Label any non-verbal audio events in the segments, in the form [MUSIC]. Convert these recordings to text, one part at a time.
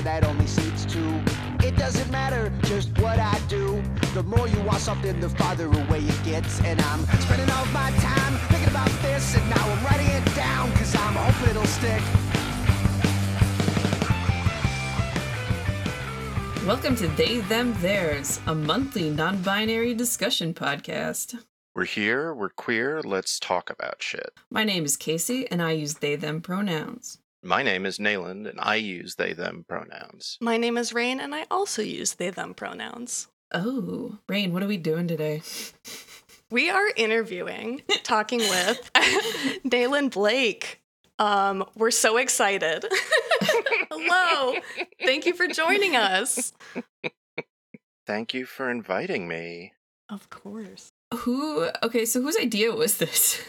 motherfucker that only seats two. It doesn't matter just what I do. The more you want something, the farther away it gets. And I'm spending all my time thinking about this, and now I'm writing it down, cause I'm hoping it'll stick. Welcome to They, Them, Theirs, a monthly non binary discussion podcast. We're here, we're queer, let's talk about shit. My name is Casey, and I use they, them pronouns. My name is Nayland, and I use they, them pronouns. My name is Rain, and I also use they, them pronouns. Oh, Rain, what are we doing today? [LAUGHS] We are interviewing, talking with [LAUGHS] Nayland Blake. Um, we're so excited. [LAUGHS] Hello. Thank you for joining us. Thank you for inviting me. Of course. Who, okay, so whose idea was this?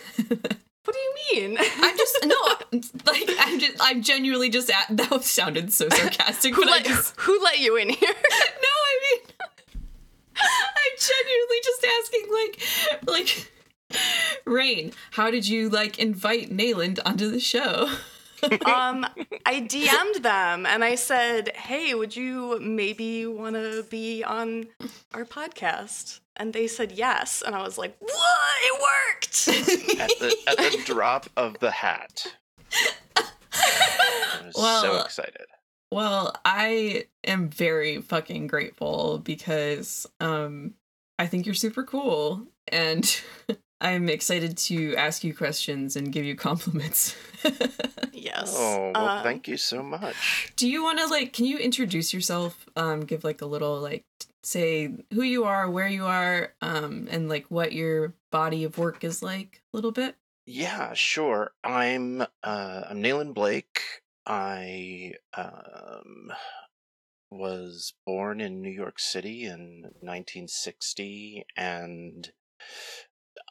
What do you mean? I'm just, no, [LAUGHS] like, I'm just, I'm genuinely just at, [LAUGHS] that sounded so sarcastic, who, let, just, who let you in here? [LAUGHS] no, I mean, I'm genuinely just asking, like, like, Rain, how did you, like, invite Nayland onto the show? um, I DM'd them and I said, "Hey, would you maybe want to be on our podcast?" And they said yes, and I was like, "What? It worked!" [LAUGHS] At the, [LAUGHS] at the drop of the hat. I was so excited. Well, I am very fucking grateful because um I think you're super cool and [LAUGHS] I'm excited to ask you questions and give you compliments. yes. Oh, well, Uh, thank you so much. Do you want to like can you introduce yourself um give like a little like t- say who you are, where you are um and like what your body of work is like a little bit? Yeah, sure. I'm uh I'm Nayland Blake. I um was born in New York City in 1960 and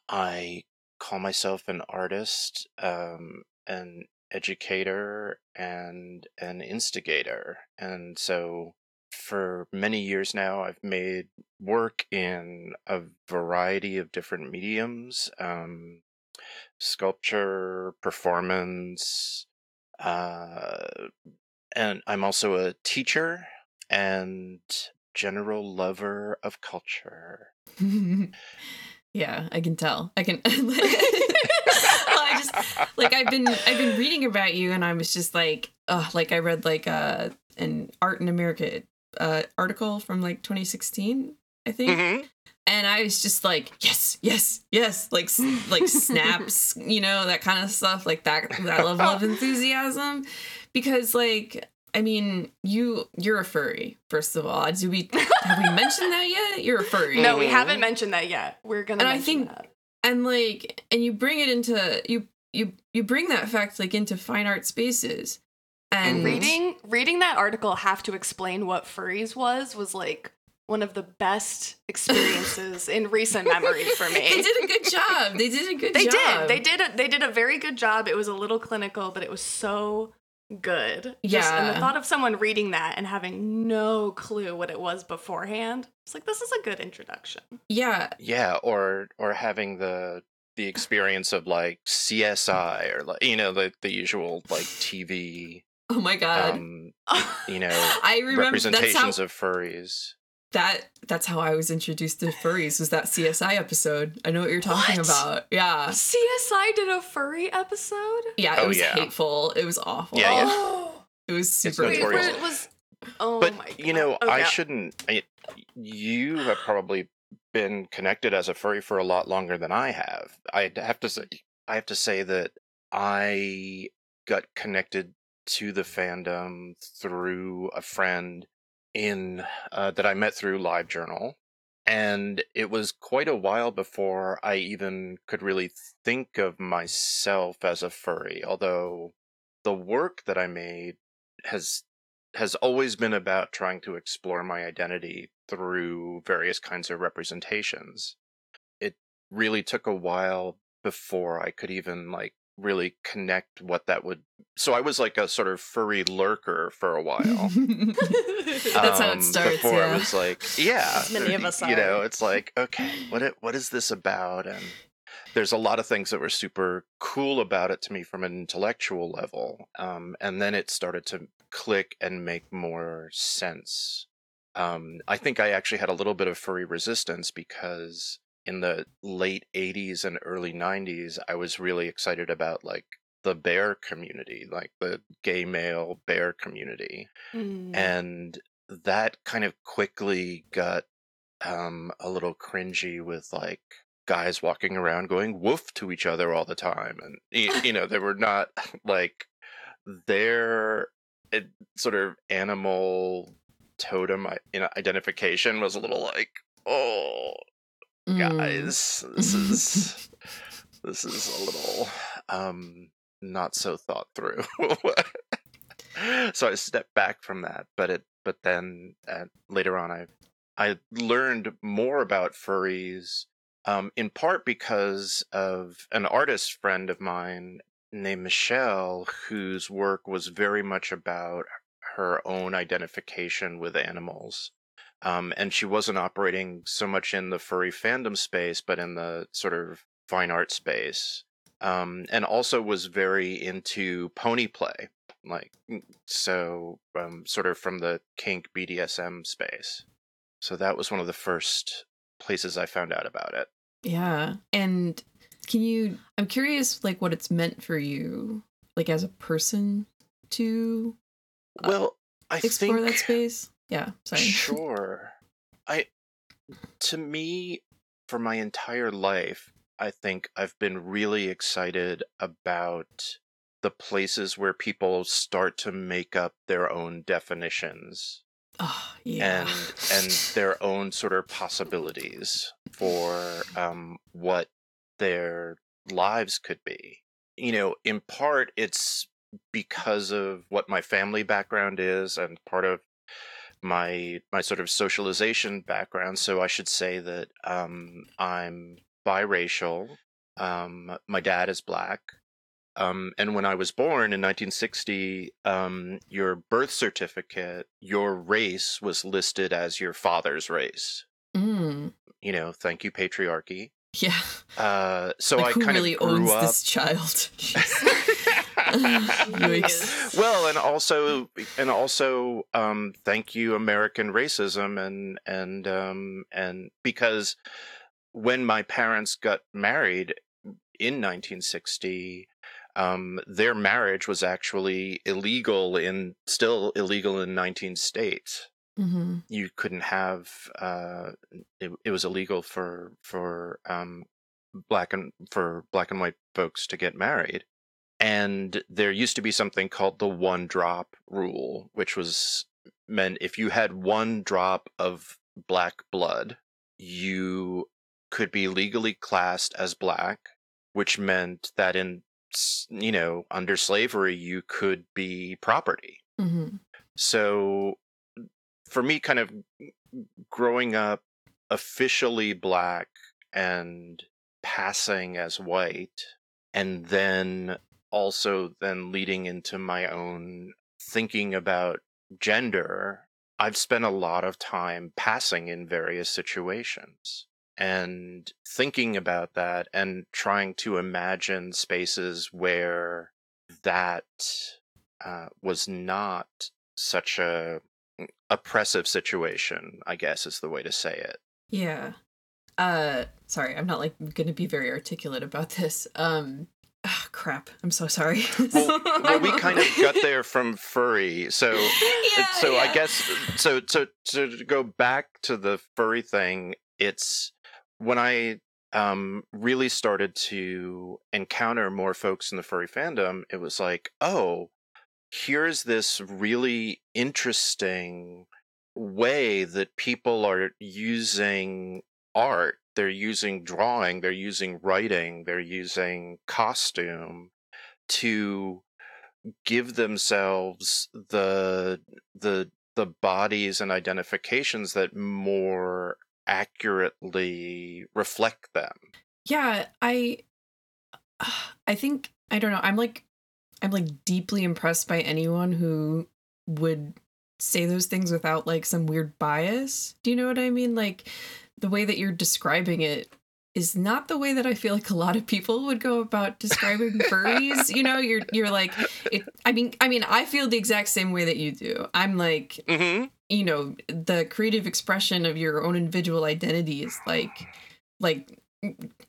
I call myself an artist, um an educator and an instigator. And so for many years now I've made work in a variety of different mediums. Um sculpture, performance, uh, and I'm also a teacher and general lover of culture. [LAUGHS] yeah, I can tell. I can [LAUGHS] I just like I've been I've been reading about you and I was just like oh, like I read like uh an art in America uh article from like 2016 I think Mhm. and I was just like yes yes yes like like [LAUGHS] snaps you know that kind of stuff like that that level of enthusiasm because like I mean you you're a furry first of all do we have we mentioned that yet you're a furry no, we haven't mentioned that yet. We're gonna. And I think- that. and like and you bring it into you you you bring that fact like into fine art spaces and mm-hmm. reading reading that article have to explain what furries was was like one of the best experiences in recent memory for [LAUGHS] me. they did a good job they did a good They job did. They did a they did a very good job. It was a little clinical, but it was so good. Just- and the thought of someone reading that and having no clue what it was beforehand, it's like this is a good introduction. yeah Yeah, or or having the the experience of like CSI or like you know the the usual like TV oh my god um you know [LAUGHS] i remember that's how representations of furries. that that's how i was introduced to furries was that csi episode i know what you're talking What? about yeah CSI did a furry episode. yeah it Oh, was yeah. hateful it was awful Yeah, yeah. Oh, [GASPS] it was super wait, notorious. it was. Oh but my god. you know Oh, i yeah. shouldn't I, you have probably been connected as a furry for a lot longer than i have i have to say i have to say that i got connected to the fandom through a friend in uh, that i met through livejournal and it was quite a while before i even could really think of myself as a furry although the work that i made has has always been about trying to explore my identity through various kinds of representations. It really took a while before I could even like really connect what that would so I was like a sort of furry lurker for a while. [LAUGHS] That's how it Um, starts, Before yeah. it was like, yeah, [LAUGHS] many of us you know, it's like, okay, what it, what is this about? And there's a lot of things that were super cool about it to me from an intellectual level. Um, and then it started to click and make more sense. Um, I think I actually had a little bit of furry resistance because in the late 80s and early 90s, I was really excited about like the bear community, like the gay male bear community. Mm. And that kind of quickly got um, a little cringy with like guys walking around going woof to each other all the time. And, y- [LAUGHS] you know, they were not like their sort of animal totem you identification was a little like, oh, Mm. guys, [LAUGHS] this is this is a little um not so thought through. [LAUGHS] so I stepped back from that, but it but then uh, later on I I learned more about furries um in part because of an artist friend of mine named Michelle whose work was very much about her own identification with animals um, and she wasn't operating so much in the furry fandom space, but in the sort of fine art space, um, and also was very into pony play, like mm, so, um, sort of from the kink BDSM space. So that was one of the first places I found out about it. Yeah. And can you I'm curious like what it's meant for you like as a person to Uh, Well, I explore think that space? Yeah, sorry. Sure. I to me for my entire life, I think I've been really excited about the places where people start to make up their own definitions Oh, yeah. and and their own sort of possibilities for um, what their lives could be. You know, in part, it's because of what my family background is, and part of my my sort of socialization background. So I should say that um, I'm biracial. Um, my dad is black. Um, and when I was born in 1960, um, your birth certificate, your race was listed as your father's race. Mm, You know, thank you, patriarchy. yeah. Uh, so like I who kind really of grew owns up. this child? [LAUGHS] [LAUGHS] Yikes. well, and also, and also, um, thank you, American racism, and and um, and because when my parents got married in 1960, um, their marriage was actually illegal in still illegal in 19 states. hmm You couldn't have uh, it, it was illegal for for um, black and for black and white folks to get married. And there used to be something called the one drop rule, which was meant if you had one drop of black blood, you could be legally classed as black, which meant that in you know under slavery you could be property. hmm So for me, kind of growing up officially black and passing as white, and then also then leading into my own thinking about gender, I've spent a lot of time passing in various situations and thinking about that and trying to imagine spaces where that uh, was not such a oppressive situation i guess is the way to say it Yeah. Uh sorry, I'm not like gonna be very articulate about this. Um ah, crap. I'm so sorry. [LAUGHS] well, well we kind of got [LAUGHS] there from furry so Yeah, so i guess so so so to go back to the furry thing it's when i um really started to encounter more folks in the furry fandom it was like oh here's this really interesting way that people are using art they're using drawing they're using writing they're using costume to give themselves the the the bodies and identifications that more accurately reflect them yeah, I ah, I think I don't know. I'm like I'm like deeply impressed by anyone who would say those things without like some weird bias. Do you know what I mean? Like the way that you're describing it is not the way that I feel like a lot of people would go about describing [LAUGHS] furries. you know, you're you're like it I mean I mean I feel the exact same way that you do. I'm like Mm-hmm. you know, the creative expression of your own individual identity is like like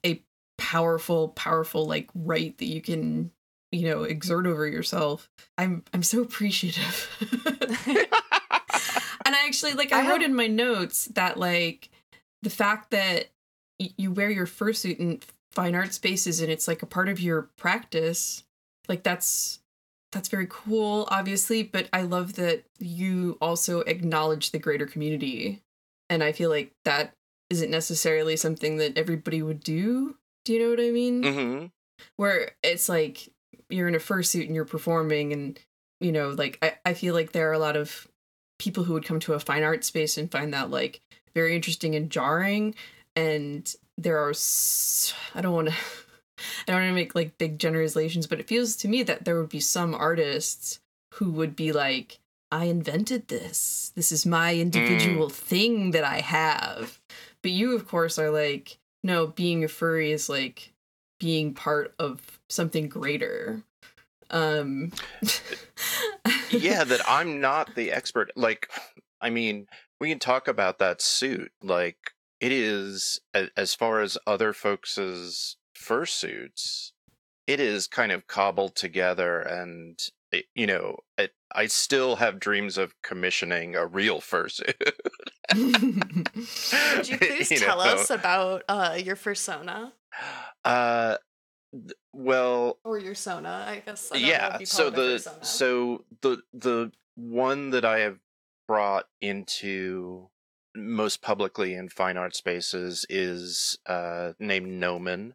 a powerful powerful like right that you can you know exert over yourself. I'm I'm so appreciative. [LAUGHS] [LAUGHS] and I actually like I, I wrote have- in my notes that like the fact that y- you wear your fursuit in fine art spaces and it's like a part of your practice like that's that's very cool obviously but i love that you also acknowledge the greater community. And i feel like that isn't necessarily something that everybody would do. Do you know what i mean? Mm-hmm. where it's like you're in a fursuit and you're performing and you know like I, I feel like there are a lot of people who would come to a fine art space and find that like very interesting and jarring and there are I don't want to [LAUGHS] i don't want to make like big generalizations but it feels to me that there would be some artists who would be like i invented this. This is my individual thing that i have. But you of course are like no being a furry is like being part of something greater. Um [LAUGHS] yeah, that I'm not the expert. Like, I mean, we can talk about that suit. Like, it is as far as other folks' fursuits, it is kind of cobbled together, and it, you know, it, I still have dreams of commissioning a real fursuit. Would [LAUGHS] [LAUGHS] you please You tell know? us about uh, your persona Uh, well, or your sona? I guess. I yeah if you call so the persona. so the the one that i have brought into most publicly in fine art spaces is uh named Gnomen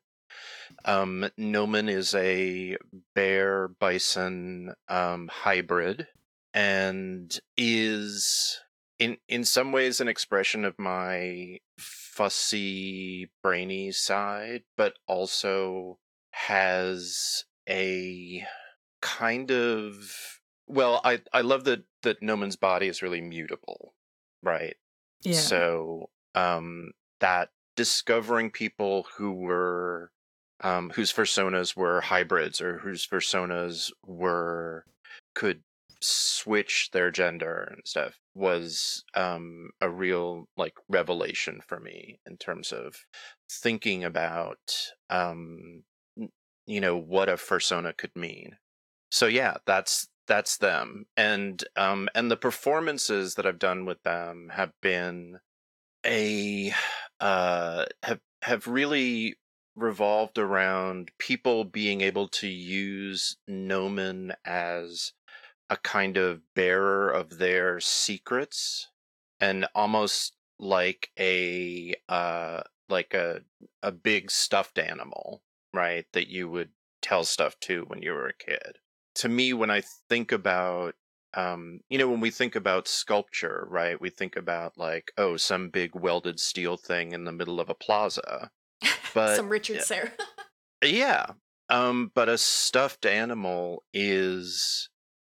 um Gnomen is a bear bison um hybrid and is in in some ways an expression of my fussy brainy side but also has a kind of well i i love that that Gnomen's body is really mutable right? Yeah. So um that discovering people who were um whose personas were hybrids or whose personas were could switch their gender and stuff was um a real like revelation for me in terms of thinking about um you know what a persona could mean. So yeah that's that's them and um and the performances that i've done with them have been a uh have have really revolved around people being able to use Gnomen as a kind of bearer of their secrets and almost like a uh like a a big stuffed animal right that you would tell stuff to when you were a kid to me when i think about um you know when we think about sculpture right we think about like oh some big welded steel thing in the middle of a plaza [LAUGHS] but some Richard. Serra. [LAUGHS] yeah. Um, but a stuffed animal is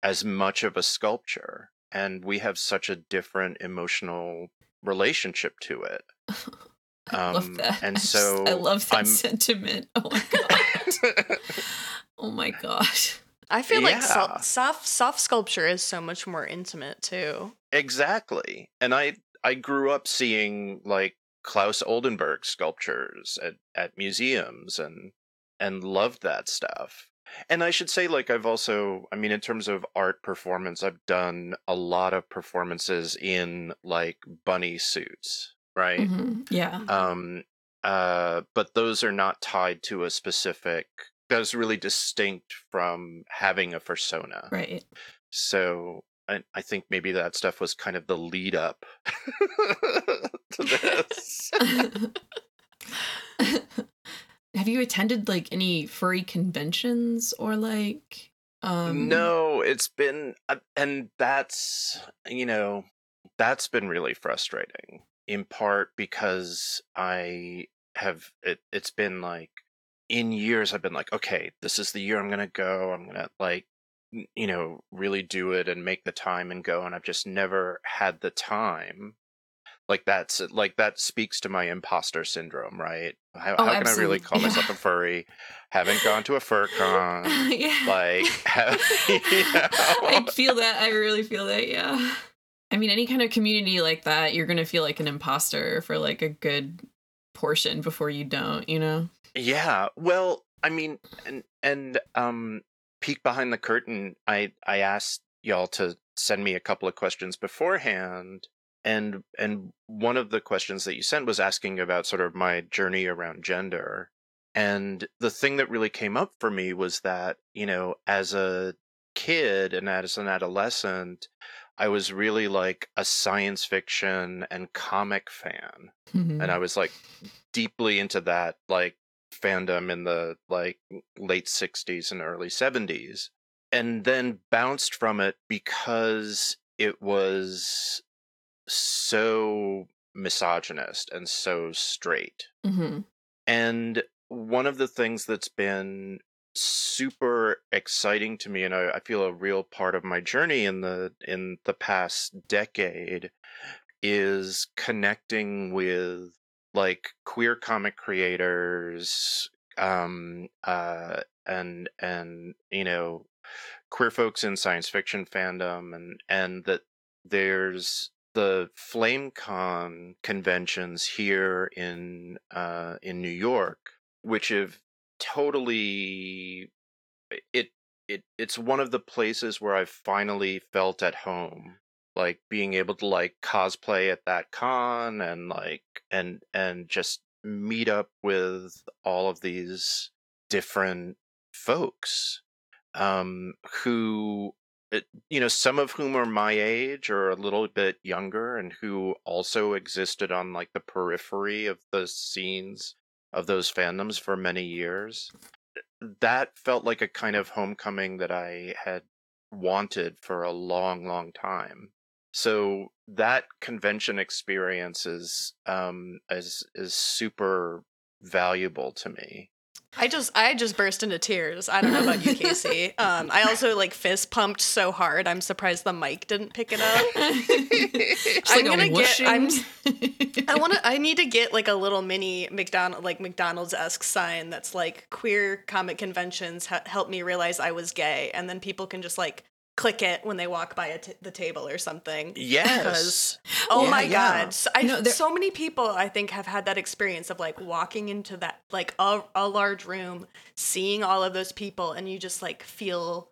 as much of a sculpture, and we have such a different emotional relationship to it. [LAUGHS] I love um, that and I just- so i love that I'm- sentiment oh my god oh my god I feel like Yeah. so- soft soft sculpture is so much more intimate too. exactly. And I I grew up seeing like Claes Oldenburg sculptures at, at museums and and loved that stuff. And I should say like I've also I mean in terms of art performance I've done a lot of performances in like bunny suits, right? Mhm, yeah um uh but those are not tied to a specific that's really distinct from having a persona. Right. So I, I think maybe that stuff was kind of the lead up [LAUGHS] to this. [LAUGHS] Have you attended like any furry conventions or like um no it's been uh, and that's you know that's been really frustrating in part because i have it, it's been like in years i've been like okay this is the year i'm gonna go i'm gonna like you know really do it and make the time and go and i've just never had the time like that's like that speaks to my imposter syndrome, right? How, Oh, how can I really call myself Yeah. a furry? Haven't gone to a fur [LAUGHS] con. yeah. Like, [LAUGHS] have, [LAUGHS] you know? I feel that. I really feel that. Yeah. I mean, any kind of community like that, you're gonna feel like an imposter for like a good portion before you don't. You know. Yeah. Well, I mean, and and um, peek behind the curtain. I I asked y'all to send me a couple of questions beforehand, and and one of the questions that you sent was asking about sort of my journey around gender. And the thing that really came up for me was that you know, as a kid and as an adolescent, I was really like a science fiction and comic fan Mhm. and I was like deeply into that like fandom in the like late 60s and early 70s and then bounced from it because it was so misogynist and so straight Mhm. and one of the things that's been super exciting to me and I, I feel a real part of my journey in the in the past decade is connecting with like queer comic creators um uh and and you know queer folks in science fiction fandom and and that there's the FlameCon conventions here in uh in New York which have totally it it it's one of the places where I've finally felt at home like being able to like cosplay at that con and like and and just meet up with all of these different folks um who you know some of whom are my age or a little bit younger and who also existed on like the periphery of the scenes of those fandoms for many years that felt like a kind of homecoming that i had wanted for a long long time. So that convention experience is um is is super valuable to me I just I just burst into tears. I don't know about you, Casey. [LAUGHS] Um, I also like fist pumped so hard. I'm surprised the mic didn't pick it up. I'm like gonna get- I'm- [LAUGHS] I want to. I need to get like a little mini McDonald, like McDonald's esque sign that's like queer comic conventions ha- help me realize I was gay, and then people can just like click it when they walk by a t- the table or something. yes Oh Yeah, my yeah. god! So, I, No, so many people I think have had that experience of like walking into that like a, a large room, seeing all of those people, and you just like feel.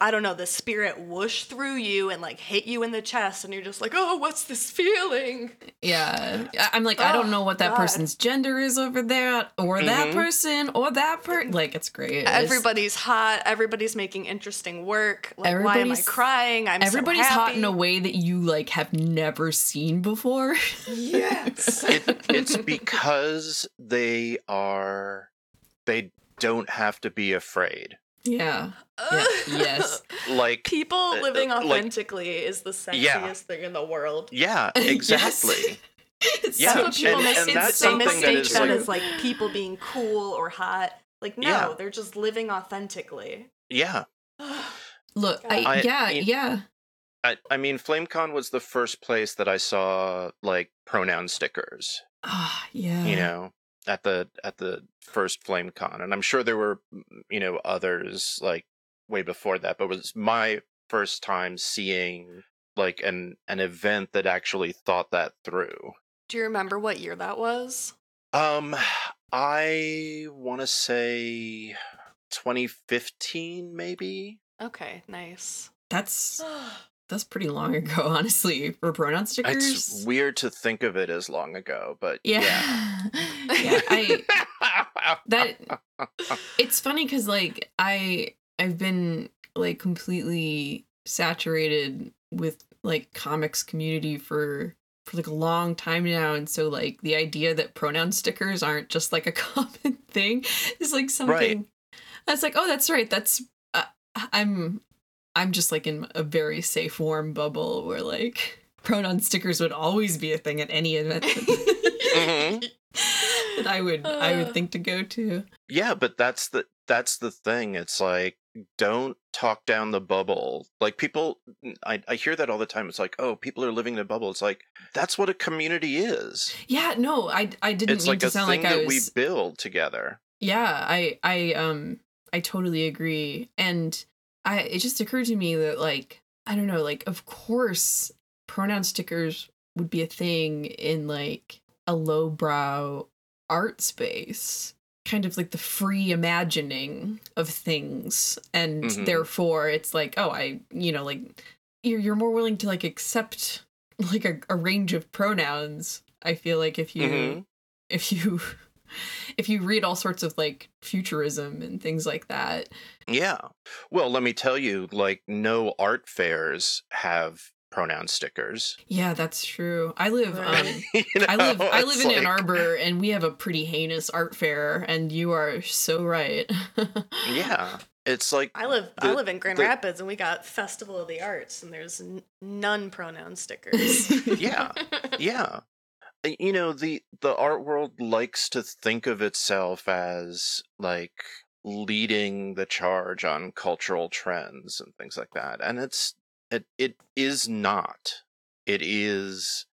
I don't know, the spirit whoosh through you and like hit you in the chest, and you're just like, oh, what's this feeling? Yeah, I- I'm like, I Oh, don't know what that God. person's gender is over there, or that Mhm. person, or that per. Like, it's great. Everybody's hot. Everybody's making interesting work. Like, why am I Everybody's- crying? I'm everybody's so hot in a way that you like have never seen before. Yes. [LAUGHS] it, it's because they are they don't have to be afraid yeah. Yeah, yes. [LAUGHS] like People Uh, living like- authentically is the sexiest Yeah. thing in the world. yeah [LAUGHS] Yes. exactly It's Yeah, so That's what people and- mis- and it's that's they something that mistake is that like- as like people being cool or hot. Like no, Yeah. they're just living authentically. yeah [SIGHS] Look, I, I- yeah, I- yeah. I, I mean flamecon was the first place that i saw like pronoun stickers Ah, yeah. you know at the at the first flamecon and i'm sure there were you know others like way before that but it was my first time seeing like an an event that actually thought that through Do you remember what year that was? Um, I want to say 2015, maybe. Okay, nice. That's [GASPS] that's pretty long ago, [LAUGHS] honestly, for pronoun stickers. It's weird to think of it as long ago, but yeah. yeah. [LAUGHS] yeah, I [LAUGHS] that it's funny because like I I've been like completely saturated with like comics community for for like a long time now and so like the idea that pronoun stickers aren't just like a common thing is like something that's like oh that's right that's uh, i'm i'm just like in a very safe warm bubble where like [LAUGHS] pronoun stickers would always be a thing at any event Mhm. [LAUGHS] that i would i Uh. would think to go to yeah, but that's the that's the thing. It's like don't talk down the bubble. Like people, I, I hear that all the time. It's like, oh, people are living in a bubble. It's like that's what a community is. Yeah, no, I I didn't It's mean like to a sound thing like I that was. we build together. Yeah, I I um I totally agree. And I it just occurred to me that like I don't know, like of course pronoun stickers would be a thing in like a lowbrow art space. Kind of like the free imagining of things. And Mhm. therefore it's like, oh, I you know, like you're you're more willing to like accept [LAUGHS] like a, a range of pronouns. I feel like if you Mhm. if you [LAUGHS] if you read all sorts of like futurism and things like that Yeah. Well, let me tell you, like no art fairs have pronoun stickers. yeah that's true i live um [LAUGHS] You i live i live it's in ann arbor and we have a pretty heinous art fair and you are so right [LAUGHS] Yeah. It's like I live I live in Grand the- Rapids and we got Festival of the Arts and there's n- none pronoun stickers. [LAUGHS] Yeah. yeah you know the the art world likes to think of itself as like leading the charge on cultural trends and things like that and it's it it is not. It is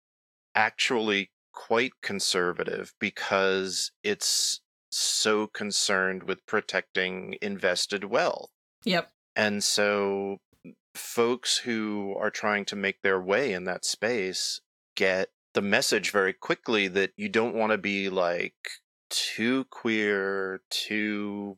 actually quite conservative because it's so concerned with protecting invested wealth. Yep. And so folks who are trying to make their way in that space get the message very quickly that you don't want to be like too queer, too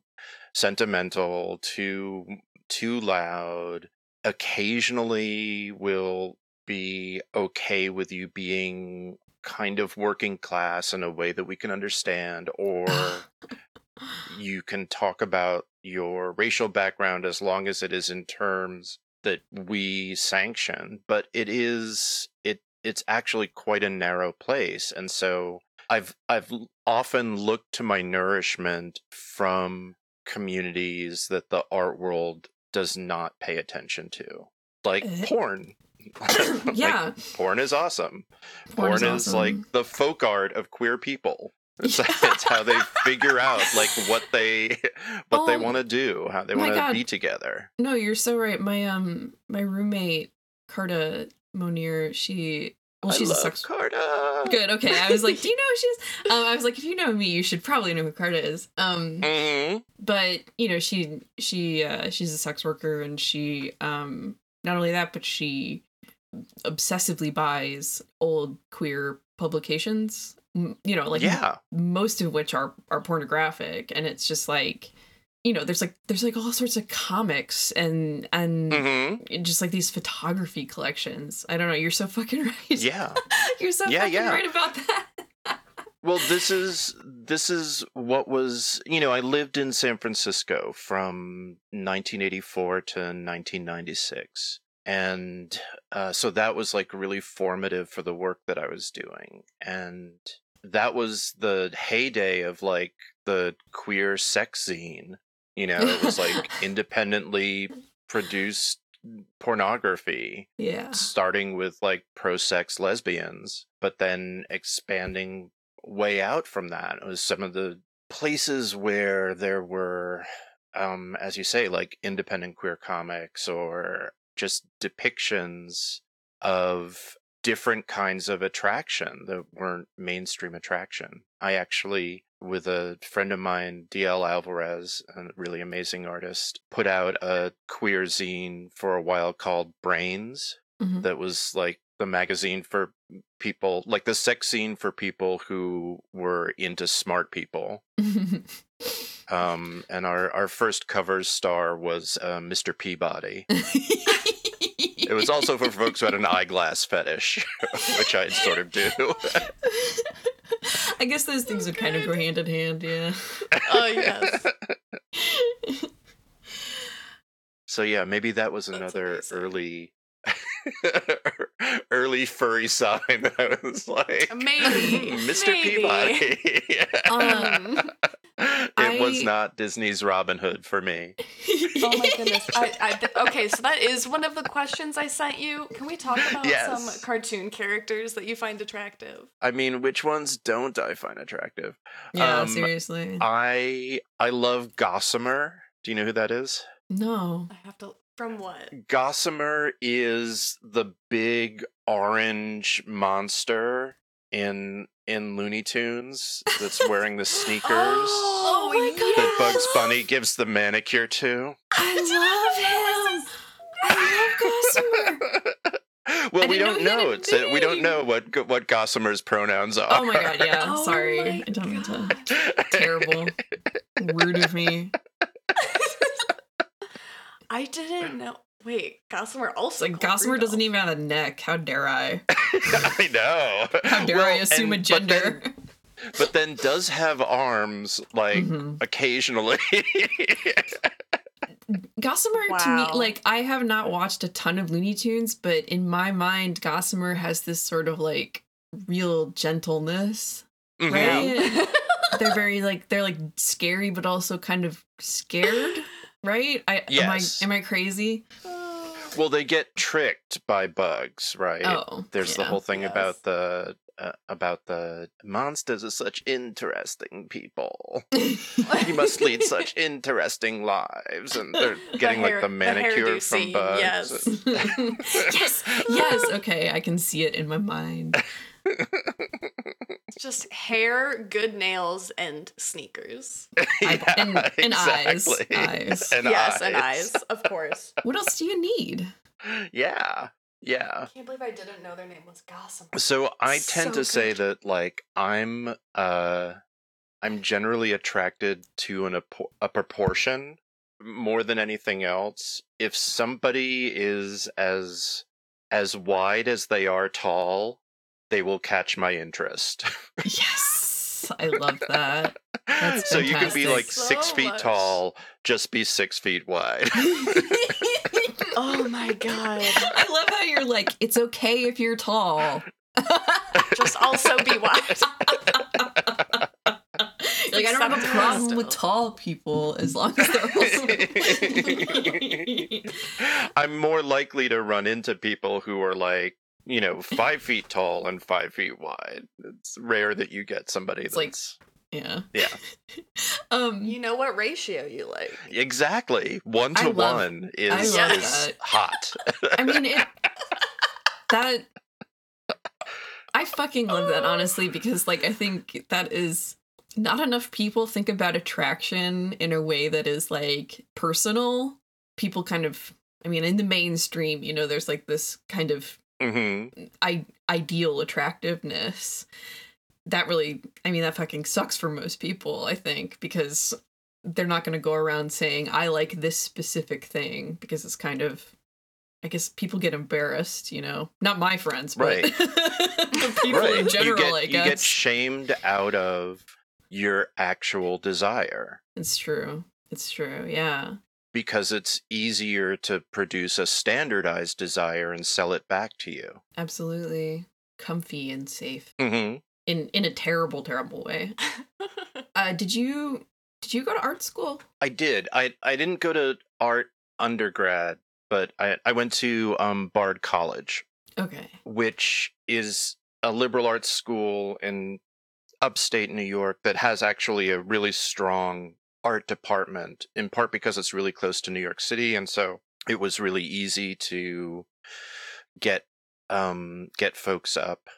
sentimental, too too loud. Occasionally will be okay with you being kind of working class in a way that we can understand or you can talk about your racial background as long as it is in terms that we sanction but it is it's actually quite a narrow place and so i've i've often looked to my nourishment from communities that the art world does not pay attention to like Eh? porn. [COUGHS] [LAUGHS] Like, yeah. porn is awesome. Porn porn, is is, like the folk art of queer people. [LAUGHS] It's, Yeah. [LAUGHS] it's how they figure out like what they what they Oh, want to do how they want to be together. No you're so right. My um my roommate carta monier she well she's I a love sex Carta. good okay i was like do you know who she is [LAUGHS] um i was like if you know me you should probably know who carta is um Mhm. but you know she she uh she's a sex worker and she um not only that but she obsessively buys old queer publications you know like yeah most of which are are pornographic and it's just like you know there's like there's like all sorts of comics and and hmm just like these photography collections. I don't know you're so fucking [LAUGHS] right. Yeah. You're so Yeah, fucking yeah. right about that. Well this is this is what was you know i lived in san francisco from 1984 to 1996 and uh, so that was like really formative for the work that i was doing. And that was the heyday of like the queer sex zine you know it was like [LAUGHS] independently produced pornography yeah starting with like pro sex lesbians, but then expanding way out from that. It was some of the places where there were, um, as you say, like independent queer comics or just depictions of different kinds of attraction that weren't mainstream attraction. I actually, with a friend of mine, DL Alvarez, a really amazing artist, put out a queer zine for a while called Brains Mhm. that was like the magazine for people like the sex scene for people who were into smart people. Um and our our first cover star was uh, mr peabody. It was also for folks who had an [LAUGHS] eyeglass fetish [LAUGHS] which i sort of do [LAUGHS] I guess those things would kind of go hand in hand, yeah. [LAUGHS] oh yes. [LAUGHS] so yeah maybe that was another early [LAUGHS] early furry sign that i was like Maybe. mr Maybe. peabody Um, [LAUGHS] it was not Disney's Robin Hood for me. [LAUGHS] Oh my goodness. I, [LAUGHS] I, okay, so that is one of the questions I sent you. Can we talk about Yes. some cartoon characters that you find attractive? I mean, which ones don't I find attractive? yeah, Um, seriously. I I love Gossamer. Do you know who that is? No. I have to. From what? Gossamer is the big orange monster in in Looney Tunes that's [LAUGHS] wearing the sneakers Oh, my oh God, that Bugs. Bunny gives the manicure to. I love him. I love Gossamer. [LAUGHS] well, I we don't know know. It's a, we don't know what what Gossamer's pronouns oh are. Oh my god, yeah. [LAUGHS] Oh Sorry. I don't mean to. Terrible. Rude of me. I didn't know. Wait, Gossamer also. Like called Gossamer doesn't even have a neck. How dare I? [LAUGHS] [LAUGHS] I know. How dare Well, I assume a and- but then- gender? but then does have arms like Mhm. occasionally. [LAUGHS] Gossamer to me, like I have not watched a ton of Looney Tunes, but in my mind, Gossamer has this sort of like real gentleness, Mhm. right? they're very like they're like scary, but also kind of scared, right? I Yes. am I am I crazy? Well, they get tricked by bugs, right? Oh, There's the whole thing Yes. about the uh, about the monsters are such interesting people. [LAUGHS] you must lead such interesting lives, and they're getting hair- like the the manicure hairdo from scene, bugs. yes. [LAUGHS] yes, yes. Okay, I can see it in my mind. [LAUGHS] It's [LAUGHS] just hair, good nails, and sneakers. [LAUGHS] Eyeball- and- and eyes. exactly. Eyes. [LAUGHS] And yes, and eyes, of course. What else do you need? Yeah, yeah. I can't believe I didn't know their name was Gossamer. So I tend So to say that like I'm uh I'm generally attracted to an apo- a proportion more than anything else. If somebody is as as wide as they are tall, they will catch my interest. [LAUGHS] Yes, I love that. That's so you can be fantastic. like six feet much. tall, just be six feet wide. [LAUGHS] Oh my god. I love how you're like, it's okay if you're tall. [LAUGHS] Just also be wide. like I don't have a acceptable problem with tall people as long as they're also. I'm more likely to run into people who are like, you know, five feet tall and five feet wide. It's rare that you get somebody It's like- that's yeah. Yeah. [LAUGHS] Um. You know what ratio you like. exactly one I to love- one I is, love is that. hot. I mean it. [LAUGHS] That. I fucking love that honestly because like I think that is not enough people think about attraction in a way that is like personal. People kind of. I mean, in the mainstream, you know, there's like this kind of hmm I- ideal attractiveness. That really i mean that fucking sucks for most people i think because they're not going to go around saying i like this specific thing because it's kind of i guess people get embarrassed you know? Not my friends but Right. [LAUGHS] people right. in general you get, i you get shamed out of your actual desire. It's true. It's true. Yeah because it's easier to produce a standardized desire and sell it back to you. absolutely. Comfy and safe. Hmm in in a terrible terrible way. [LAUGHS] Uh did you did you go to art school? I did. I I didn't go to art undergrad, but I I went to um Bard College, okay. which is a liberal arts school in upstate New York that has actually a really strong art department, in part because it's really close to New York City, and so it was really easy to get um get folks up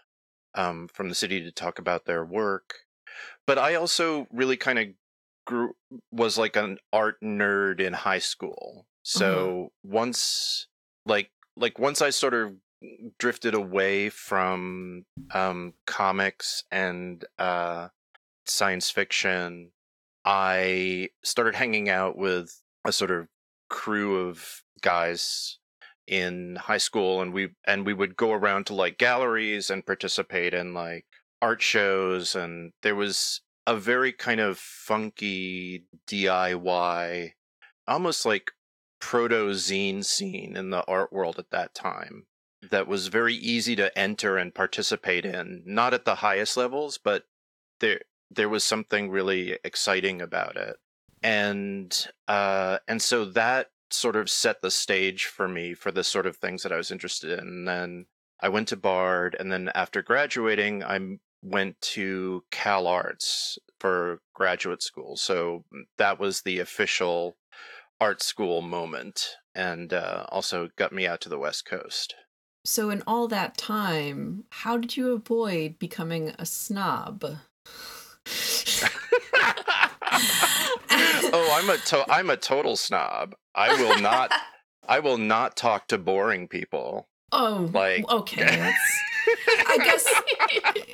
um from the city to talk about their work. But I also really kind of grew was like an art nerd in high school. So once like like once I sort of drifted away from um comics and uh science fiction, I started hanging out with a sort of crew of guys in high school and we and we would go around to like galleries and participate in like art shows and there was a very kind of funky DIY almost like proto zine scene in the art world at that time that was very easy to enter and participate in not at the highest levels but there there was something really exciting about it and uh and so that sort of set the stage for me for the sort of things that I was interested in and then I went to Bard and then after graduating I went to Cal Arts for graduate school so that was the official art school moment and uh, also got me out to the West Coast. So, in all that time, how did you avoid becoming a snob? [LAUGHS] oh, I'm a to- I'm a total snob. I will not I will not talk to boring people. Oh, Like- okay. [LAUGHS] I guess.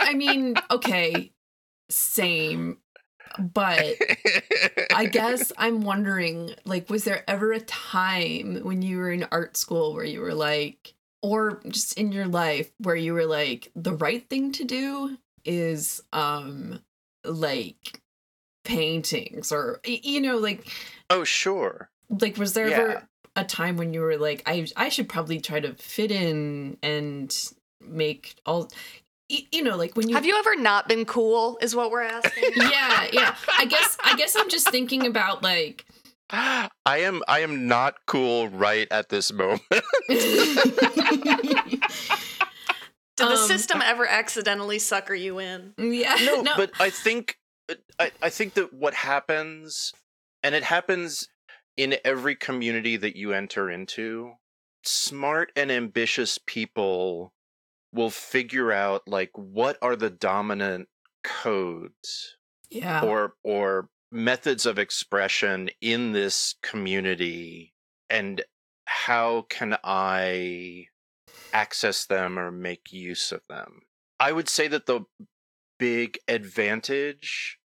I mean, okay, same. But I guess I'm wondering, like, was there ever a time when you were in art school where you were like, or just in your life where you were like, the right thing to do is, um, like, paintings or you know, like, oh, sure. like, was there Yeah. ever a time when you were like, I I should probably try to fit in and make all, you know, like when you Have you ever not been cool? Is what we're asking. [LAUGHS] yeah yeah i guess i guess i'm just thinking about like [GASPS] I am I am not cool right at this moment. [LAUGHS] [LAUGHS] Did the Um, system ever accidentally sucker you in? yeah no, but I think I, I think that what happens, and it happens in every community that you enter into, smart and ambitious people will figure out like what are the dominant codes yeah or or methods of expression in this community and how can I access them or make use of them? I would say that the big advantage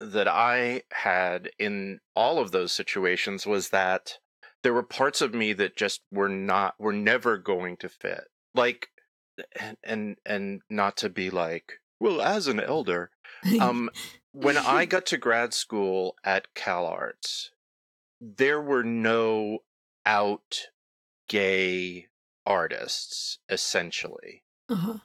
that I had in all of those situations was that there were parts of me that just were not were never going to fit. Like and and, and not to be like, well, as an elder, um when I [LAUGHS] got to grad school at CalArts, there were no out gay artists, essentially. uh-huh.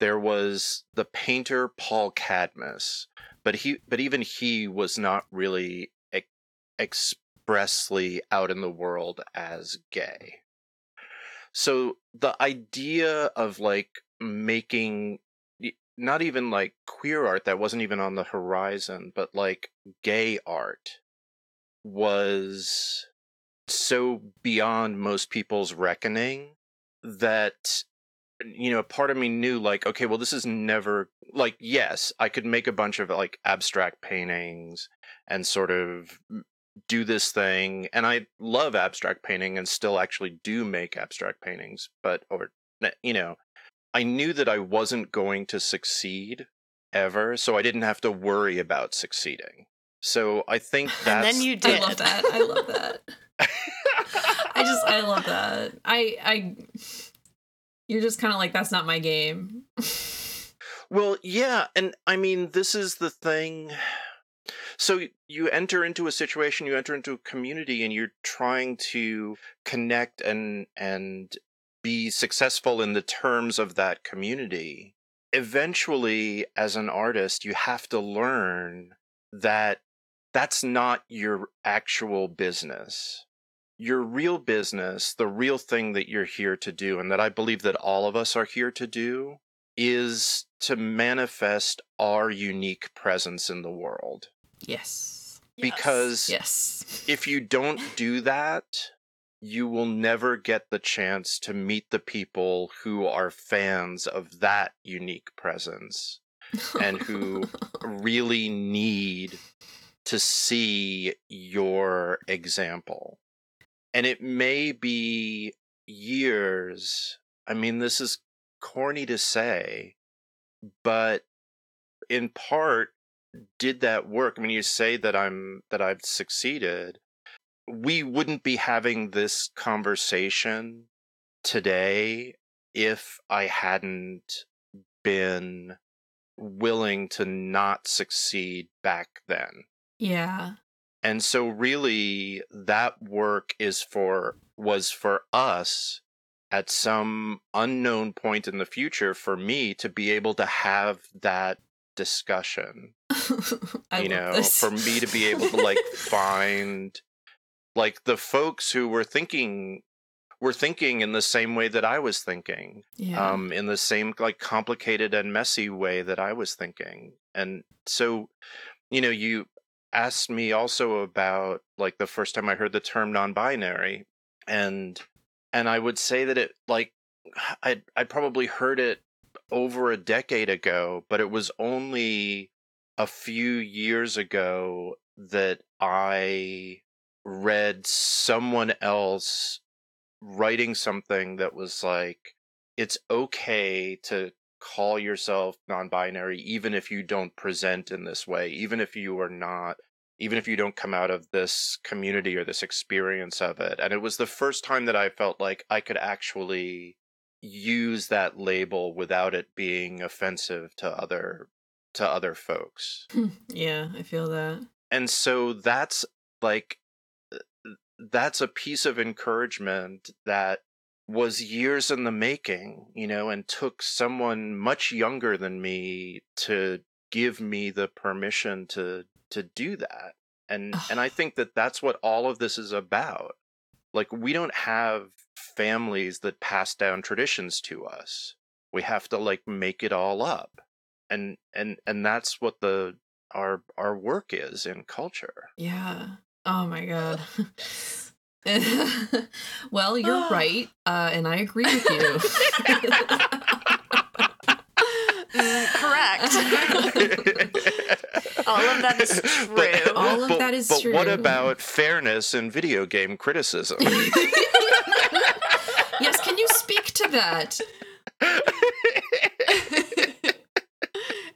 There was the painter Paul Cadmus, but he but even he was not really ex- expressly out in the world as gay. So the idea of like making not even like queer art that wasn't even on the horizon, but like gay art was so beyond most people's reckoning that you know part of me knew like okay well this is never like yes i could make a bunch of like abstract paintings and sort of do this thing and i love abstract painting and still actually do make abstract paintings but over you know i knew that i wasn't going to succeed ever so i didn't have to worry about succeeding so i think [LAUGHS] And then you did. i love that i love that [LAUGHS] i just i love that i i you're just kind of like that's not my game Well, yeah, and I mean, this is the thing. So you enter into a situation, you enter into a community, and you're trying to connect and and be successful in the terms of that community. Eventually, as an artist, you have to learn that that's not your actual business. Your real business, the real thing that you're here to do, and that I believe that all of us are here to do, is to manifest our unique presence in the world. yes Because yes if you don't [LAUGHS] do that, you will never get the chance to meet the people who are fans of that unique presence and who [LAUGHS] really need to see your example. And it may be years. I mean, this is corny to say, but in part, did that work? I mean, you say that I'm that I've succeeded. We wouldn't be having this conversation today if I hadn't been willing to not succeed back then. Yeah. And so really that work is for was for us at some unknown point in the future for me to be able to have that discussion [LAUGHS] you know this. for me to be able to like find like the folks who were thinking were thinking in the same way that I was thinking yeah. um in the same like complicated and messy way that I was thinking. And so you know you asked me also about like the first time I heard the term non-binary, and and I would say that it like [SIGHS] I I probably heard it over a decade ago, but it was only a few years ago that I read someone else writing something that was like it's okay to call yourself non-binary even if you don't present in this way even if you are not even if you don't come out of this community or this experience of it and it was the first time that i felt like i could actually use that label without it being offensive to other to other folks yeah, I feel that. and so that's like uh, that's a piece of encouragement that was years in the making you know and took someone much younger than me to give me the permission to to do that. And and i think that that's what all of this is about. Like we don't have families that pass down traditions to us. We have to like make it all up. And and and that's what the our our work is in culture. Yeah. Oh my god. [LAUGHS] [LAUGHS] well, you're right, uh, and I agree with you. Mm, correct. All of that is [LAUGHS] true. All of that is but what about fairness in video game criticism [LAUGHS] yes, can you speak to that?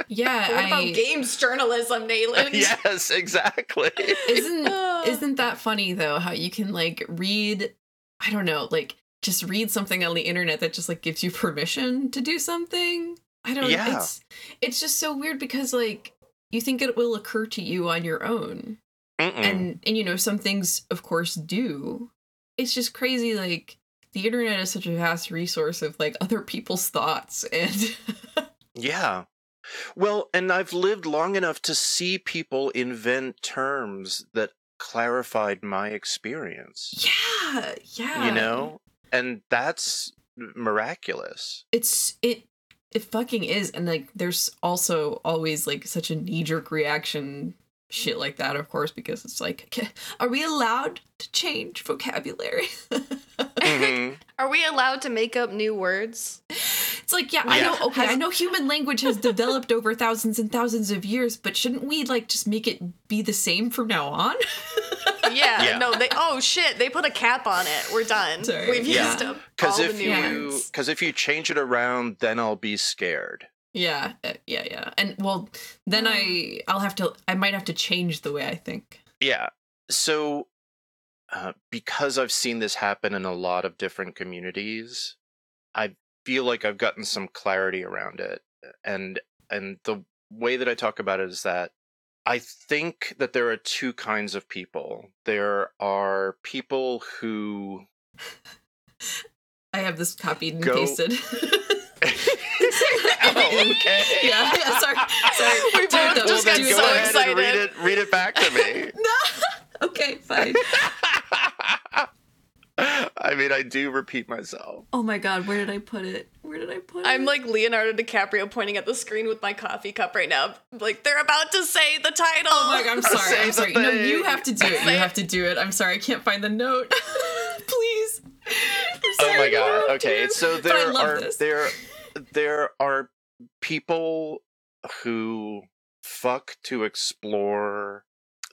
Yeah, what about games journalism, Nayland? [LAUGHS] yes exactly isn't [LAUGHS] isn't that funny though how you can like read I don't know, like just read something on the internet that just like gives you permission to do something? I don't Yeah. it's it's just so weird because like you think it will occur to you on your own. Mm-mm. and and you know some things of course do it's just crazy like the internet is such a vast resource of like other people's thoughts and [LAUGHS] yeah well and i've lived long enough to see people invent terms that clarified my experience yeah yeah. you know? And that's miraculous. It's it it fucking is and like there's also always like such a knee-jerk reaction shit like that of course because it's like okay, are we allowed to change vocabulary [LAUGHS] Mhm. [LAUGHS] Are we allowed to make up new words? It's like, yeah, I know. Okay, I know human language has developed over thousands and thousands of years, but shouldn't we like just make it be the same from now on? [LAUGHS] Yeah, Yeah. no, they oh shit, they put a cap on it. We're done. Sorry. We've Yeah. used up because all the if new you words. because if you change it around then i'll be scared yeah, uh, yeah, yeah. And well, then I I'll have to I might have to change the way I think. Yeah. So, uh, because I've seen this happen in a lot of different communities, I feel like I've gotten some clarity around it, and and the way that I talk about it is that I think that there are two kinds of people. There are people who [LAUGHS] I have this copied and Go- pasted. oh, [LAUGHS] okay. [LAUGHS] yeah, yeah, sorry, sorry. We Do both though, just do got so though. ahead and read excited. it. Read it back to me. No. Okay, fine. I mean, I do repeat myself. Oh my god, where did I put it? Where did I put it? I'm like Leonardo DiCaprio pointing at the screen with my coffee cup right now. Like they're about to say the title. Oh my god, I'm sorry. I'm the sorry. No, you have to do it. You have to do it. I'm sorry. I can't find the note. [LAUGHS] Please. I'm Oh my god. Okay, to. so But I there love are this. there there are people who fuck to explore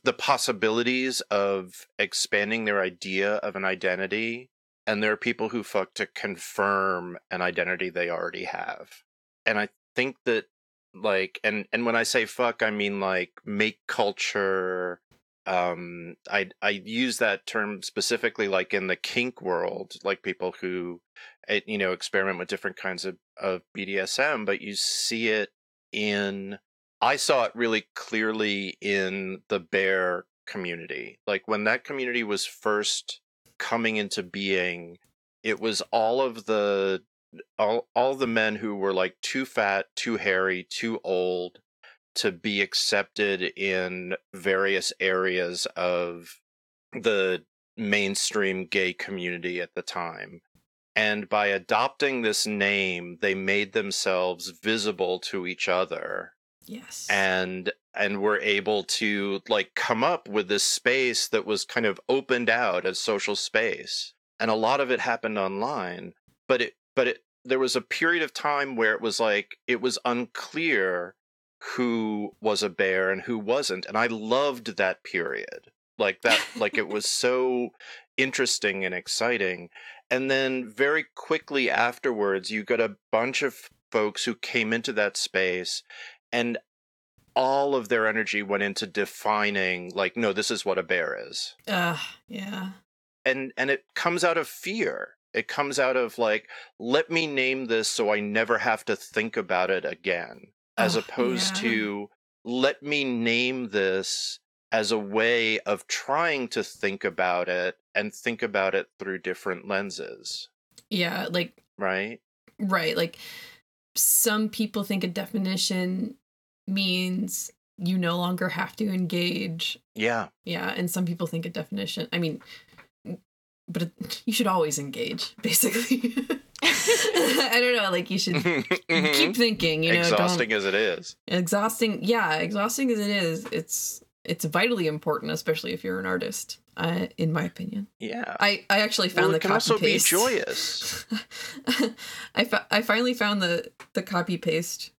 the possibilities of expanding their idea of an identity and there are people who fuck to confirm an identity they already have. And I think that like and and when I say fuck I mean like make culture um i i use that term specifically like in the kink world like people who eh, you know experiment with different kinds of of bdsm but you see it in i saw it really clearly in the bear community like when that community was first coming into being it was all of the all all the men who were like too fat too hairy too old to be accepted in various areas of the mainstream gay community at the time. And by adopting this name, they made themselves visible to each other Yes. and and were able to like come up with this space that was kind of opened out as social space and a lot of it happened online but it but it there was a period of time where it was like it was unclear who was a bear and who wasn't and i loved that period like that like it was [LAUGHS] so interesting and exciting and then very quickly afterwards you got a bunch of folks who came into that space and all of their energy went into defining like no this is what a bear is uh, yeah. and and it comes out of fear it comes out of like let me name this so i never have to think about it again as Ugh, opposed yeah. to let me name this as a way of trying to think about it and think about it through different lenses Yeah, like right right, like some people think a definition means you no longer have to engage. yeah Yeah, and some people think a definition, I mean, but [LAUGHS] you should always engage, [LAUGHS] basically. [LAUGHS] I don't know, like you should keep thinking, you know, exhausting as it is exhausting. Yeah, exhausting as it is, it's it's vitally important, especially if you're an artist. Uh, in my opinion, yeah I I actually found well, the copy also be paste. joyous [LAUGHS] I, fa- I finally found the the copy paste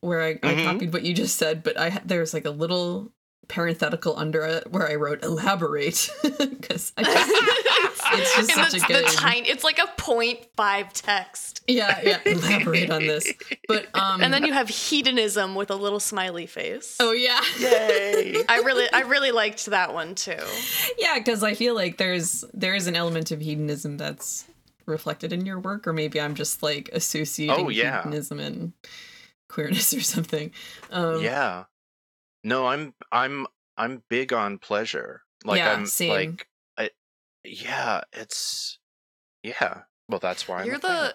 where I, I Mhm. copied what you just said, but I there's like a little parenthetical under it where I wrote elaborate [LAUGHS] because I [LAUGHS] just it's just And such a good tiny. It's like a 0.5 text, yeah yeah [LAUGHS] elaborate on this. But um and then you have hedonism with a little smiley face. oh yeah yay I really, I really liked that one too. yeah because I feel like there's there is an element of hedonism that's reflected in your work, or maybe I'm just like associating Oh, yeah. hedonism and queerness or something. Um, yeah no i'm i'm i'm big on pleasure like Yeah, i'm same. like I, yeah it's yeah well that's why You're a fan. the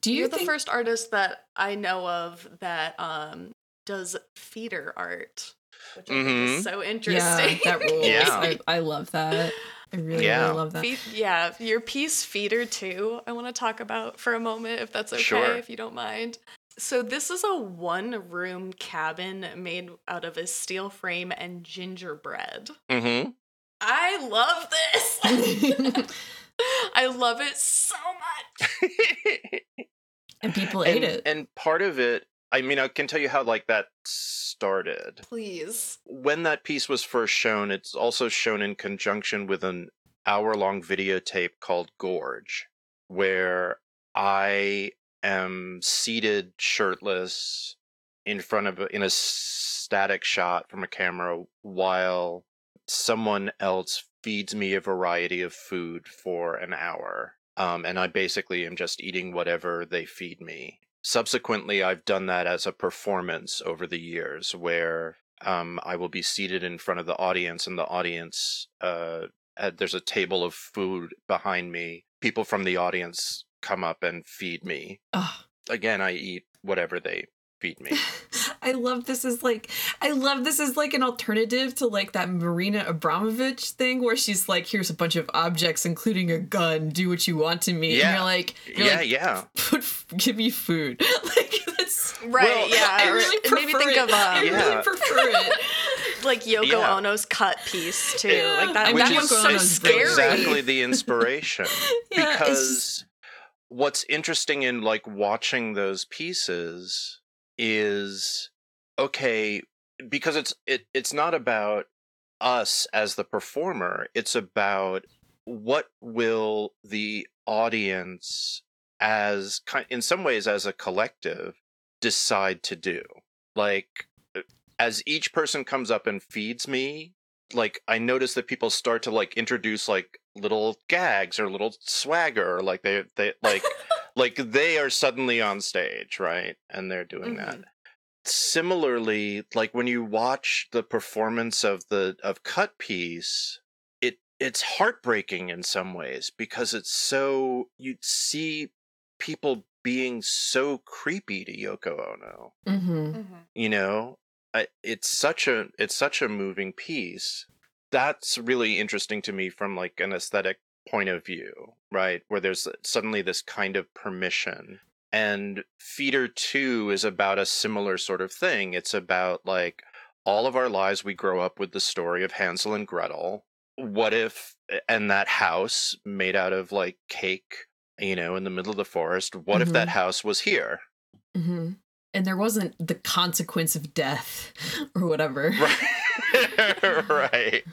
Do you you're the first artist that I know of that um does feeder art, which I think Mhm. is so interesting. Yeah, that [LAUGHS] rules. Yeah. I, I love that. I really, Yeah. really love that. Fe- yeah, your piece feeder too. I want to talk about for a moment, if that's okay, Sure. if you don't mind. So this is a one-room cabin made out of a steel frame and gingerbread. Mhm. I love this. [LAUGHS] I love it so much. [LAUGHS] and people and, ate it. and part of it i mean i can tell you how like that started Please. when that piece was first shown it's also shown in conjunction with an hour long videotape called gorge where i am seated shirtless in front of in a static shot from a camera while someone else feeds me a variety of food for an hour um, and i basically am just eating whatever they feed me subsequently i've done that as a performance over the years where um, I will be seated in front of the audience, and the audience, uh, there's a table of food behind me. People from the audience come up and feed me. Oh, Again, I eat whatever they feed me. [LAUGHS] I love this is like I love this is like an alternative to like that Marina Abramovich thing where she's like, here's a bunch of objects, including a gun, do what you want to me. And you're like, you're yeah, like, yeah. [LAUGHS] put give me food. [LAUGHS] like that's Right, Well, yeah. I really it prefer made me think it. of I um, Yeah. really prefer it. like Yoko Yeah. Ono's cut piece too. Yeah. Like that, I mean, that Which was is so scary. exactly the inspiration. Yeah, because just- what's interesting in like watching those pieces is okay because it's it it's not about us as the performer it's about what will the audience as in some ways as a collective decide to do. Like uh, as each person comes up and feeds me like i notice that people start to like introduce like little gags or little swagger like they they like [LAUGHS] like they are suddenly on stage right and they're doing that similarly like when you watch the performance of the of cut piece it it's heartbreaking in some ways because it's so you see people being so creepy to Yoko Ono Mhm. Mhm. you know I, it's such a it's such a moving piece that's really interesting to me from like an aesthetic point of view right where there's suddenly this kind of permission and Feeder 2 is about a similar sort of thing. It's about like all of our lives we grow up with the story of Hansel and Gretel. What if and that house made out of like cake, you know, in the middle of the forest, what if that house was here? hmm And there wasn't the consequence of death or whatever. Right. [LAUGHS] right.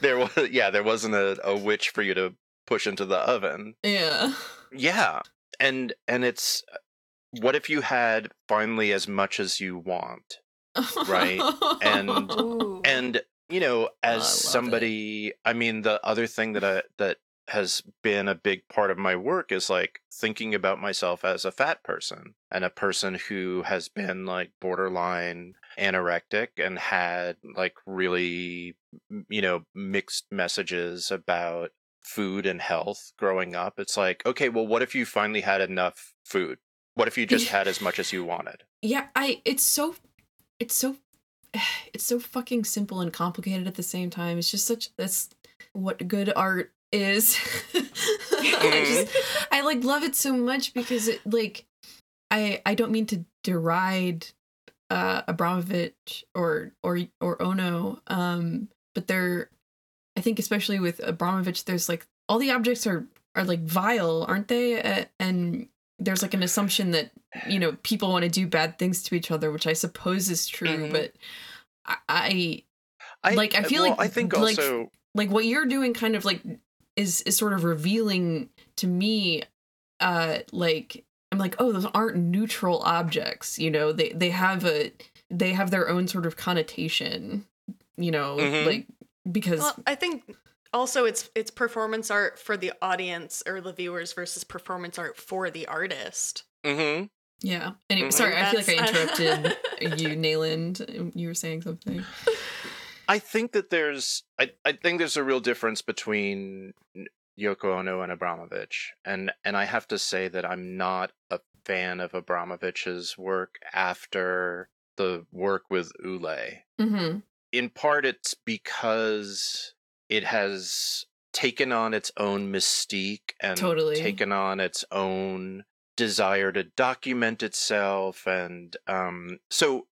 There was yeah, there wasn't a, a witch for you to push into the oven. Yeah. Yeah. And and it's what if you had finally as much as you want? Right, and- [LAUGHS] Ooh. And you know, as I loved it. somebody, I mean, the other thing that I that has been a big part of my work is like thinking about myself as a fat person and a person who has been like borderline anorectic and had like really you know mixed messages about food and health growing up. It's like okay well what if you finally had enough food? What if you just had as much as you wanted? Yeah, I it's so it's so [SIGHS] it's so fucking simple and complicated at the same time. It's just such that's what good art is. [LAUGHS] I just I like love it so much because it like I I don't mean to deride uh Abramovich or or or Ono um but they're I think especially with Abramovich there's like all the objects are are like vile aren't they uh, and there's like an assumption that you know people want to do bad things to each other which I suppose is true Mhm. but I, I I Like, I feel well, like- I think like, also like what you're doing kind of like is is sort of revealing to me uh like i'm like oh those aren't neutral objects you know they they have a they have their own sort of connotation you know Mhm. like because Well, I think also it's it's performance art for the audience or the viewers versus performance art for the artist. Mm-hmm. yeah anyway Mhm. sorry i feel like i [LAUGHS] interrupted you nayland you were saying something [LAUGHS] I think that there's I, I think there's a real difference between Yoko Ono and Abramovich. And and I have to say that I'm not a fan of Abramovich's work after the work with Ulay. mm-hmm In part it's because it has taken on its own mystique and Totally. taken on its own desire to document itself and um so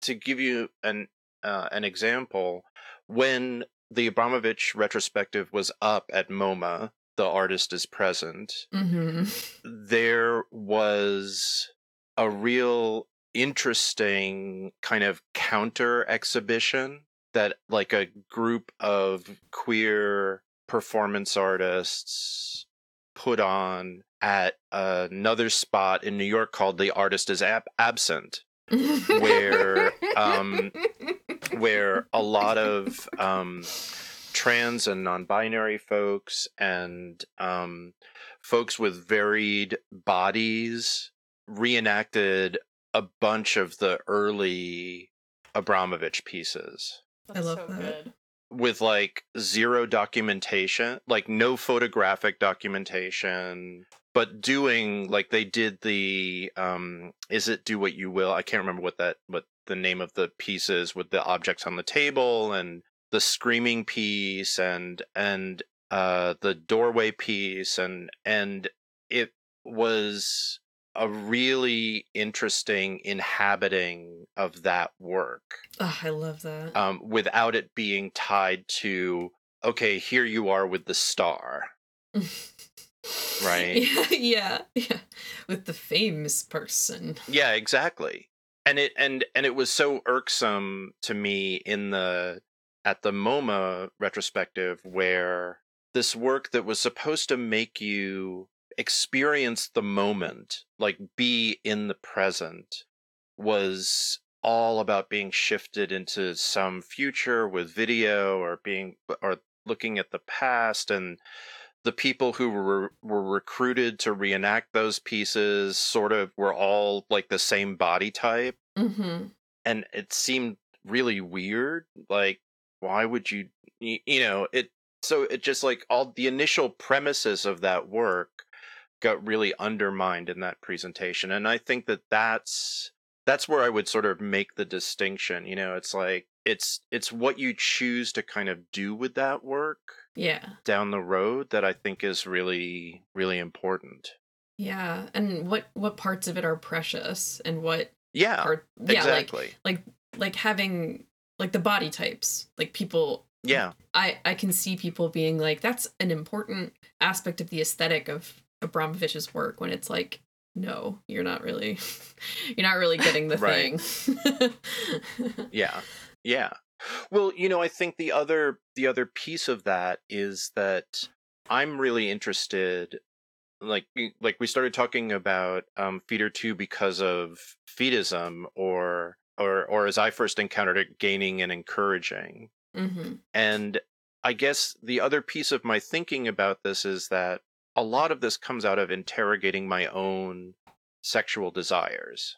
to give you an uh, an example when the Abramovich retrospective was up at MoMA the artist is present mm-hmm. there was a real interesting kind of counter exhibition that like a group of queer performance artists put on at another spot in New York called the artist is Ab- absent [LAUGHS] Where, um, where a [LAUGHS] lot of um, trans and non-binary folks and um, folks with varied bodies reenacted a bunch of the early Abramovich pieces I love that. with like zero documentation, like no photographic documentation, but doing like they did the um is it do what you will? I can't remember what that what the name of the pieces with the objects on the table and the screaming piece and and uh the doorway piece and and it was a really interesting inhabiting of that work oh, i love that um, without it being tied to okay here you are with the star [LAUGHS] right. Yeah, yeah, yeah. With the famous person. yeah exactly and it and and it was so irksome to me in the at the moma retrospective where this work that was supposed to make you experience the moment like be in the present was all about being shifted into some future with video or being or looking at the past and the people who were were recruited to reenact those pieces sort of were all like the same body type Mm-hmm. and it seemed really weird like why would you you know it so it just like all the initial premises of that work got really undermined in that presentation and i think that that's that's where i would sort of make the distinction you know it's like it's it's what you choose to kind of do with that work Yeah. down the road that i think is really really important Yeah, and what what parts of it are precious and what Yeah, yeah, like exactly. like like having like the body types. Like people yeah, I I can see people being like that's an important aspect of the aesthetic of Abramovich's work when it's like no, you're not really [LAUGHS] you're not really getting the [LAUGHS] thing. [LAUGHS] yeah, yeah. Well, you know, I think the other the other piece of that is that I'm really interested. Like, like we started talking about um, Feeder Two because of feederism, or or or as I first encountered it, gaining and encouraging. hmm And I guess the other piece of my thinking about this is that a lot of this comes out of interrogating my own sexual desires,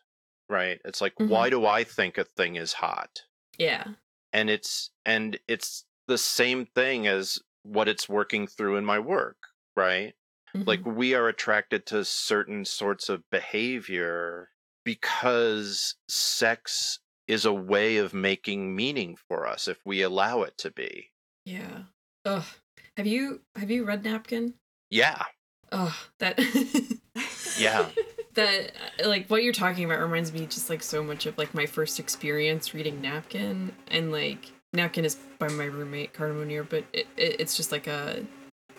right? It's like, Mhm. why do I think a thing is hot? Yeah. And it's and it's the same thing as what it's working through in my work, right? Mhm. Like we are attracted to certain sorts of behavior because sex is a way of making meaning for us if we allow it to be. yeah. Ugh. Have you have you read Napkin? Yeah. Ugh, that Yeah. [LAUGHS] [LAUGHS] that uh, like what you're talking about reminds me just like so much of like my first experience reading Napkin and like Napkin is by my roommate Carter but it, it, it's just like a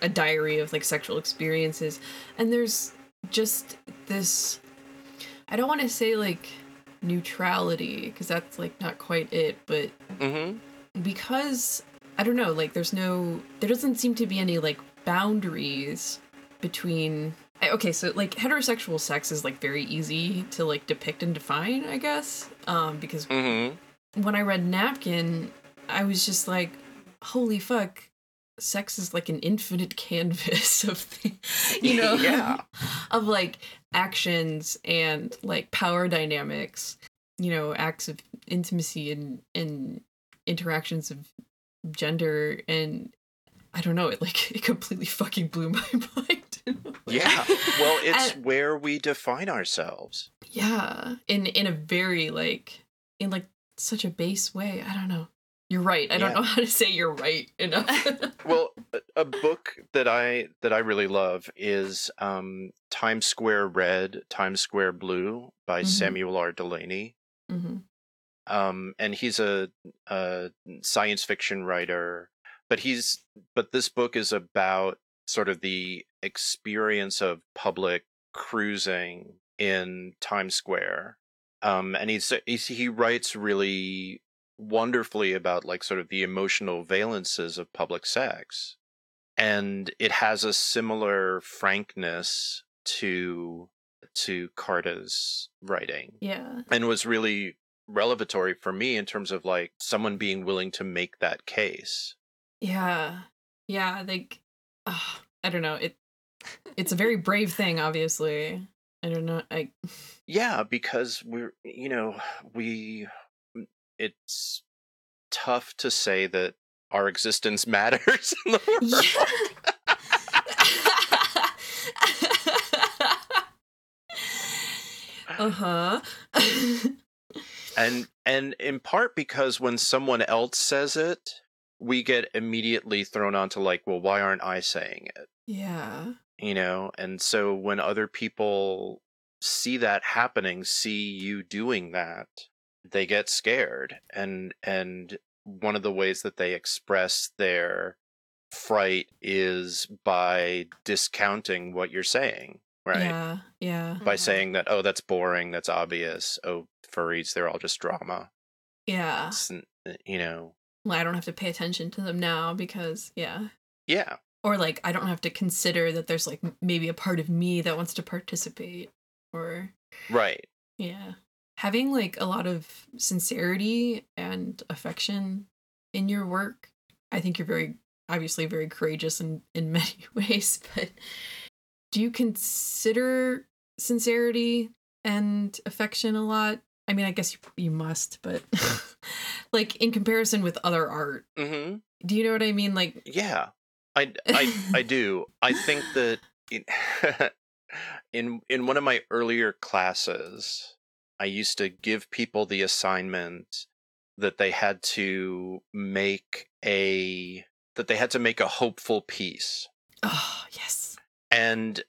a diary of like sexual experiences and there's just this I don't want to say like neutrality because that's like not quite it, but Mm-hmm. because I don't know, like there's no there doesn't seem to be any like boundaries between okay, so like heterosexual sex is like very easy to like depict and define, I guess. Um because Mm-hmm. when I read Napkin, I was just like, holy fuck, sex is like an infinite [LAUGHS] canvas of thi- you know [LAUGHS] Yeah. [LAUGHS] of like actions and like power dynamics, you know, acts of intimacy and and interactions of gender and I don't know, it like [LAUGHS] it completely fucking blew my [LAUGHS] mind. Yeah. Well, [LAUGHS] it's And- where we define ourselves. yeah, in in a very like in like such a base way. I don't know. You're right. I don't know how to say you're right enough. Well, a, book that I that I really love is um, Times Square Red, Times Square Blue by Mhm. Samuel R. Delany. hmm um, and he's a, a science fiction writer. But he's but this book is about sort of the experience of public cruising in Times Square, um, and he's, he's he writes really wonderfully about like sort of the emotional valences of public sex, and it has a similar frankness to to Carter's writing Yeah. and was really revelatory for me in terms of like someone being willing to make that case. Yeah. Yeah, like uh, I don't know. It it's a very brave thing, obviously. I don't know. I Yeah, because we're you know, we it's tough to say that our existence [LAUGHS] matters in the world. [LAUGHS] uh-huh. [LAUGHS] And and in part because when someone else says it, we get immediately thrown onto like, well, why aren't I saying it? yeah. you know and so when other people see that happening see you doing that they get scared and and one of the ways that they express their fright is by discounting what you're saying right Yeah. Yeah. by Mhm. saying that oh that's boring that's obvious oh furries they're all just drama Yeah. It's you know I don't have to pay attention to them now because yeah. yeah Or like I don't have to consider that there's like maybe a part of me that wants to participate or right Yeah. Having like a lot of sincerity and affection in your work, I think you're very obviously very courageous in [LAUGHS] in many [LAUGHS] ways, but do you consider sincerity and affection a lot? I mean, I guess you, you must, but [LAUGHS] like in comparison with other art, mm-hmm do you know what I mean? Like Yeah, I I I [LAUGHS] do. I think that in, [LAUGHS] in in one of my earlier classes, I used to give people the assignment that they had to make a that they had to make a hopeful piece. oh, yes. And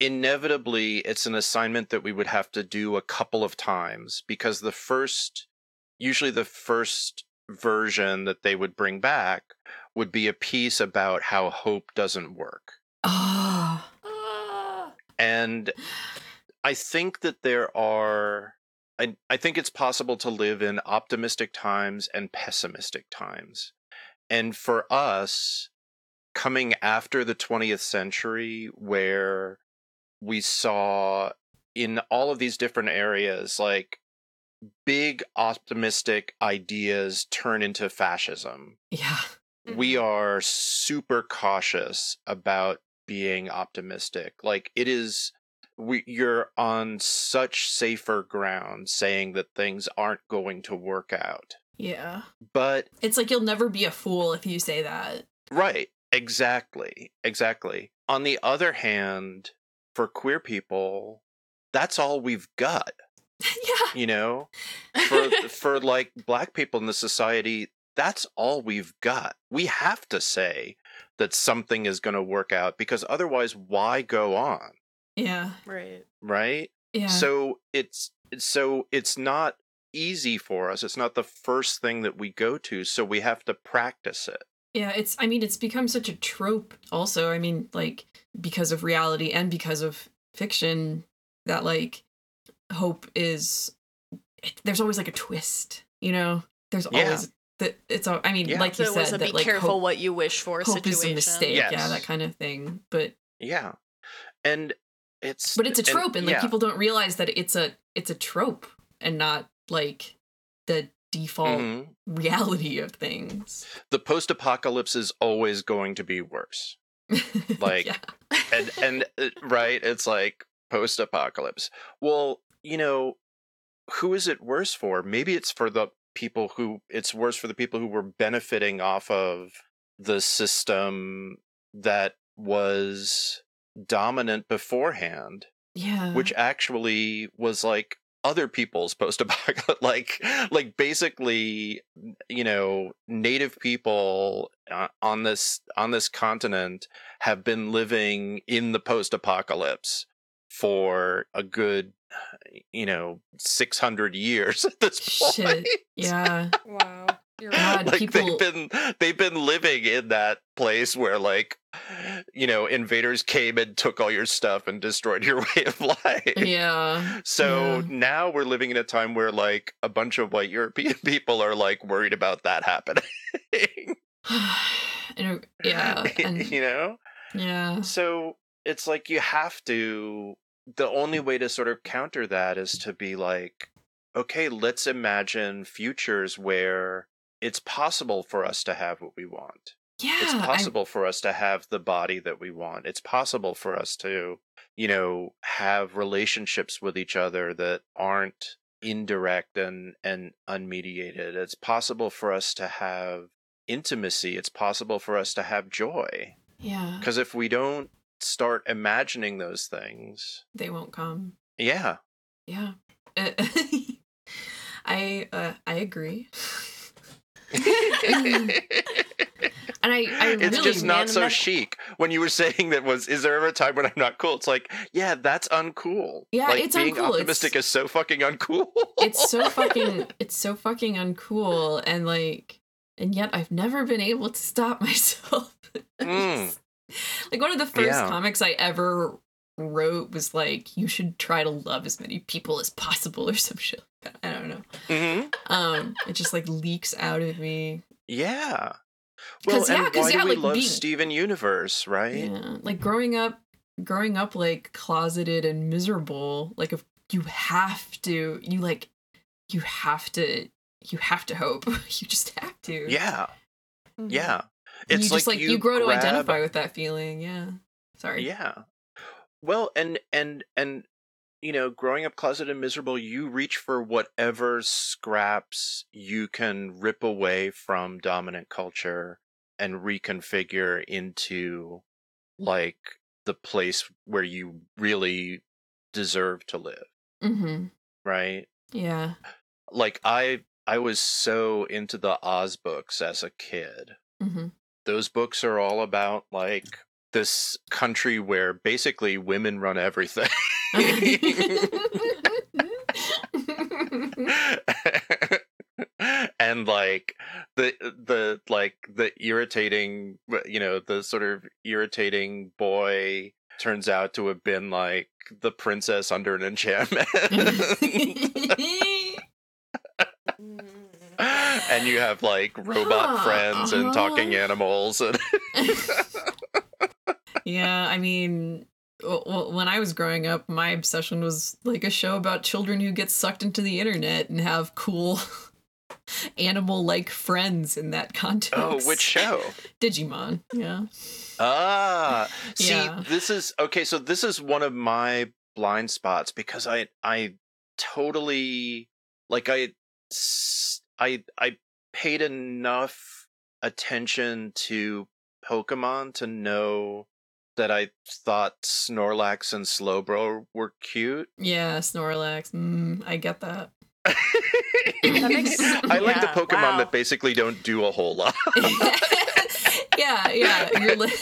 inevitably it's an assignment that we would have to do a couple of times because the first usually the first version that they would bring back would be a piece about how hope doesn't work Oh. And i think that there are I, I think it's possible to live in optimistic times and pessimistic times and for us coming after the 20th century where we saw in all of these different areas like big optimistic ideas turn into fascism Yeah. we Mhm. are super cautious about being optimistic like it is we you're on such safer ground saying that things aren't going to work out Yeah. but It's like you'll never be a fool if you say that. Right. Exactly. Exactly. On the other hand, for queer people, that's all we've got, [LAUGHS] yeah. you know? For [LAUGHS] for like black people in the society, that's all we've got. We have to say that something is going to work out because otherwise why go on, Yeah. right. right? Yeah. So it's so it's not easy for us. It's not the first thing that we go to, so we have to practice it. Yeah, it's I mean it's become such a trope also. I mean like because of reality and because of fiction that like hope is there's always like a twist, you know? There's Yeah. always that it's a I mean Yeah. like you so it said that be like careful hope, what you wish for hope situation. is a mistake, yeah, that kind of thing. But Yeah. And it's but it's a trope and, like yeah. people don't realize that it's a it's a trope and not like the default Mhm. reality of things. the post-apocalypse is always going to be worse [LAUGHS] Like, yeah. and and uh, right it's like post-apocalypse well you know who is it worse for maybe it's for the people who it's worse for the people who were benefiting off of the system that was dominant beforehand yeah. which actually was like other people's post-apocalypse [LAUGHS] like like basically you know native people uh, on this on this continent have been living in the post-apocalypse for a good you know 600 years at this [LAUGHS] point Shit. Yeah. wow. God, like people- they've been they've been living in that place where like you know invaders came and took all your stuff and destroyed your [LAUGHS] way of life Yeah. so Yeah. now we're living in a time where like a bunch of white European [LAUGHS] people are like worried about that happening. [LAUGHS] [SIGHS] Yeah. And you know? yeah. So it's like you have to the only way to sort of counter that is to be like okay, let's imagine futures where it's possible for us to have what we want. Yeah. It's I- possible for us to have the body that we want. It's possible for us to, you know, have relationships with each other that aren't indirect and and unmediated. It's possible for us to have intimacy. It's possible for us to have joy. yeah. Because if we don't start imagining those things, They won't come. yeah, Yeah. [LAUGHS] I uh, I agree. [LAUGHS] And I, I it's really just not so chic. When you were [LAUGHS] saying that was, is there ever a time when I'm not cool? It's like, yeah, that's uncool. Yeah, like, it's being uncool. optimistic It's- is so fucking uncool. [LAUGHS] it's so fucking it's so fucking uncool and like and yet I've never been able to stop myself. Mm. like one of the first Yeah. comics I ever wrote was like you should try to love as many people as possible or some shit like that. I don't know. hmm Um it just like leaks out of me. Yeah. Well, yeah, and 'cause, why yeah, do we like, love being- Steven Universe, right? Yeah. Like growing up growing up like closeted and miserable, like if you have to you like you have to you have to hope. [LAUGHS] you just have to. Yeah, Mhm. yeah. And It's you just like, you, grow grab- to identify with that feeling. Yeah. Sorry. Yeah. Well, and and and you know, growing up closeted and miserable, you reach for whatever scraps you can rip away from dominant culture and reconfigure into like the place where you really deserve to live, Mm-hmm. right? Yeah. Like I I was so into the Oz books as a kid. Mm-hmm. those books are all about like this country where basically women run everything. [LAUGHS] and like the the like the irritating you know the sort of irritating boy turns out to have been like the princess under an enchantment [LAUGHS] [LAUGHS] and you have like robot Huh, friends and talking uh-huh. animals and yeah, I mean, when I was growing up, my obsession was like a show about children who get sucked into the internet and have cool [LAUGHS] animal-like friends in that context. oh which show [LAUGHS] Digimon? Yeah. Ah, see, Yeah. this is okay. So this is one of my blind spots because I I totally like I I I paid enough attention to Pokemon to know that I thought Snorlax and Slowbro were cute. Yeah, Snorlax. Mm, I get that. That makes- [LAUGHS] I like the Pokemon wow. that basically don't do a whole lot. [LAUGHS] yeah, yeah. You're li-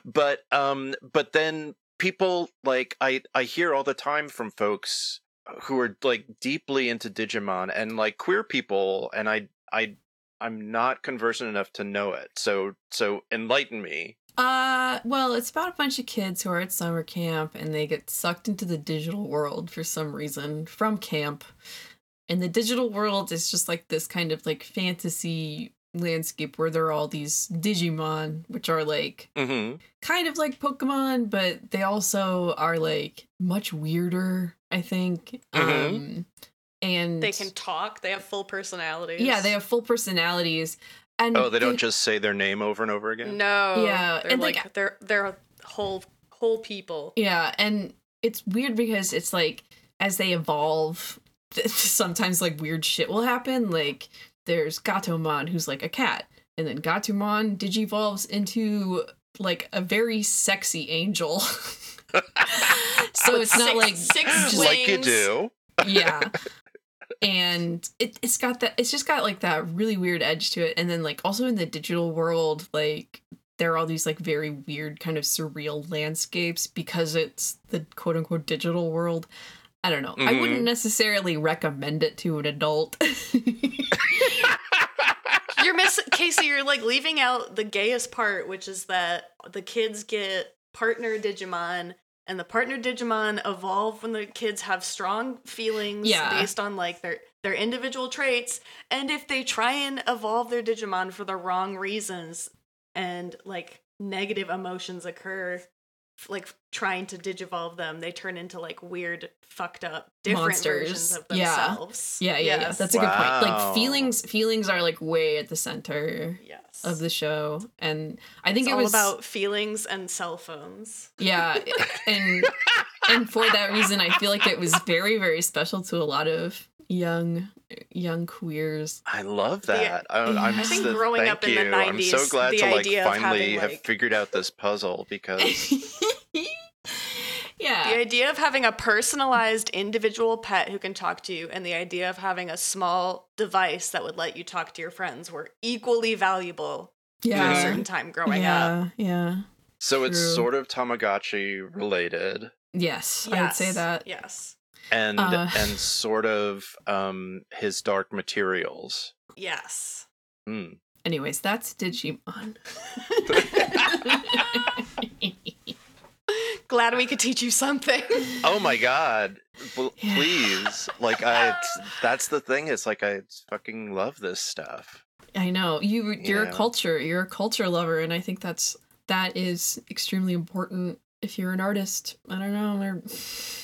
[LAUGHS] but um but then people like i i hear all the time from folks who are like deeply into digimon and like queer people and i i i'm not conversant enough to know it so so enlighten me Uh, well, it's about a bunch of kids who are at summer camp and they get sucked into the digital world for some reason from camp. And the digital world is just like this kind of like fantasy landscape where there are all these Digimon, which are like hmm kind of like Pokemon, but they also are like much weirder, I think. Mhm. Um, and They can talk. They have full personalities. yeah, they have full personalities. And oh they don't just say their name over and over again No. Yeah, They're and, like, like- they're they're whole whole people. Yeah, and it's weird because it's like as they evolve, [LAUGHS] sometimes like weird shit will happen. Like there's Gatomon who's like a cat, and then Gatomon digivolves into like a very sexy angel. [LAUGHS] so it's not six- like six just wings. like you do yeah. And it, it's got that it's just got like that really weird edge to it. And then like also in the digital world, like there are all these like very weird kind of surreal landscapes because it's the quote unquote digital world. I don't know. I Mhm. wouldn't necessarily recommend it to an adult. [LAUGHS] You're missing Casey, you're like leaving out the gayest part, which is that the kids get partner Digimon and the partner Digimon evolve when the kids have strong feelings Yeah. based on like their their individual traits. And if they try and evolve their Digimon for the wrong reasons and like negative emotions occur, like trying to digivolve them, they turn into like weird, fucked up, different Monsters. versions of Yeah. themselves. yeah, yeah, yeah. Yes. That's a good point. Like feelings feelings are like way at the center yes. of the show. And I think it's it all was about feelings and cell phones. Yeah, and and for that reason, I feel like it was very, very special to a lot of young young queers. I love that. I, I'm I think so- growing thank up in the you. I'm so glad the to like finally having, have figured out this puzzle because [LAUGHS] Yeah. The idea of having a personalized individual pet who can talk to you and the idea of having a small device that would let you talk to your friends were equally valuable yeah. at a certain time growing yeah, up. yeah. so it's sort of Tamagotchi related Yes, I would say that. Yes. And Uh. and sort of um his dark materials. Yes. Hmm. Anyways, that's Digimon. [LAUGHS] Glad we could teach you something. Oh my god. Well, [LAUGHS] Yeah. please. Like I [LAUGHS] that's the thing. It's like I fucking love this stuff. I know you. You're Yeah. a culture. You're a culture lover, and I think that's that is extremely important if you're an artist. I don't know, or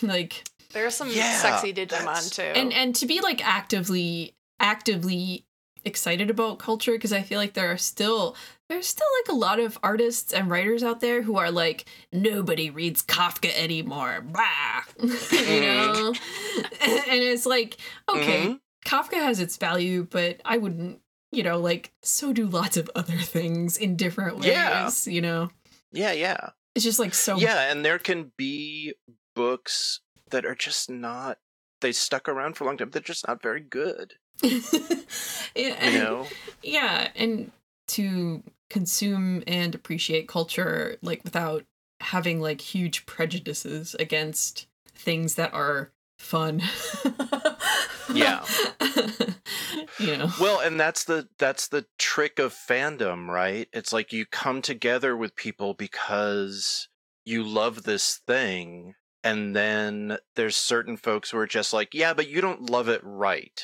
like There are some Yeah, sexy Digimon too. and and to be like actively actively excited about culture because i feel like there are still there's still like a lot of artists and writers out there who are like nobody reads kafka anymore Bah! [LAUGHS] you know [LAUGHS] and it's like okay Mhm. kafka has its value but i wouldn't you know like so do lots of other [LAUGHS] things in different ways Yeah. you know Yeah, yeah. it's just like so Yeah, and there can be books that are just not they stuck around for a long time. They're just not very good. [LAUGHS] yeah, You and- know? Yeah, and to consume and appreciate culture like without having like huge prejudices against things that are fun. [LAUGHS] Yeah. you know. Well, and that's the that's the trick of fandom, right? It's like you come together with people because you love this thing and then there's certain folks who are just like, "Yeah, but you don't love it right."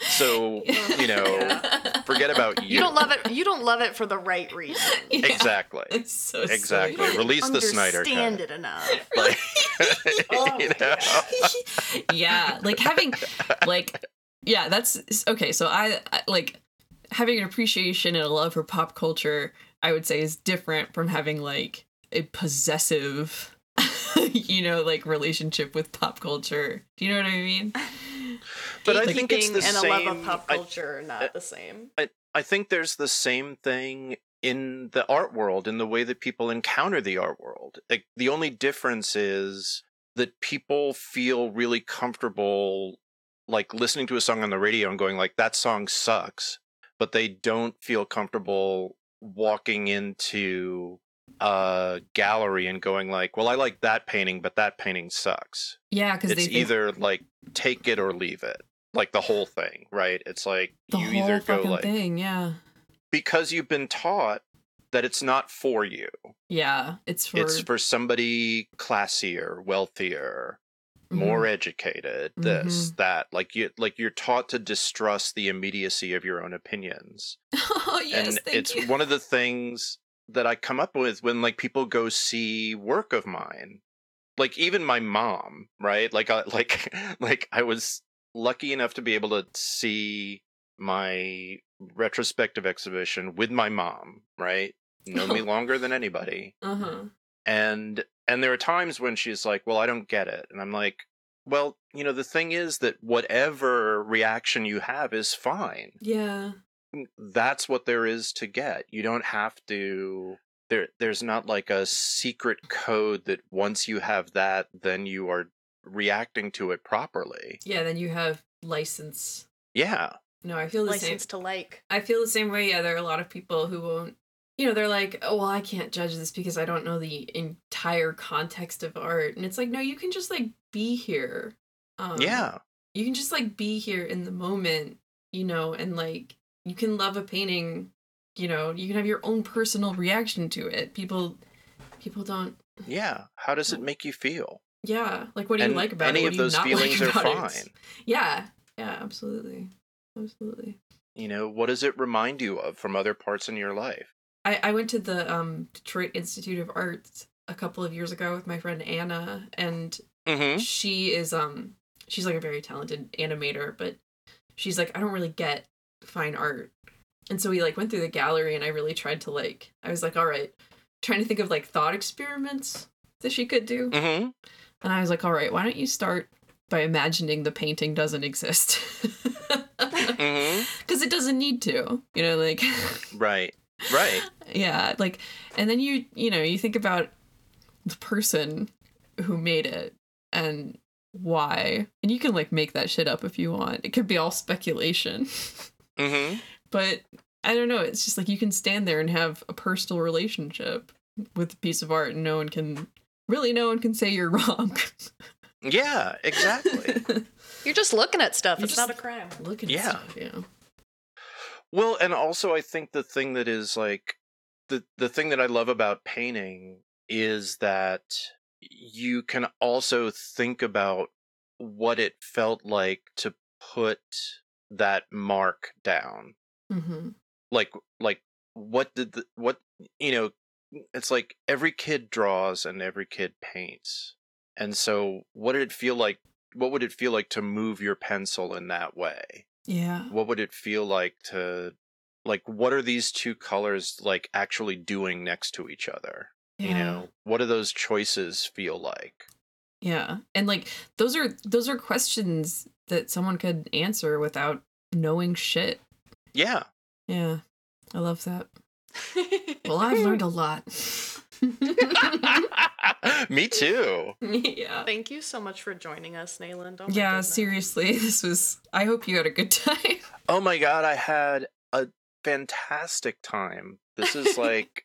So, [LAUGHS] you know, [LAUGHS] forget about you. You don't love it. You don't love it for the right reason. [LAUGHS] Yeah. Exactly. It's so. Exactly. You Release the Snyder Understand cut. it enough. Like, Oh, you know? yeah, like having like yeah, that's okay. So I, I like having an appreciation and a love for pop culture. I would say is different from having like a possessive, [LAUGHS] you know, like relationship with pop culture. Do you know what I mean? [LAUGHS] But I think it's the and a love of same- pop I- culture are not the same. I, I think there's the same thing in the art world in the way that people encounter the art world. Like the only difference is that people feel really comfortable like listening to a song on the radio and going like that song sucks, but they don't feel comfortable walking into a gallery and going like, well, I like that painting, but that painting sucks. Yeah, because they It's think either like take it or leave it. Like the whole thing, right? It's like the you whole either go like thing. Yeah, because you've been taught that it's not for you. yeah, it's for It's for somebody classier, wealthier, more educated, this, Mm-hmm. that. Like you like you're taught to distrust the immediacy of your own opinions. [LAUGHS] oh yes, and it's you. one of the things that I come up with when like people go see work of mine. Like even my mom, right? Like I [LAUGHS] like like I was lucky enough to be able to see my retrospective exhibition with my mom, right? Know me [LAUGHS] longer than anybody. Uh huh. And and there are times when she's like, "Well, I don't get it." And I'm like, "Well, you know, the thing is that whatever reaction you have is fine." Yeah. That's what there is to get. You don't have to there there's not like a secret code that once you have that then you are reacting to it properly. Yeah. Then you have license. Yeah. No, I feel the same. License to like. I feel the same way. Yeah, there are a lot of people who won't. You know, they're like, "Oh, well, I can't judge this because I don't know the entire context of art." And it's like, no, you can just like be here. Um, yeah. you can just like be here in the moment, you know, and like you can love a painting. You know, you can have your own personal reaction to it. People, people don't. Yeah. How does it make you feel? Yeah, like what do you like about any it? What of those [LAUGHS] feelings like are about it? fine. Yeah, yeah, absolutely, absolutely. You know, what does it remind you of from other parts in your life? I, I went to the um, Detroit Institute of Arts a couple of years ago with my friend Anna, and Mhm. she is um she's like a very talented animator, but she's like I don't really get fine art, and so we like went through the gallery, and I really tried to like I was like all right, trying to think of like thought experiments that she could do, Mhm. and I was like all right, why don't you start by imagining the painting doesn't exist. [LAUGHS] Because it doesn't need to, you know, like [LAUGHS] Right. Right. yeah like and then you you know you think about the person who made it and why and you can like make that shit up if you want it could be all speculation [LAUGHS] Mhm. but i don't know it's just like you can stand there and have a personal relationship with a piece of art and no one can really no one can say you're [LAUGHS] wrong Yeah, exactly. [LAUGHS] You're just looking at stuff. You're it's not a crime. look at Yeah. stuff yeah Well, and also I think the thing that is like the the thing that I love about painting is that you can also think about what it felt like to put that mark down. mm-hmm. Like like what did the what you know it's like every kid draws and every kid paints. And so what did it feel like what would it feel like to move your pencil in that way? yeah what would it feel like to like what are these two colors like actually doing next to each other you know what do those choices feel like Yeah. And like those are those are questions that someone could answer without knowing shit. yeah Yeah. I love that. [LAUGHS] Well, I've learned a lot. [LAUGHS] me too [LAUGHS] yeah. Thank you so much for joining us, Nayland. Oh Yeah, goodness. seriously. This was I hope you had a good time. oh my god i had a fantastic time. This is like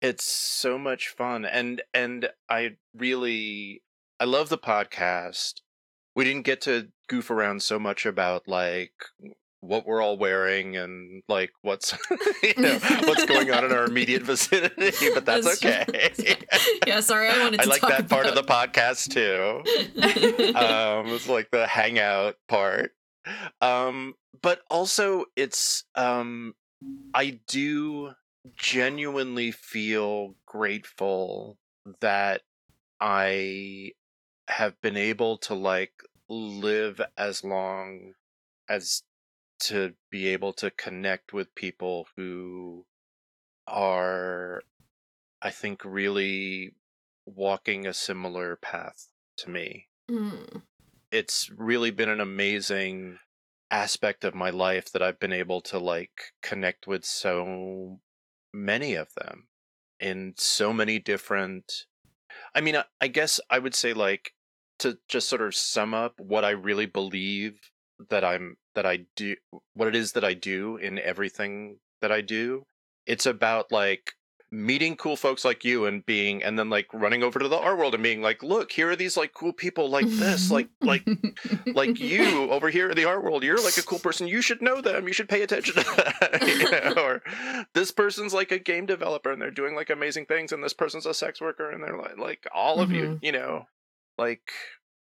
it's so much fun and and I really I love the podcast. We didn't get to goof around so much about like what we're all wearing and like what's [LAUGHS] you know what's going on in our immediate vicinity, but [LAUGHS] that's, That's okay. [LAUGHS] yeah, sorry, I wanted I to like talk that part of the podcast too. um it's like the hangout part um but also it's um i do genuinely feel grateful that i have been able to like live as long as to be able to connect with people who are i think really walking a similar path to me Mm. it's really been an amazing aspect of my life that I've been able to like connect with so many of them in so many different I mean I, I guess I would say like to just sort of sum up what I really believe that I'm that I do what it is that I do in everything that I do. It's about like meeting cool folks like you and being and then like running over to the art world and being like look here are these like cool people like this like like like you [LAUGHS] over here in the art world. You're like a cool person. You should know them. You should pay attention to that [LAUGHS] you know? [LAUGHS] or this person's like a game developer and they're doing like amazing things and this person's a sex worker and they're like like all of you Mhm. you know like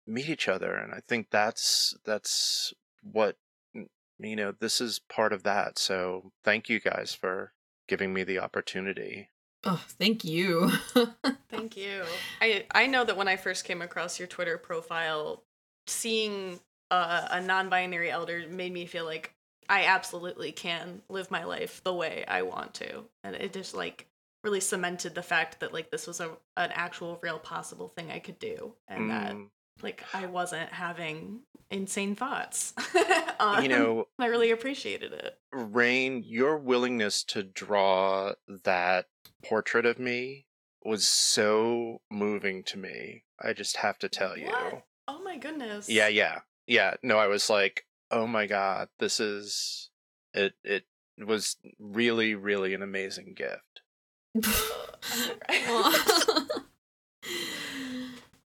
meet each other and i think that's that's what you know this is part of that so thank you guys for giving me the opportunity oh, thank you. [LAUGHS] Thank you. I I know that when I first came across your Twitter profile, seeing a, a non-binary elder made me feel like I absolutely can live my life the way I want to, and it just like really cemented the fact that like this was a an actual real possible thing I could do, and that Mm, like I wasn't having insane thoughts. [LAUGHS] you Um, know I really appreciated it. Rain, your willingness to draw that portrait of me was so moving to me. I just have to tell you. What? Oh my goodness. Yeah, yeah. Yeah. No, I was like, "Oh my god, this is it it was really really an amazing gift."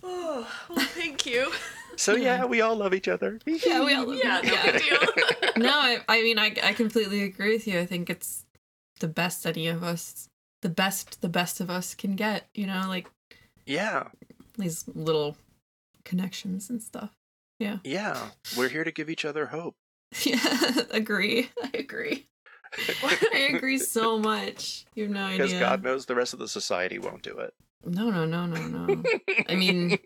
Oh, well, thank you. So yeah, Yeah. we all love each other. yeah, we all love Yeah, it. no Yeah. [LAUGHS] no, I, I mean, I, I completely agree with you. I think it's the best any of us, the best, the best of us can get. You know, like Yeah. these little connections and stuff. Yeah, yeah. We're here to give each other hope. [LAUGHS] Yeah, agree. I agree. [LAUGHS] I agree so much. You have no idea. Because God knows the rest of the society won't do it. No, no, no, no, no. I mean,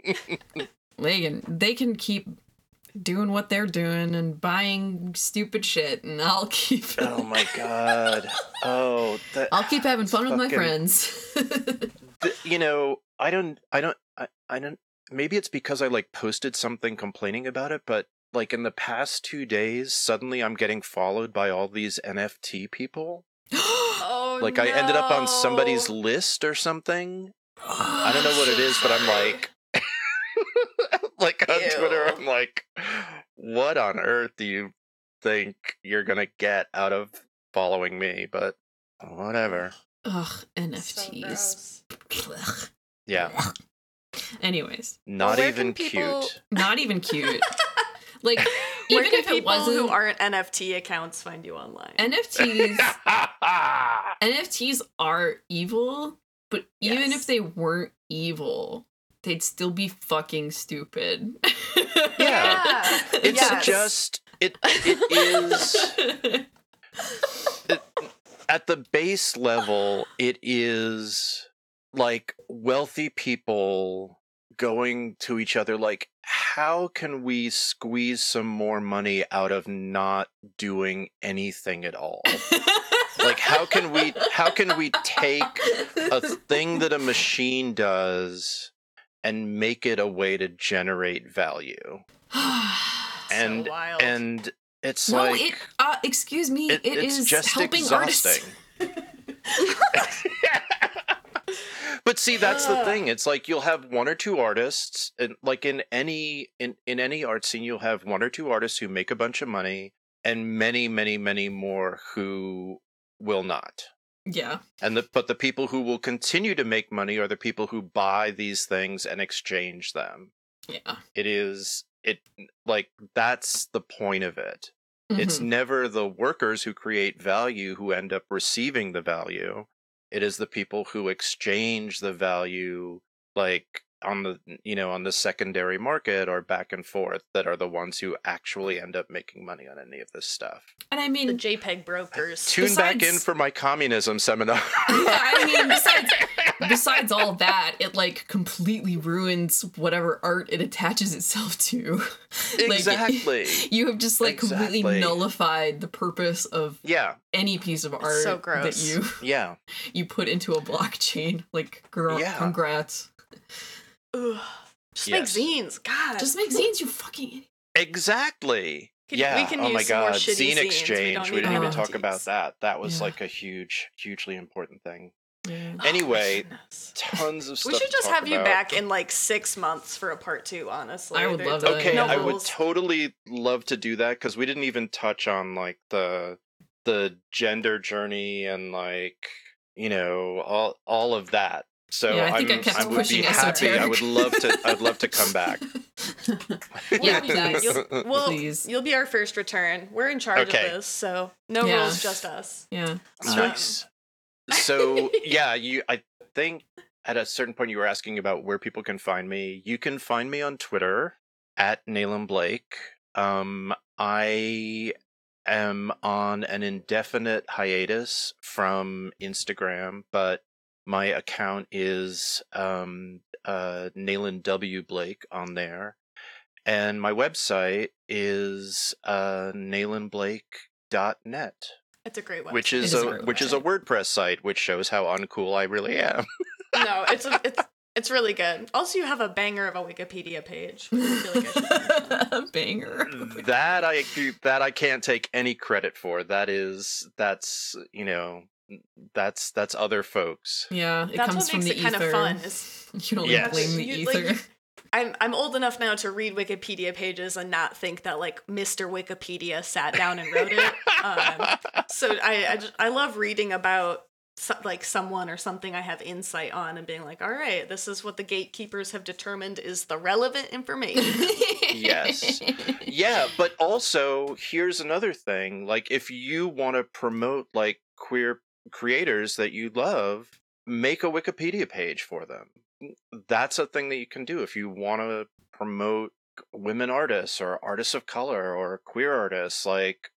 [LAUGHS] they can they can keep doing what they're doing and buying stupid shit, and I'll [LAUGHS] keep. oh my god. Oh, that I'll keep having fun with my friends. th- you know, I don't, I don't, I, I don't. Maybe it's because I like posted something complaining about it, but like in the past two days, suddenly I'm getting followed by all these NFT people. [GASPS] Oh, Like I ended up on somebody's list or something. I don't know what it is, but I'm [GASPS] like, [LAUGHS] like on Twitter, I'm like, what on earth do you think you're gonna get out of following me? But whatever. Ugh, NFTs. gross. Ugh. Yeah, Anyways, not where even can people- cute. not even cute. [LAUGHS] like [LAUGHS] Where even can if it people wasn't who aren't NFT accounts find you online? NFTs, [LAUGHS] NFTs are evil, but even if they weren't evil, they'd still be fucking stupid. Yeah. [LAUGHS] It's Yes. just it it is it, at the base level it is like wealthy people going to each other like how can we squeeze some more money out of not doing anything at all like how can we how can we take a thing that a machine does and make it a way to generate value [SIGHS] and so and it's no, like it. Uh, excuse me. it- it it's is just helping exhausting. artists. [LAUGHS] [LAUGHS] but see that's the [GASPS] thing it's like you'll have one or two artists and like in any in, in any art scene you'll have one or two artists who make a bunch of money and many many many more who will not. Yeah. And the but the people who will continue to make money are the people who buy these things and exchange them. Yeah. It is it like that's the point of it. It's Mhm. never the workers who create value who end up receiving the value. It is the people who exchange the value like on the you know on the secondary market or back and forth that are the ones who actually end up making money on any of this stuff. and I The mean, JPEG brokers. Tune back in for my communism seminar. yeah, I mean, besides [LAUGHS] besides all that, it like completely ruins whatever art it attaches itself to. [LAUGHS] Like, exactly. [LAUGHS] you have just like completely nullified the purpose of yeah. any piece of art so that gross. you Yeah. you put into a blockchain. Like, girl, Yeah. congrats. Ugh. Just Yes. make zines. God. Just make zines, you fucking idiot. Exactly. Could- yeah. we can oh my use some god. shitty Zine zines. We exchange. We, need didn't even NFTs. talk about that. That was Yeah. like a huge, hugely important thing. Yeah. Oh Anyway, goodness. Tons of stuff. we should to just talk have you about. back in like six months for a part two. Honestly, I would There's love that. Okay, no I would totally love to do that because we didn't even touch on like the the gender journey and like you know all all of that. So Yeah, I think I I'm, kept I would pushing be happy. I would love to. I'd love to come back. [LAUGHS] yeah, please. You'll, well, Please. you'll be our first return. We're in charge Okay. of this, so no Yeah. rules, just us. Yeah. Nice. So [LAUGHS] yeah, you. I think at a certain point you were asking about where people can find me. You can find me on Twitter at Nayland Blake. Um, I am on an indefinite hiatus from Instagram, but my account is um, uh, Nayland W Blake on there, and my website is uh, NaylandBlake.net It's a great website. which is is a a great which is a. WordPress site, which shows how uncool I really am. no, it's a, it's [LAUGHS] it's really good. Also, you have a banger of a Wikipedia page. I feel like I should mention that. Banger. that I that I can't take any credit for. That is that's you know that's that's other folks. Yeah, it That's comes what from makes the it kind of fun. Is [LAUGHS] You don't Yes. blame the You- ether. like, I'm I'm old enough now to read Wikipedia pages and not think that like Mr. Wikipedia sat down and wrote it. Um, [LAUGHS] so I I, just, I love reading about so, like someone or something I have insight on and being like, all right, this is what the gatekeepers have determined is the relevant information. Yes. yeah, but also here's another thing. Like if you want to promote like queer creators that you love, make a Wikipedia page for them. Mm, that's a thing that you can do if you want to promote women artists or artists of color or queer artists like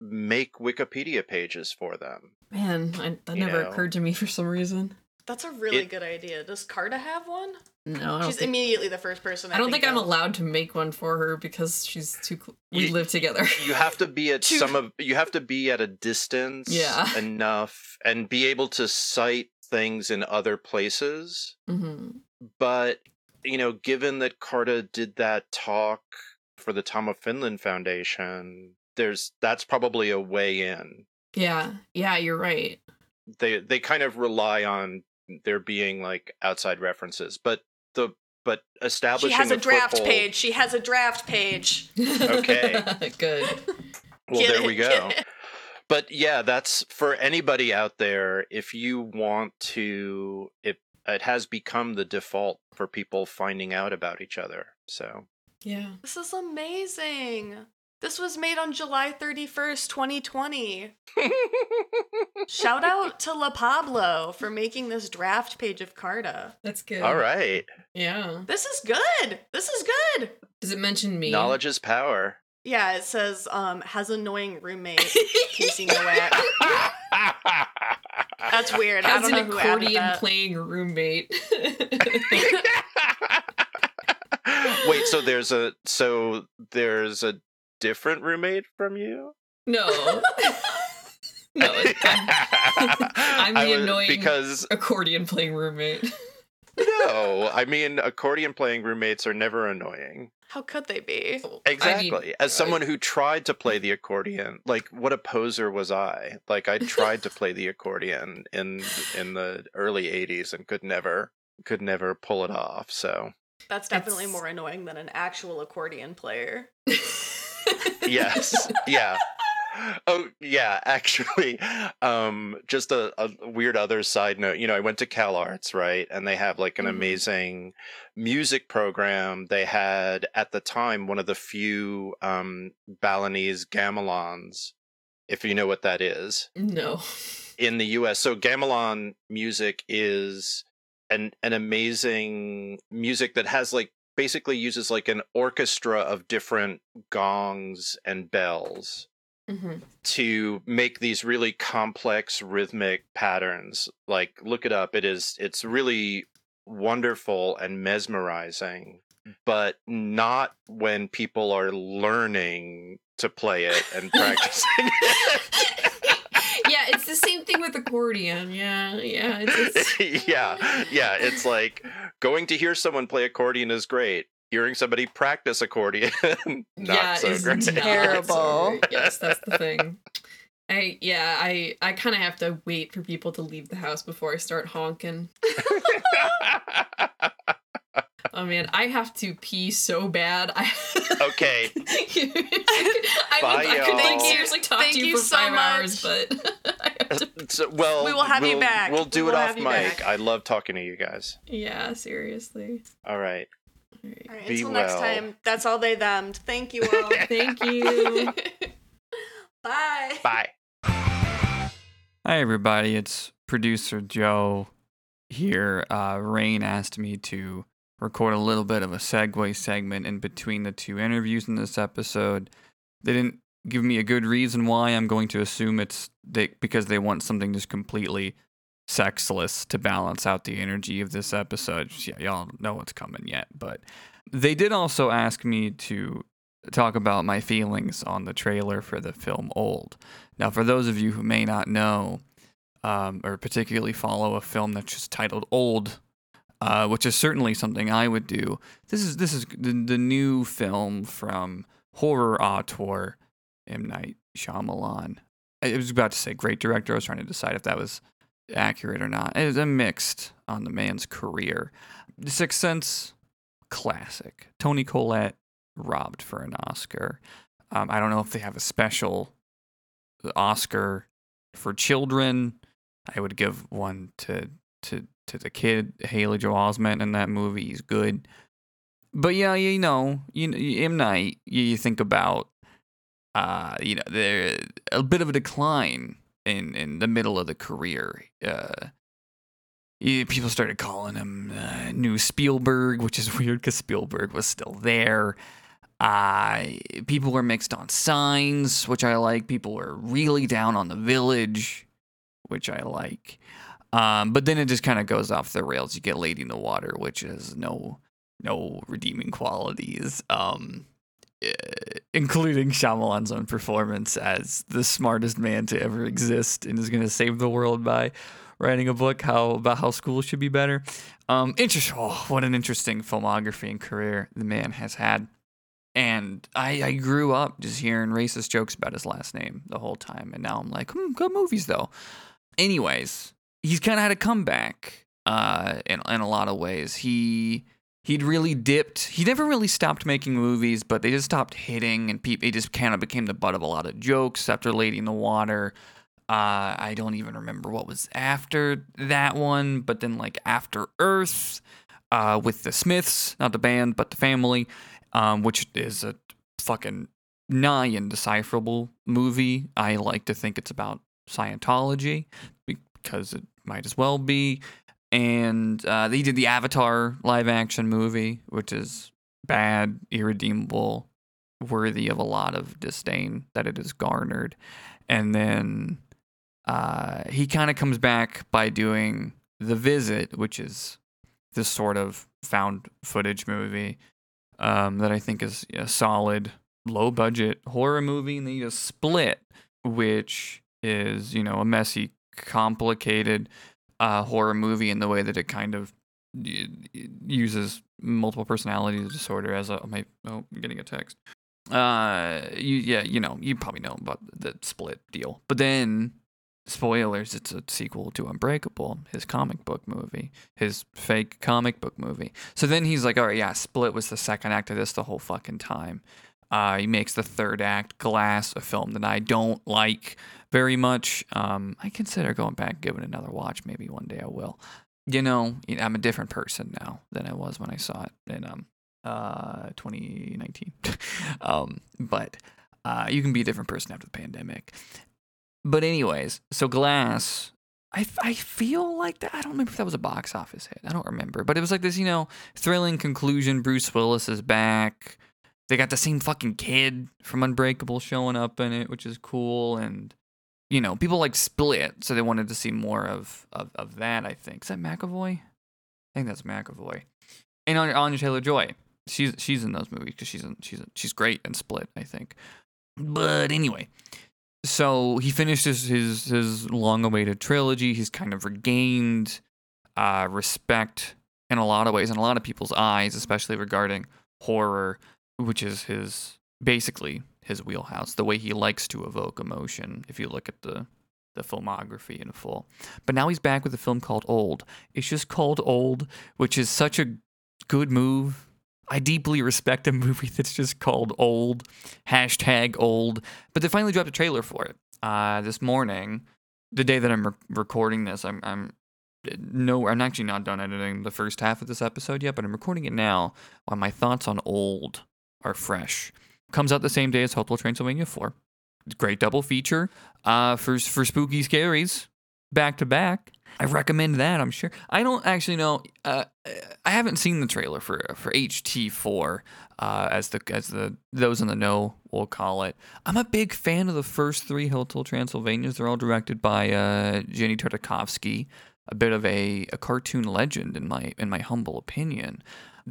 make Wikipedia pages for them. Man, I, that You never know. occurred to me for some reason. That's a really It- good idea. Does Carta have one? No, She's think. immediately the first person. I, I don't think I'm of. allowed to make one for her because she's too. Cl- we You- live together. [LAUGHS] You have to be at some of you have to be at a distance Yeah. enough and be able to cite things in other places. hmm but you know given that carta did that talk for the tom of finland foundation there's that's probably a way in Yeah, yeah, you're right. they they kind of rely on there being like outside references but the but establishing She has a a draft foothold- page. She has a draft page. Okay. [LAUGHS] good. [LAUGHS] well Get there it, we go but yeah that's for anybody out there if you want to it it has become the default for people finding out about each other so Yeah. This is amazing. This was made on July 31st, 2020. [LAUGHS] Shout out to La Pablo for making this draft page of Carta. That's good. all right Yeah. This is good. This is good. Does it mention me? Knowledge is power. Yeah, it says um has annoying roommate [LAUGHS] kissing a whack. That's weird. I don't an know who added accordion that. playing roommate. [LAUGHS] Wait, so there's a so there's a different roommate from you? no. [LAUGHS] no, [LAUGHS] I'm, I'm the was- annoying because accordion playing roommate. no, I mean accordion playing roommates are never annoying. How could they be? Exactly. As someone who tried to play the accordion, like what a poser was I? Like I tried to play the accordion in in the early 80s and could never could never pull it off. So, That's definitely It's- more annoying than an actual accordion player. [LAUGHS] yes. yeah. oh yeah, actually, um, just a, a weird other side note. You know, I went to CalArts, right, and they have like an Mhm. amazing music program. They had at the time one of the few um, Balinese gamelans, if you know what that is No. in the US. So gamelan music is an an amazing music that has like basically uses like an orchestra of different gongs and bells hmm to make these really complex rhythmic patterns. Like look it up. It is it's really wonderful and mesmerizing, but not when people are learning to play it and [LAUGHS] practicing it. [LAUGHS] yeah, it's the same thing with accordion. Yeah, yeah. It's, it's [LAUGHS] yeah, yeah. It's like going to hear someone play accordion is great. Hearing somebody practice accordion, [LAUGHS] not yeah, so is [LAUGHS] great. Terrible. yes, that's the thing. I yeah, I I kind of have to wait for people to leave the house before I start honking. Oh man, I have to pee so bad. I [LAUGHS] okay, I, Bye, would, I could y'all. like seriously talk Thank to you, you for so five much. hours, but [LAUGHS] I have to. [LAUGHS] so, well, We will have you we'll- back. We'll do We it off mic. back. I love talking to you guys. Yeah, seriously. All right. All right. All right, Be until next time, that's all they themmed. Thank you all. Thank you. Bye. Bye. Hi, everybody. It's producer Joe here. Uh, Rain asked me to record a little bit of a segue segment in between the two interviews in this episode. They didn't give me a good reason why. I'm going to assume it's they, because they want something just completely sexless to balance out the energy of this episode. Yeah, y'all know what's coming yet. But they did also ask me to talk about my feelings on the trailer for the film Old. Now, for those of you who may not know, um, or particularly follow a film that's just titled Old, uh, which is certainly something I would do. This is this is the, the new film from horror auteur M Night Shyamalan. I was about to say great director. I was trying to decide if that was accurate or not. It was a mixed on the man's career. The Sixth Sense, classic. Toni Collette robbed for an Oscar. Um, I don't know if they have a special Oscar for children. I would give one to to to the kid Haley Joel Osment in that movie. He's good. But yeah, you know, you M Night. You, you think about, uh, you know, there a bit of a decline in in the middle of the career. Uh, people started calling him uh, new Spielberg, which is [LAUGHS] weird because Spielberg was still there. Uh, people were mixed on signs, which I like. People were really down on the village, which I like. Um, but then it just kind of goes off the rails. You get Lady in the Water, which has no no redeeming qualities. Um, eh, including Shyamalan's own performance as the smartest man to ever exist and is going to save the world by writing a book how about how schools should be better. Um, interesting. Oh, what an interesting filmography and career the man has had. And I, I grew up just hearing racist jokes about his last name the whole time. And now I'm like, hmm, good movies though. Anyways, he's kind of had a comeback uh, in, in a lot of ways. He he'd really dipped. He never really stopped making movies, but they just stopped hitting, and people he just kind of became the butt of a lot of jokes after Lady in the Water. Uh, I don't even remember what was after that one, but then like After Earth, uh, with the Smiths, not the band, but the family, um, which is a fucking nigh indecipherable movie. I like to think it's about Scientology because it might as well be. And uh, they did the Avatar live action movie, which is bad, irredeemable, worthy of a lot of disdain that it has garnered. And then uh, he kind of comes back by doing The Visit, which is this sort of found footage movie um, that I think is a solid, low budget horror movie. And then you just Split, which is, you know, a messy, complicated uh, horror movie in the way that it kind of uses multiple personality disorder as a. My, oh, I'm getting a text. Uh, you, yeah, you know, you probably know about the split deal. But then, spoilers, it's a sequel to Unbreakable, his comic book movie, his fake comic book movie. So then he's like, all right, yeah, Split was the second act of this the whole fucking time. Uh, he makes the third act, Glass, a film that I don't like very much. Um, I consider going back giving another watch. Maybe one day I will. You know, you know, I'm a different person now than I was when I saw it in um, uh, 2019. [LAUGHS] um, but uh, you can be a different person after the pandemic. But anyways, so Glass, I, I feel like that. I don't remember if that was a box office hit. I don't remember, but it was like this, you know, thrilling conclusion. Bruce Willis is back. They got the same fucking kid from Unbreakable showing up in it, which is cool. And you know, people like Split, so they wanted to see more of of, of that. I think is that McAvoy. I think that's McAvoy. And on Anya Taylor Joy, she's she's in those movies because she's she's she's great in Split. I think. But anyway, so he finished his his, his long awaited trilogy. He's kind of regained uh, respect in a lot of ways, in a lot of people's eyes, especially regarding horror, which is his basically his wheelhouse, the way he likes to evoke emotion. If you look at the the filmography in full, but now he's back with a film called Old. It's just called Old, which is such a good move. I deeply respect a [LAUGHS] movie that's just called Old, hashtag Old. But they finally dropped a trailer for it uh, this morning, the day that I'm re- recording this. I'm I'm no, I'm actually not done editing the first half of this episode yet, but I'm recording it now while my thoughts on Old are fresh. Comes out the same day as Hotel Transylvania 4. Great double feature uh, for, for spooky scaries back to back. I recommend that. I'm sure. I don't actually know. Uh, I haven't seen the trailer for for HT4, uh, as the as the those in the know will call it. I'm a big fan of the first three Hotel Transylvanias. They're all directed by uh, Genndy Tartakovsky, a bit of a, a cartoon legend in my in my humble opinion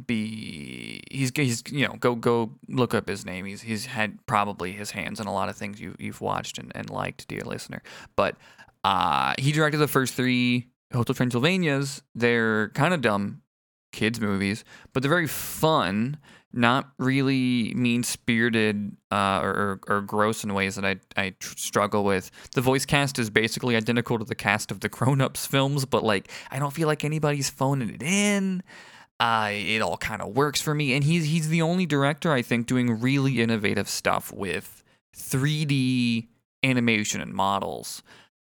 be he's he's you know go go look up his name. He's he's had probably his hands in a lot of things you you've watched and, and liked, dear listener. But uh, he directed the first three Hotel Transylvanias. They're kind of dumb kids movies, but they're very fun. Not really mean spirited uh, or, or, gross in ways that I, I tr- struggle with. The voice cast is basically identical to the cast of the Grown Ups films, but like I don't feel like anybody's phoning it in uh, it all kind of works for me. And he's he's the only director I think doing really innovative stuff with 3D animation and models.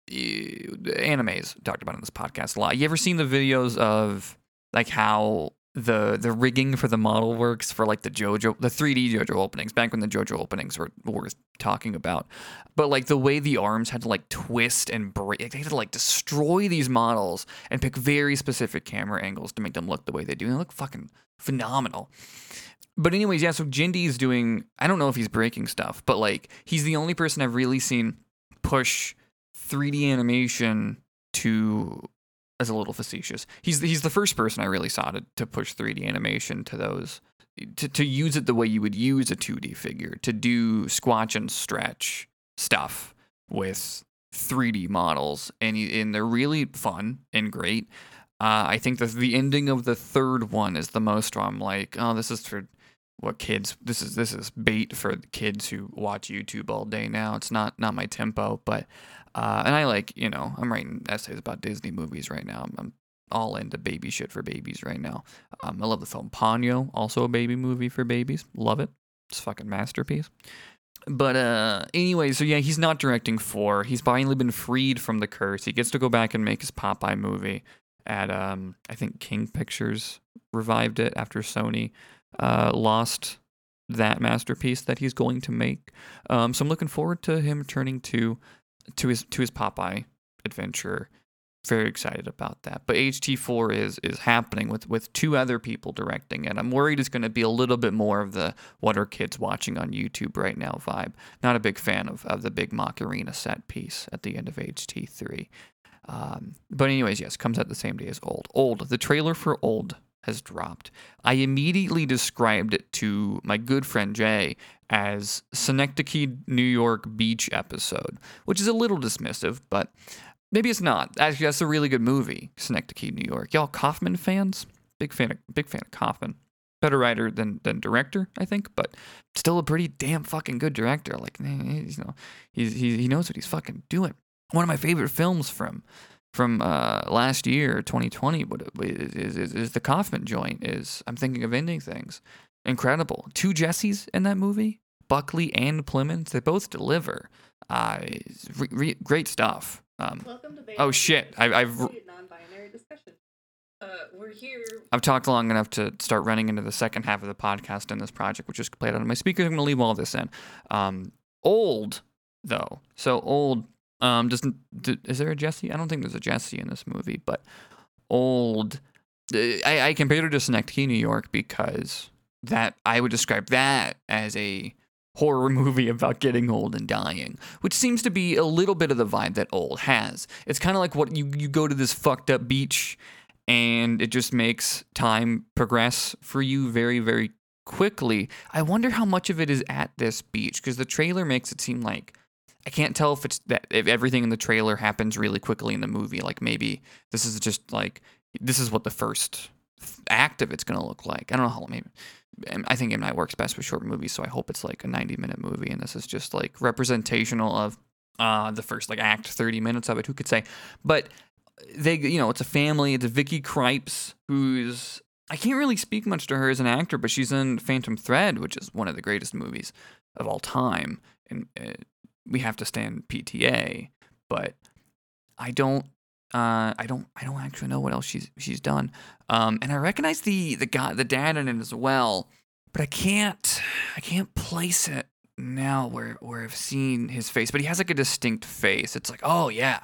animes talked about in this podcast a lot. You ever seen the videos of like how the the rigging for the model works for like the JoJo the 3D JoJo openings back when the JoJo openings were worth talking about. But like the way the arms had to like twist and break, they had to like destroy these models and pick very specific camera angles to make them look the way they do. And they look fucking phenomenal. But anyways, yeah. So Genndy is doing. I don't know if he's breaking stuff, but like he's the only person I've really seen push 3D animation to as a little facetious. He's he's the first person I really saw to, to push 3D animation to those to, to use it the way you would use a 2D figure, to do squash and stretch stuff with 3D models, and and they're really fun and great. Uh, I think the the ending of the third one is the most where I'm like, oh, this is for what kids. This is this is bait for kids who watch YouTube all day now. It's not not my tempo, but uh, and I like, you know, I'm writing essays about Disney movies right now. I'm, I'm all into baby shit for babies right now. Um, I love the film Ponyo, also a baby movie for babies. Love it. It's a fucking masterpiece. But uh, anyway, so yeah, he's not directing four. He's finally been freed from the curse. He gets to go back and make his Popeye movie at um, I think King Features revived it after Sony uh, lost that masterpiece that he's going to make. Um, so I'm looking forward to him turning to to his to his Popeye adventure. Very excited about that. But HT4 is is happening with with two other people directing it. I'm worried it's going to be a little bit more of the what are kids watching on YouTube right now vibe. Not a big fan of, of the big Macarena set piece at the end of HT3. Um, but anyways, yes, comes out the same day as Old. Old. The trailer for Old has dropped. I immediately described it to my good friend Jay as Synecdoche, New York beach episode, which is a little dismissive, but maybe it's not. Actually, that's a really good movie, Synecdoche, New York. Y'all Kaufman fans? Big fan of big fan of Kaufman. Better writer than than director, I think, but still a pretty damn fucking good director. Like, you know, he's, he he knows what he's fucking doing. One of my favorite films from from uh, last year, 2020, what is, is, is the Kaufman joint. Is I'm thinking of ending things. Incredible. Two Jessies in that movie. Buckley and Plemons, they both deliver. Uh, re- re- great stuff. Um, Welcome to oh shit! I, I've non-binary discussion. Uh, we're here. I've talked long enough to start running into the second half of the podcast in this project, which is played out on my speakers. I'm going to leave all this in. Um, old though, so old. Um, doesn't is there a Jesse? I don't think there's a Jesse in this movie, but old. uh, I, I compared it to Synecdoche, New York, because that I would describe that as a horror [LAUGHS] movie about getting old and dying, which seems to be a little bit of the vibe that old has. It's kind of like what you you go to this fucked up beach and it just makes time progress for you very very quickly. I wonder how much of it is at this beach because the trailer makes it seem like I can't tell if it's that if everything in the trailer happens really quickly in the movie. Like maybe this is just like this is what the first act of it's gonna look like. I don't know how maybe. I think M Night works best with short movies, so I hope it's like a 90 minute movie, and this is just like representational of uh, the first like act 30 minutes of it. Who could say? But they, you know, it's a family. It's Vicky Krieps, who's I can't really speak much to her as an actor, but she's in Phantom Thread, which is one of the greatest movies of all time, and uh, we have to stand PTA. But I don't, uh, I don't, I don't actually know what else she's she's done. Um, and I recognize the the guy, the dad in it as well, but I can't, I can't place it now where where I've seen his face. But he has like a distinct face. It's like, oh yeah,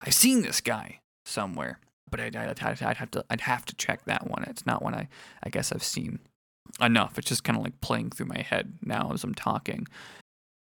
I've seen this guy somewhere. But I'd, I'd, I'd I'd have to I'd have to check that one. It's not one I I guess I've seen enough. It's just kind of like playing through my head now as I'm talking.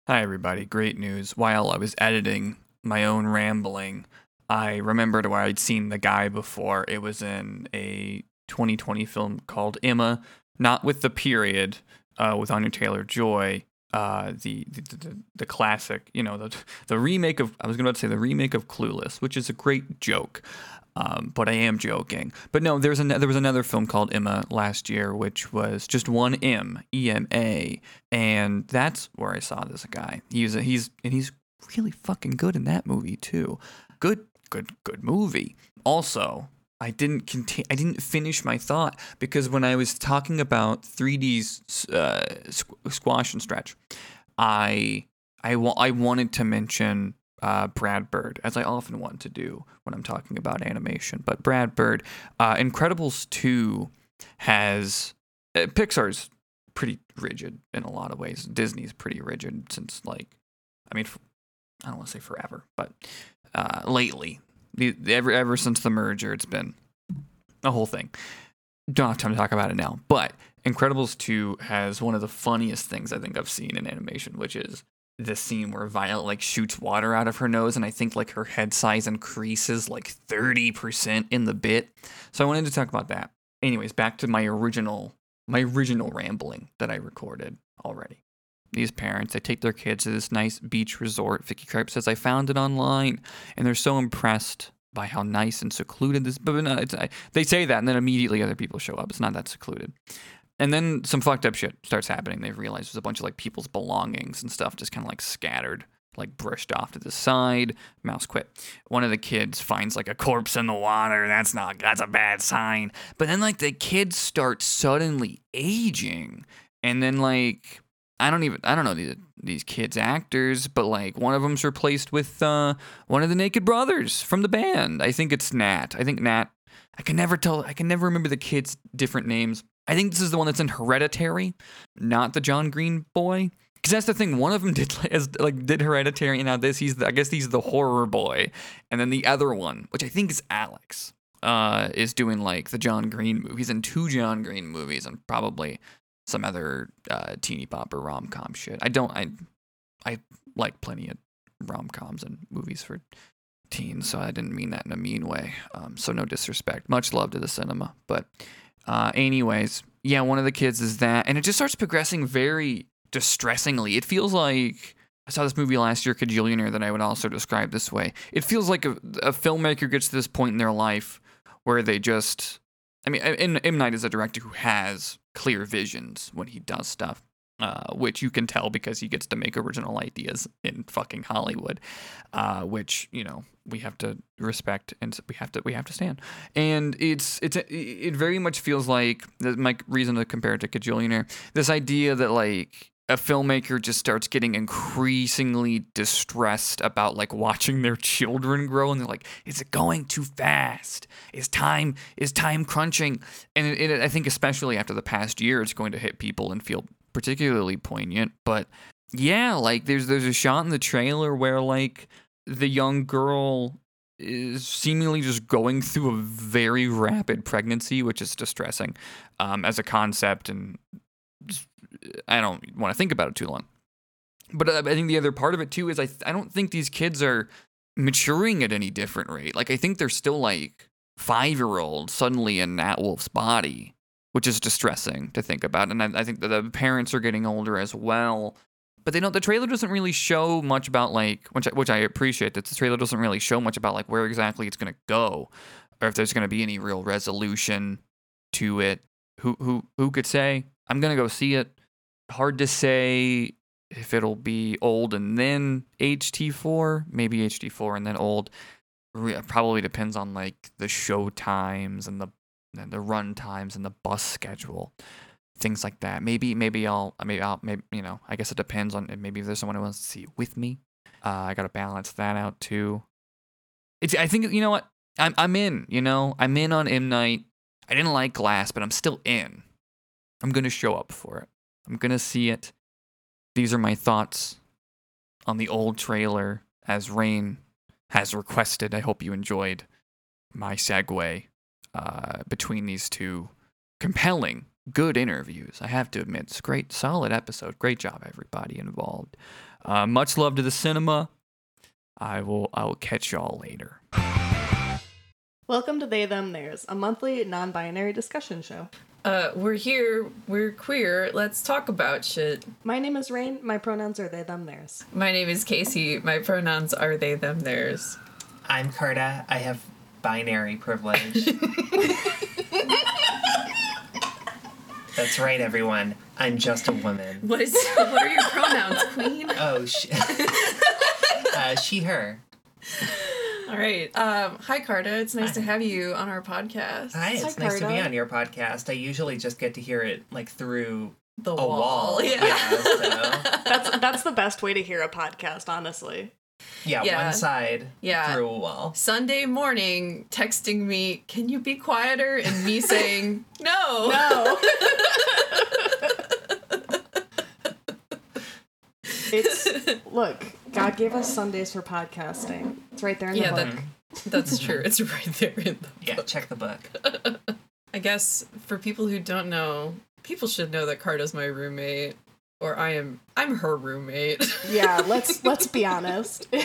Hi everybody, great news. While I was editing my own rambling, I remembered where I'd seen the guy before. It was in a 2020 film called Emma, not with the period, uh, with Anya Taylor Joy. Uh, the, the, the the classic, you know, the the remake of I was going to say the remake of Clueless, which is a great joke, um, but I am joking. But no, there's an, there was another film called Ema last year, which was just one M, E M A, and that's where I saw this guy. He's a, he's and he's really fucking good in that movie too. Good, good, good movie. Also, I didn't continue. I didn't finish my thought because when I was talking about 3D's uh, squ- squash and stretch, I I wa- I wanted to mention uh, Brad Bird as I often want to do when I'm talking about animation. But Brad Bird, uh, Incredibles 2 has uh, Pixar's pretty rigid in a lot of ways. Disney's pretty rigid since like I mean I don't want to say forever, but uh, lately the, ever ever since the merger, it's been a whole thing. Don't have time to talk about it now, but Incredibles 2 has one of the funniest things I think I've seen in animation, which is the scene where Violet like shoots water out of her nose, and I think like her head size increases like 30% in the bit. So I wanted to talk about that. Anyways, back to my original my original rambling that I recorded already. These parents, they take their kids to this nice beach resort. Vicky Krieps says, I found it online. And they're so impressed by how nice and secluded this, but no, they say that and then immediately other people show up. It's not that secluded. And then some fucked up shit starts happening. They realize there's a bunch of like people's belongings and stuff just kind of like scattered, like brushed off to the side. Mouse quit. One of the kids finds like a corpse in the water. That's not, that's a bad sign. But then like the kids start suddenly aging. And then like I don't even I don't know these these kids actors, but like one of them's replaced with uh, one of the Naked Brothers from the band. I think it's Nat. I think Nat. I can never tell. I can never remember the kids' different names. I think this is the one that's in Hereditary, not the John Green boy. Because that's the thing. One of them [LAUGHS] did like did Hereditary, and now this he's the, I guess he's the horror boy, and then the other one, which I think is Alex, uh, is doing like the John Green movie. He's in two John Green movies and probably some other uh, teeny pop or rom com shit. I don't. I I like plenty of rom coms and movies for teens, so I didn't mean that in a mean way. Um, so no disrespect. Much love to the cinema, but uh, anyways, yeah, one of the kids is that, and it just starts progressing very distressingly. It feels like. I saw this movie last year, Kajillionaire, that I would also describe this way. It feels like a, a filmmaker gets to this point in their life where they just I mean, M. Night is a director who has clear visions when he does stuff, uh, which you can tell because he gets to make original ideas in fucking Hollywood, uh, which you know we have to respect and we have to we have to stand. And it's it's it very much feels like my reason to compare it to Kajillionaire. This idea that like a filmmaker just starts getting increasingly distressed about like watching their children grow and they're like is it going too fast is time is time crunching and it, it, i think especially after the past year it's going to hit people and feel particularly poignant but yeah like there's there's a shot in the trailer where like the young girl is seemingly just going through a very rapid pregnancy which is distressing um, as a concept and I don't want to think about it too long. But uh, I think the other part of it too is I I don't think these kids are maturing at any different rate. Like I think they're still like five year olds suddenly in Nat Wolff's body, which is distressing to think about. And I, I think that the parents are getting older as well. But they don't. The trailer doesn't really show much about like which I, which I appreciate that the trailer doesn't really show much about like where exactly it's gonna go, or if there's gonna be any real resolution to it. Who who who could say? I'm gonna go see it. Hard to say if it'll be old and then HT4, maybe HT4 and then old. Probably depends on like the show times and the and the run times and the bus schedule, things like that. Maybe maybe I'll maybe I'll maybe you know I guess it depends on maybe if there's someone who wants to see it with me. Uh, I gotta balance that out too. It's I think you know what I'm I'm in. You know I'm in on M Night. I didn't like Glass, but I'm still in. I'm to show up for it. I'm to see it. These are my thoughts on the old trailer as Rain has requested. I hope you enjoyed my segue uh, between these two compelling, good interviews. I have to admit, it's a great, solid episode. Great job, everybody involved. Uh, much love to the cinema. I will. I will catch y'all later. Welcome to They Them Theirs, a monthly non-binary discussion show. Uh, we're here. We're queer. Let's talk about shit. My name is Rain. My pronouns are they them theirs. My name is Casey. My pronouns are they, them, theirs. I'm Carta. I have binary privilege. That's right, everyone. I'm just a woman. What is? What are your pronouns, Queen? Oh, sh- [LAUGHS] uh, she, her. All right. Um, hi, Carta. It's nice to have you on our podcast. Hi, it's Hi, nice to be on your podcast. I usually just get to hear it like through The a wall. wall. Yeah. so, [LAUGHS] That's that's the best way to hear a podcast, honestly. Yeah, Yeah. one side Yeah. through a wall. Sunday morning, texting me, "Can you be quieter?" and me [LAUGHS] saying, "No." No. [LAUGHS] it's look, God gave us Sundays for podcasting. It's right there in Yeah, the that- book. That's [LAUGHS] true. It's right there in the Yeah, check the book. I guess for people who don't know, people should know that Carta's my roommate, or I am. I'm her roommate. [LAUGHS] Yeah, let's let's be honest. [LAUGHS]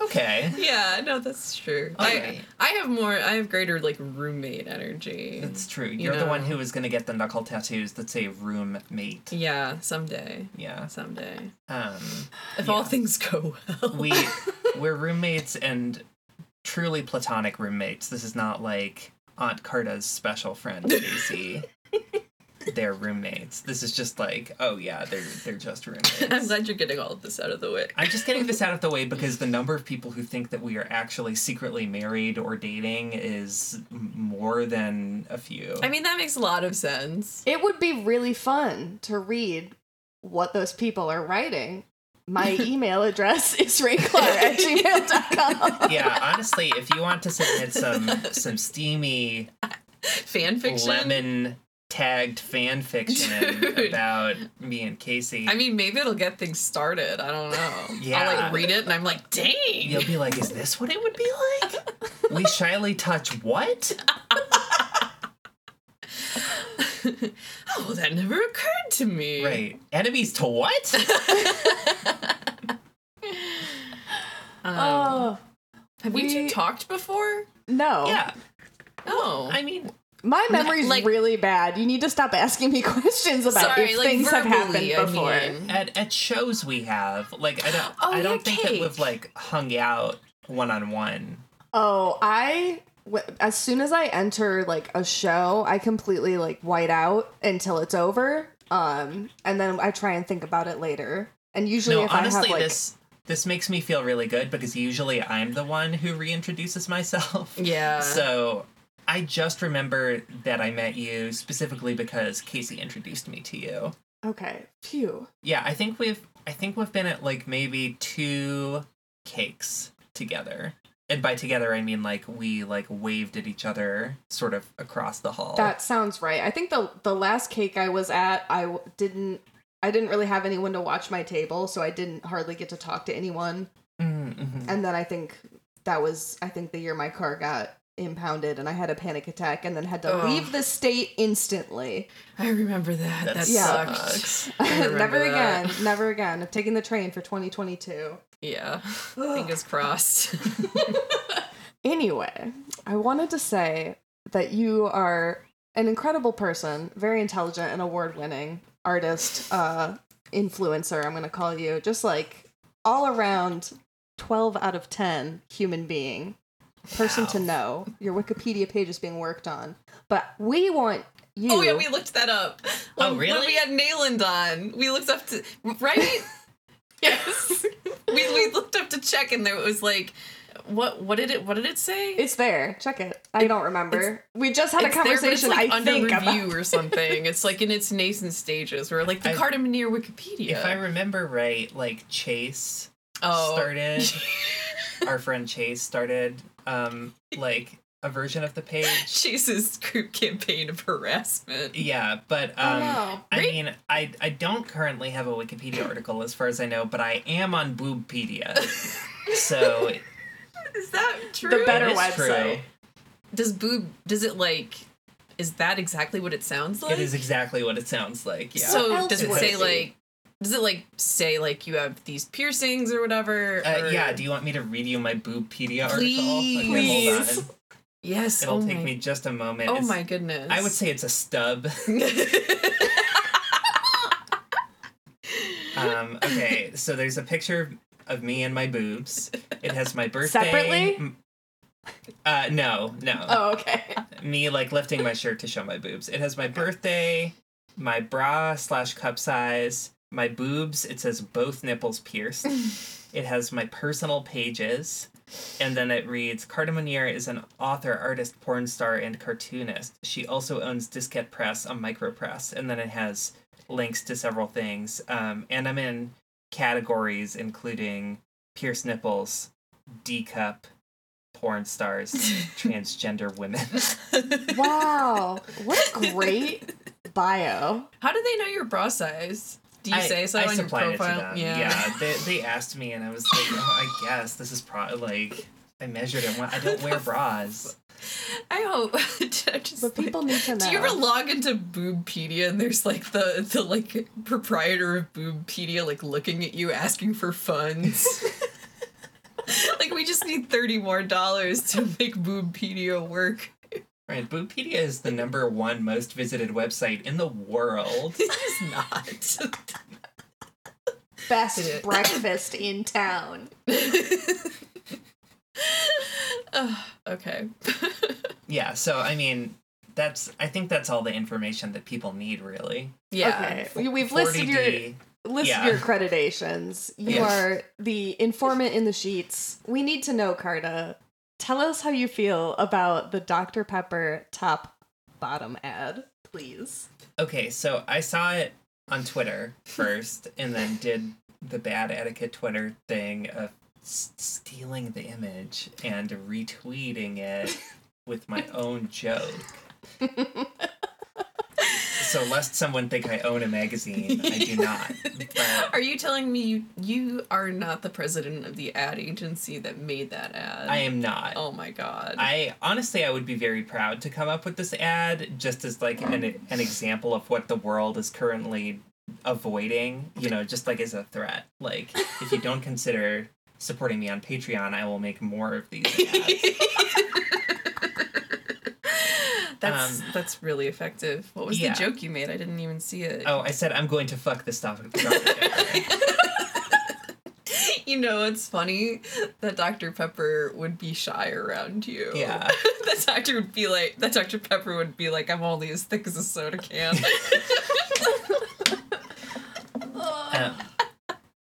Okay. yeah, no, that's true. Okay. I I have more. I have greater like roommate energy. It's true. You You're the one who is going to get the knuckle tattoos that say roommate. yeah, someday, Yeah. someday, Um, if all things go well. we [LAUGHS] we're roommates and truly platonic roommates. This is not like Aunt Carta's special friend Casey. They're roommates. This is just like, oh yeah, they're they're just [LAUGHS] roommates. I'm glad you're getting all of this out of the way. I'm just getting this out of the way because the [LAUGHS] number of people who think that we are actually secretly married or dating is more than a few. I mean, that makes a lot of sense. It would be really fun to read what those people are writing. My [LAUGHS] email address is rayclar at gmail.com. yeah, honestly, if you want to submit some some steamy Fan fiction. lemon tagged fan fiction Dude. [LAUGHS] about me and Casey. I mean, maybe it'll get things started. I don't know. Yeah. I'll like read it and I'm like, dang. you'll be like, is this what it would be like? [LAUGHS] we shyly touch what? [LAUGHS] oh, that never occurred to me. Right. Enemies to what? Um, Oh, have you two we- talked before? no. yeah. Oh. I mean, My memory's like- really bad. You need to stop asking me [LAUGHS] questions about Sorry, if like things have happened verbally, I before. mean. at, at shows we have, like, I don't, Oh, I don't yeah, think that we've like hung out one on one. Oh, I w- as soon as I enter like a show, I completely like white out until it's over. Um, and then I try and think about it later. And usually, No, if honestly, I have like this this makes me feel really good because usually I'm the one who reintroduces myself. Yeah. [LAUGHS] So I just remember that I met you specifically because Casey introduced me to you. Okay. Phew. Yeah, I think we've I think we've been at like maybe two cakes together. And by together I mean like we like waved at each other sort of across the hall. That sounds right. I think the the last cake I was at, I didn't. I didn't really have anyone to watch my table, so I didn't hardly get to talk to anyone. Mm-hmm. And then I think that was I think the year my car got impounded and I had a panic attack and then had to Oh. leave the state instantly. I remember that. That That, Yeah. sucks. [LAUGHS] I never that. again. Never again. I'm taking the train for 2022. Yeah. [SIGHS] Fingers crossed. [LAUGHS] Anyway, I wanted to say that you are an incredible person, very intelligent and award winning artist, uh, influencer, I'm going to call you. Just like all around 12 out of 10 human being, person to know. Your Wikipedia page is being worked on. But we want you. oh yeah, we looked that up. Oh, When- When really? we had Nayland on, we looked up to right. [LAUGHS] yes, we we looked up to check, and there it was like, what what did it what did it say? it's there. Check it. I don't remember. We just had a It's there, but it's, conversation, like, I under think, review about. or something. It's like in its nascent stages, where like the I- Carta Monir Wikipedia. If I remember right, like Chase oh, started [LAUGHS] our friend Chase started um like a version of the page. [LAUGHS] Chase's group campaign of harassment. Yeah, but Oh, um no. I Right? mean I I don't currently have a Wikipedia article as far as I know, but I am on Boobpedia. [LAUGHS] so Is that true? The better it is website. true. Does boob? Does it like? Is that exactly what it sounds like? It is exactly what it sounds like. Yeah. So does it say like? Does it like say like you have these piercings or whatever? uh, or- yeah, do you want me to read you my Boobpedia article? Please. Okay, hold Please. on. Yes. It'll oh take my, me just a moment. Oh It's- my goodness. I would say it's a stub. [LAUGHS] Um, okay, so there's a picture of me and my boobs. It has my birthday. Separately? Uh, no, no. Oh, okay. Me like lifting my shirt to show my boobs. It has my birthday, my bra slash cup size, my boobs. It says both nipples pierced. [LAUGHS] it has my personal pages. And then it reads Carta Monir is an author, artist, porn star, and cartoonist. She also owns Diskette Press, a micropress. And then it has links to several things. Um, and I'm in categories including pierced nipples, D cup, porn stars, [LAUGHS] transgender women. Wow. What a great [LAUGHS] bio. How do they know your bra size? Do you I, say so I on your profile? it to them. Yeah, they, they asked me, and I was like, oh, I guess this is pro like I measured it. I don't wear bras. [LAUGHS] I hope. [LAUGHS] I just, But people need to know. Do you ever log into Boobpedia and there's like the the like proprietor of Boobpedia like looking at you asking for funds? [LAUGHS] like we just need thirty more dollars to make Boobpedia work. Right, Boobpedia is the number one most visited website in the world. [LAUGHS] It's not. [LAUGHS] Best breakfast in town. [LAUGHS] Ugh, okay. Yeah, so I mean, that's I think that's all the information that people need, really. yeah. Okay. We- We've listed your 40D listed Yeah. your accreditations. You Yeah. are the informant in the sheets. We need to know, Carta. Tell us how you feel about the Dr. Pepper top bottom ad, please. Okay, so I saw it on Twitter [LAUGHS] first, and then did the bad etiquette Twitter thing of s- stealing the image and retweeting it [LAUGHS] with my own joke. [LAUGHS] So lest someone think I own a magazine, I do [LAUGHS] not. But Are you telling me you you are not the president of the ad agency that made that ad? I am not. Oh my god. I honestly, I would be very proud to come up with this ad just as like an an example of what the world is currently avoiding. You know, just like as a threat. Like if you don't consider supporting me on Patreon, I will make more of these ads. [LAUGHS] that's Um, that's really effective. What was yeah. the joke you made? I didn't even see it. oh, I said I'm going to fuck this stuff. [LAUGHS] You know, it's funny that Dr. Pepper would be shy around you. Yeah. [LAUGHS] that doctor would be like that Dr. Pepper would be like, I'm only as thick as a soda can. [LAUGHS] Um,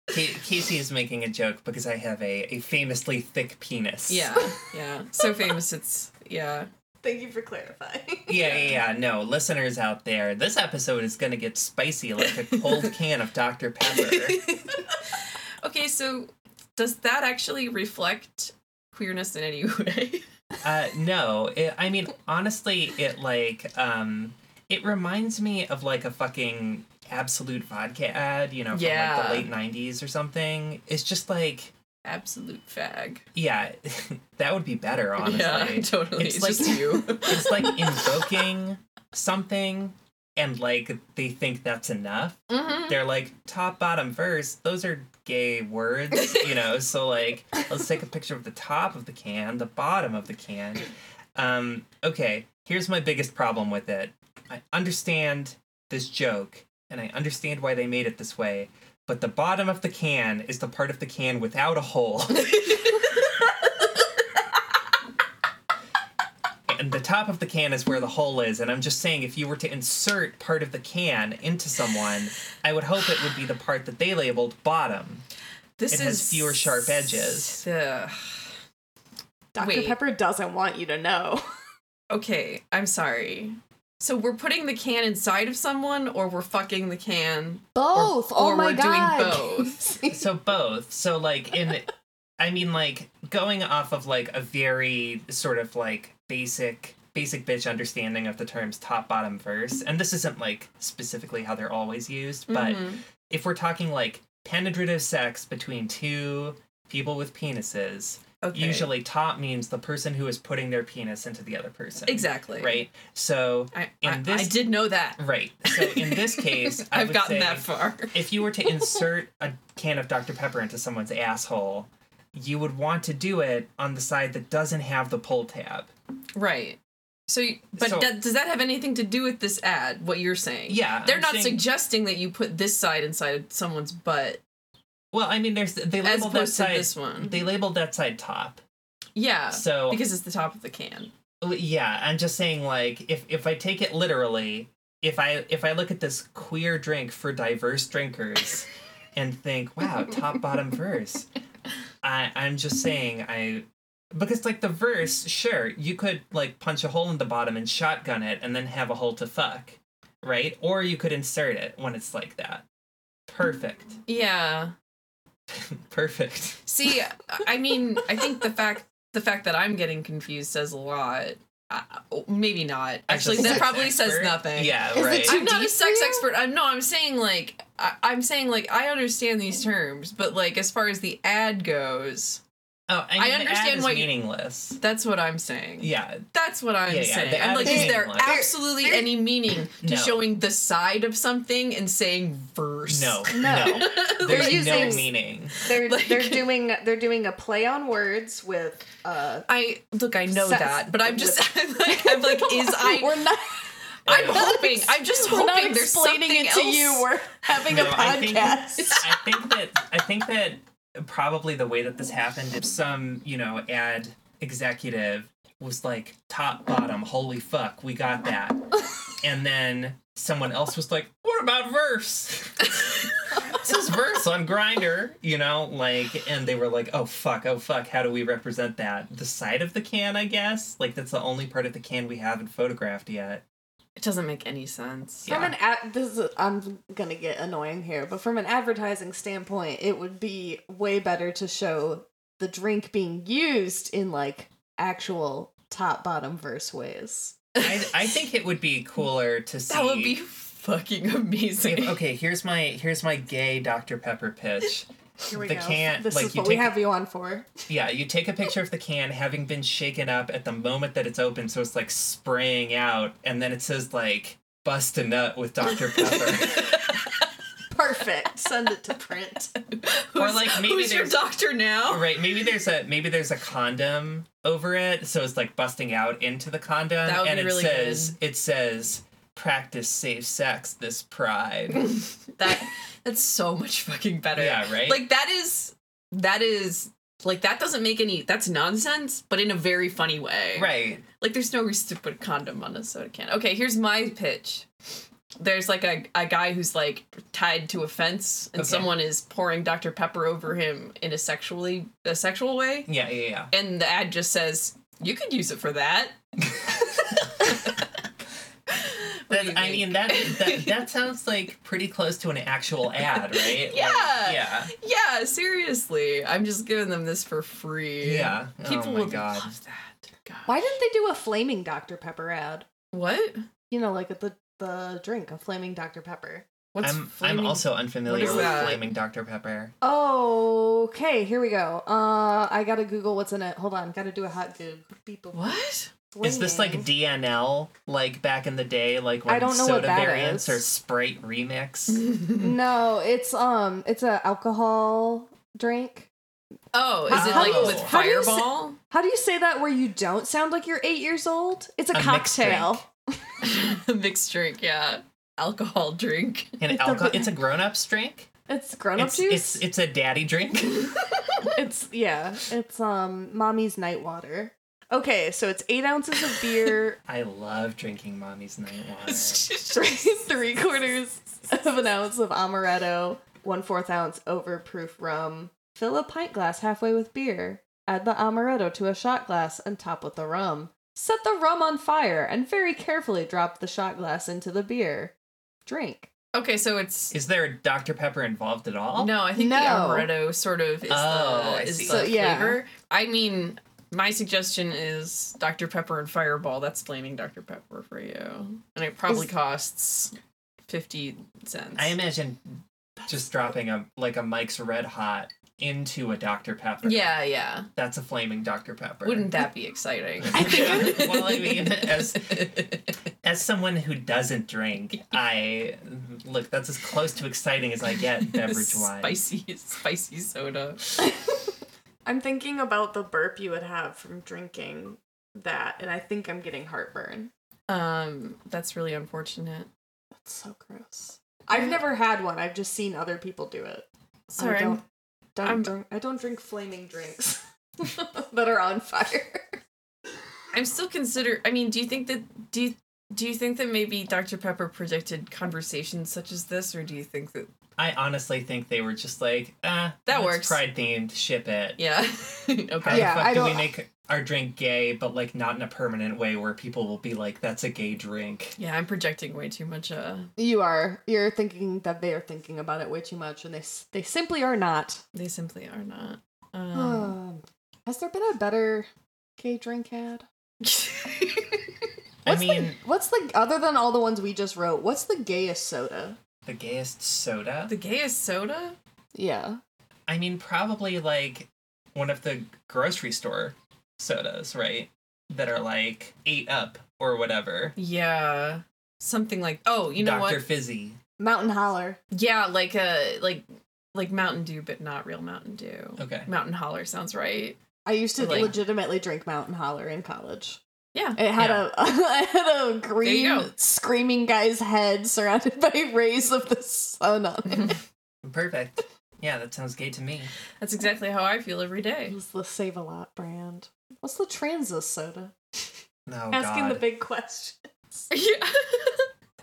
Casey is making a joke because I have a, a famously thick penis. yeah, yeah. So famous it's yeah. Thank you for clarifying. Yeah, yeah, yeah. [LAUGHS] No, listeners out there, this episode is gonna get spicy like a cold [LAUGHS] can of Dr. Pepper. [LAUGHS] Okay, so does that actually reflect queerness in any way? Uh, no, it, I mean honestly, it like um, it reminds me of like a fucking Absolut vodka ad, you know, from like the late '90s or something. It's just like, Absolute fag. yeah, [LAUGHS] that would be better, honestly. Yeah, [LAUGHS] totally. It's It's, like- just you. [LAUGHS] it's like invoking something, and like they think that's enough. Mhm. They're like top, bottom, verse. Those are gay words, you know. so like, let's take a picture of the top of the can, the bottom of the can. Um, okay, here's my biggest problem with it. I understand this joke, and I understand why they made it this way. But the bottom of the can is the part of the can without a hole. [LAUGHS] and the top of the can is where the hole is. And I'm just saying, if you were to insert part of the can into someone, I would hope it would be the part that they labeled bottom. This It is has fewer sharp edges. Ugh. Dr. Wait. Pepper doesn't want you to know. [LAUGHS] Okay, I'm sorry. So we're putting the can inside of someone, or we're fucking the can. Both. Or- oh or my we're doing both. [LAUGHS] So both. So like in, I mean like going off of like a very sort of like basic basic bitch understanding of the terms top bottom verse and this isn't like specifically how they're always used but Mhm. if we're talking like penetrative sex between two people with penises Okay. usually top means the person who is putting their penis into the other person Exactly. right so I, In I, this- I did know that. right so in this case [LAUGHS] I I've would gotten that far. if you were to insert a can of Dr. Pepper into someone's asshole, you would want to do it on the side that doesn't have the pull tab. Right. So, but So- that, does that have anything to do with this ad? What you're saying? Yeah, They're I'm not saying- suggesting that you put this side inside of someone's butt, Well, I mean, there's they labeled that side. this one. They labeled that side top. yeah. So because it's the top of the can. yeah, I'm just saying like if if I take it literally, if I if I look at this queer drink for diverse drinkers, [LAUGHS] and think, wow, top bottom verse, [LAUGHS] I I'm just saying I. Because like the verse, sure, you could like punch a hole in the bottom and shotgun it and then have a hole to fuck, right? Or you could insert it when it's like that. Perfect. Yeah. [LAUGHS] Perfect. See, I mean, I think the fact the fact that I'm getting confused says a lot. Uh, maybe not. Actually, that sex probably says nothing. Yeah, Is right. I'm not a sex expert. I'm no. I'm saying like I, I'm saying like I understand these terms, but like as far as the ad goes, Oh, I, mean, I the ad understand why what you- meaningless. that's what I'm saying. Yeah, That's what I'm Yeah, yeah, saying. I'm like, is is there meaningless. absolutely any meaning to No. showing the side of something and saying verse? no, No. no. [LAUGHS] They're There's no using- meaning. They're Like- they're doing they're doing a play on words with uh I look. I know Sex- that, but I'm just. [LAUGHS] I'm like, I'm like, is [LAUGHS] I? we're not I'm hoping. I'm just we're hoping not there's explaining something it to else. you. We're having No, a I think- podcast. I think that I think that probably the way that this happened is some you know ad executive was like top bottom holy fuck we got that. [LAUGHS] And then someone else was like what about verse? [LAUGHS] This is verse on Grindr you know like and they were like oh fuck oh fuck how do we represent that? The side of the can i guess? Like that's the only part of the can we haven't photographed yet It doesn't make any sense. From Yeah. an ad, this is I'm gonna get annoying here, but from an advertising standpoint, it would be way better to show the drink being used in like actual top bottom verse ways. I, I think it would be cooler to see [LAUGHS] That would be fucking amazing. If- okay, here's my here's my gay Dr. Pepper pitch. Here we The go. can- this like, is you what we have you on for. Yeah, you take a picture of the can having been shaken up at the moment that it's open, so it's like spraying out, and then it says like "bust a nut" with Dr. Pepper. [LAUGHS] Perfect. Send it to print. Or, like, maybe who's your doctor now? right? Maybe there's a maybe there's a condom over it, so it's like busting out into the condom, That would and be it really says it says "practice safe sex this pride." That that's so much fucking better. Yeah, right? Like that is that is like that doesn't make any that's nonsense, but in a very funny way. right. Like there's no reason to put condom on a soda can. Okay, here's my pitch. There's like a, a guy who's like tied to a fence and Okay. someone is pouring Dr. Pepper over him in a sexually a sexual way. Yeah, yeah, yeah. And the ad just says, You could use it for that. [LAUGHS] do That, I mean that, that [LAUGHS] that sounds like pretty close to an actual ad, right? Like, Yeah. yeah. Yeah, seriously. I'm just giving them this for free. Yeah. Oh People my would God. love that. God. Why didn't they do a flaming Dr. Pepper ad? What? You know, like the the drink, a flaming Dr. Pepper. What's I'm I'm also unfamiliar with that? flaming Dr. Pepper. Okay, here we go. Uh, I gotta Google what's in it. Hold on, gotta do a hot goog. Beep, boop. What? Is this like Flaming. DNL, like back in the day, like when I don't know soda what variants is. or Sprite remix? [LAUGHS] No, it's um, it's a alcohol drink. Oh, is How- it like do you- with how do you say- Fireball? How do you say that where you don't sound like you're eight years old? It's a, A mixed cocktail. [LAUGHS] Mixed drink, yeah. Alcohol drink. And It's a alcohol, bit- it's a grown-ups drink. It's grown up It's, juice. it's it's a daddy drink. [LAUGHS] It's yeah, it's um mommy's night water. Okay, so it's eight ounces of beer, [LAUGHS] I love drinking mommy's night water. [LAUGHS] three, three quarters of an ounce of amaretto, one fourth ounce overproof rum. Fill a pint glass halfway with beer. Add the amaretto to a shot glass and top with the rum. Set the rum on fire and very carefully drop the shot glass into the beer. Drink. Okay, so it's Is there Dr. Pepper involved at all? no. I think No. the amaretto sort of is Oh, I the is see. the So, yeah. flavor. I mean, my suggestion is Dr Pepper and Fireball. That's flaming Dr Pepper for you, and it probably Is- costs fifty cents. I imagine just dropping a like a Mike's Red Hot into a Dr. Pepper. Yeah, yeah. That's a flaming Dr. Pepper. Wouldn't that be exciting? [LAUGHS] I think well, I mean, as [LAUGHS] as someone who doesn't drink, I look. That's as close to exciting as I get [LAUGHS] beverage wise. spicy, spicy soda. I'm thinking about the burp you would have from drinking that, and I think I'm getting heartburn. Um, that's really unfortunate. That's so gross. I've never had one. I've just seen other people do it. Sorry, I don't, don't I'm- drink. I don't drink flaming drinks [LAUGHS] that are on fire. I'm still consider. I mean, do you think that do you do you think that maybe Dr Pepper predicted conversations such as this, or do you think that I honestly think they were just like, ah, That works. Pride themed, ship it. yeah? [LAUGHS] How okay. Yeah, the fuck I do we don't- make our drink gay, but like not in a permanent way where people will be like, that's a gay drink? Yeah, I'm projecting way too much. Uh, You are. You're thinking that they are thinking about it way too much, and they they simply are not. they simply are not. Um, Um, has there been a better gay drink ad? [LAUGHS] I What's mean, the, what's the other than all the ones we just wrote? What's the gayest soda? The gayest soda. the gayest soda. Yeah. I mean, probably like one of the grocery store sodas, right? That are like eight up or whatever. Yeah, something like. Oh, you know Dr. what? Dr. Fizzy. Mountain Holler. Yeah, like a like like Mountain Dew, but not real Mountain Dew. Okay. Mountain Holler sounds right. I used to Like- legitimately drink Mountain Holler in college. Yeah. It had Yeah. a [LAUGHS] it had a green screaming guy's head surrounded by [LAUGHS] rays of the sun on it. [LAUGHS] Perfect. Yeah, that sounds gay to me. That's exactly how I feel every day. it was the Save a Lot brand. What's the Transis soda? Oh Asking god. the big questions. yeah.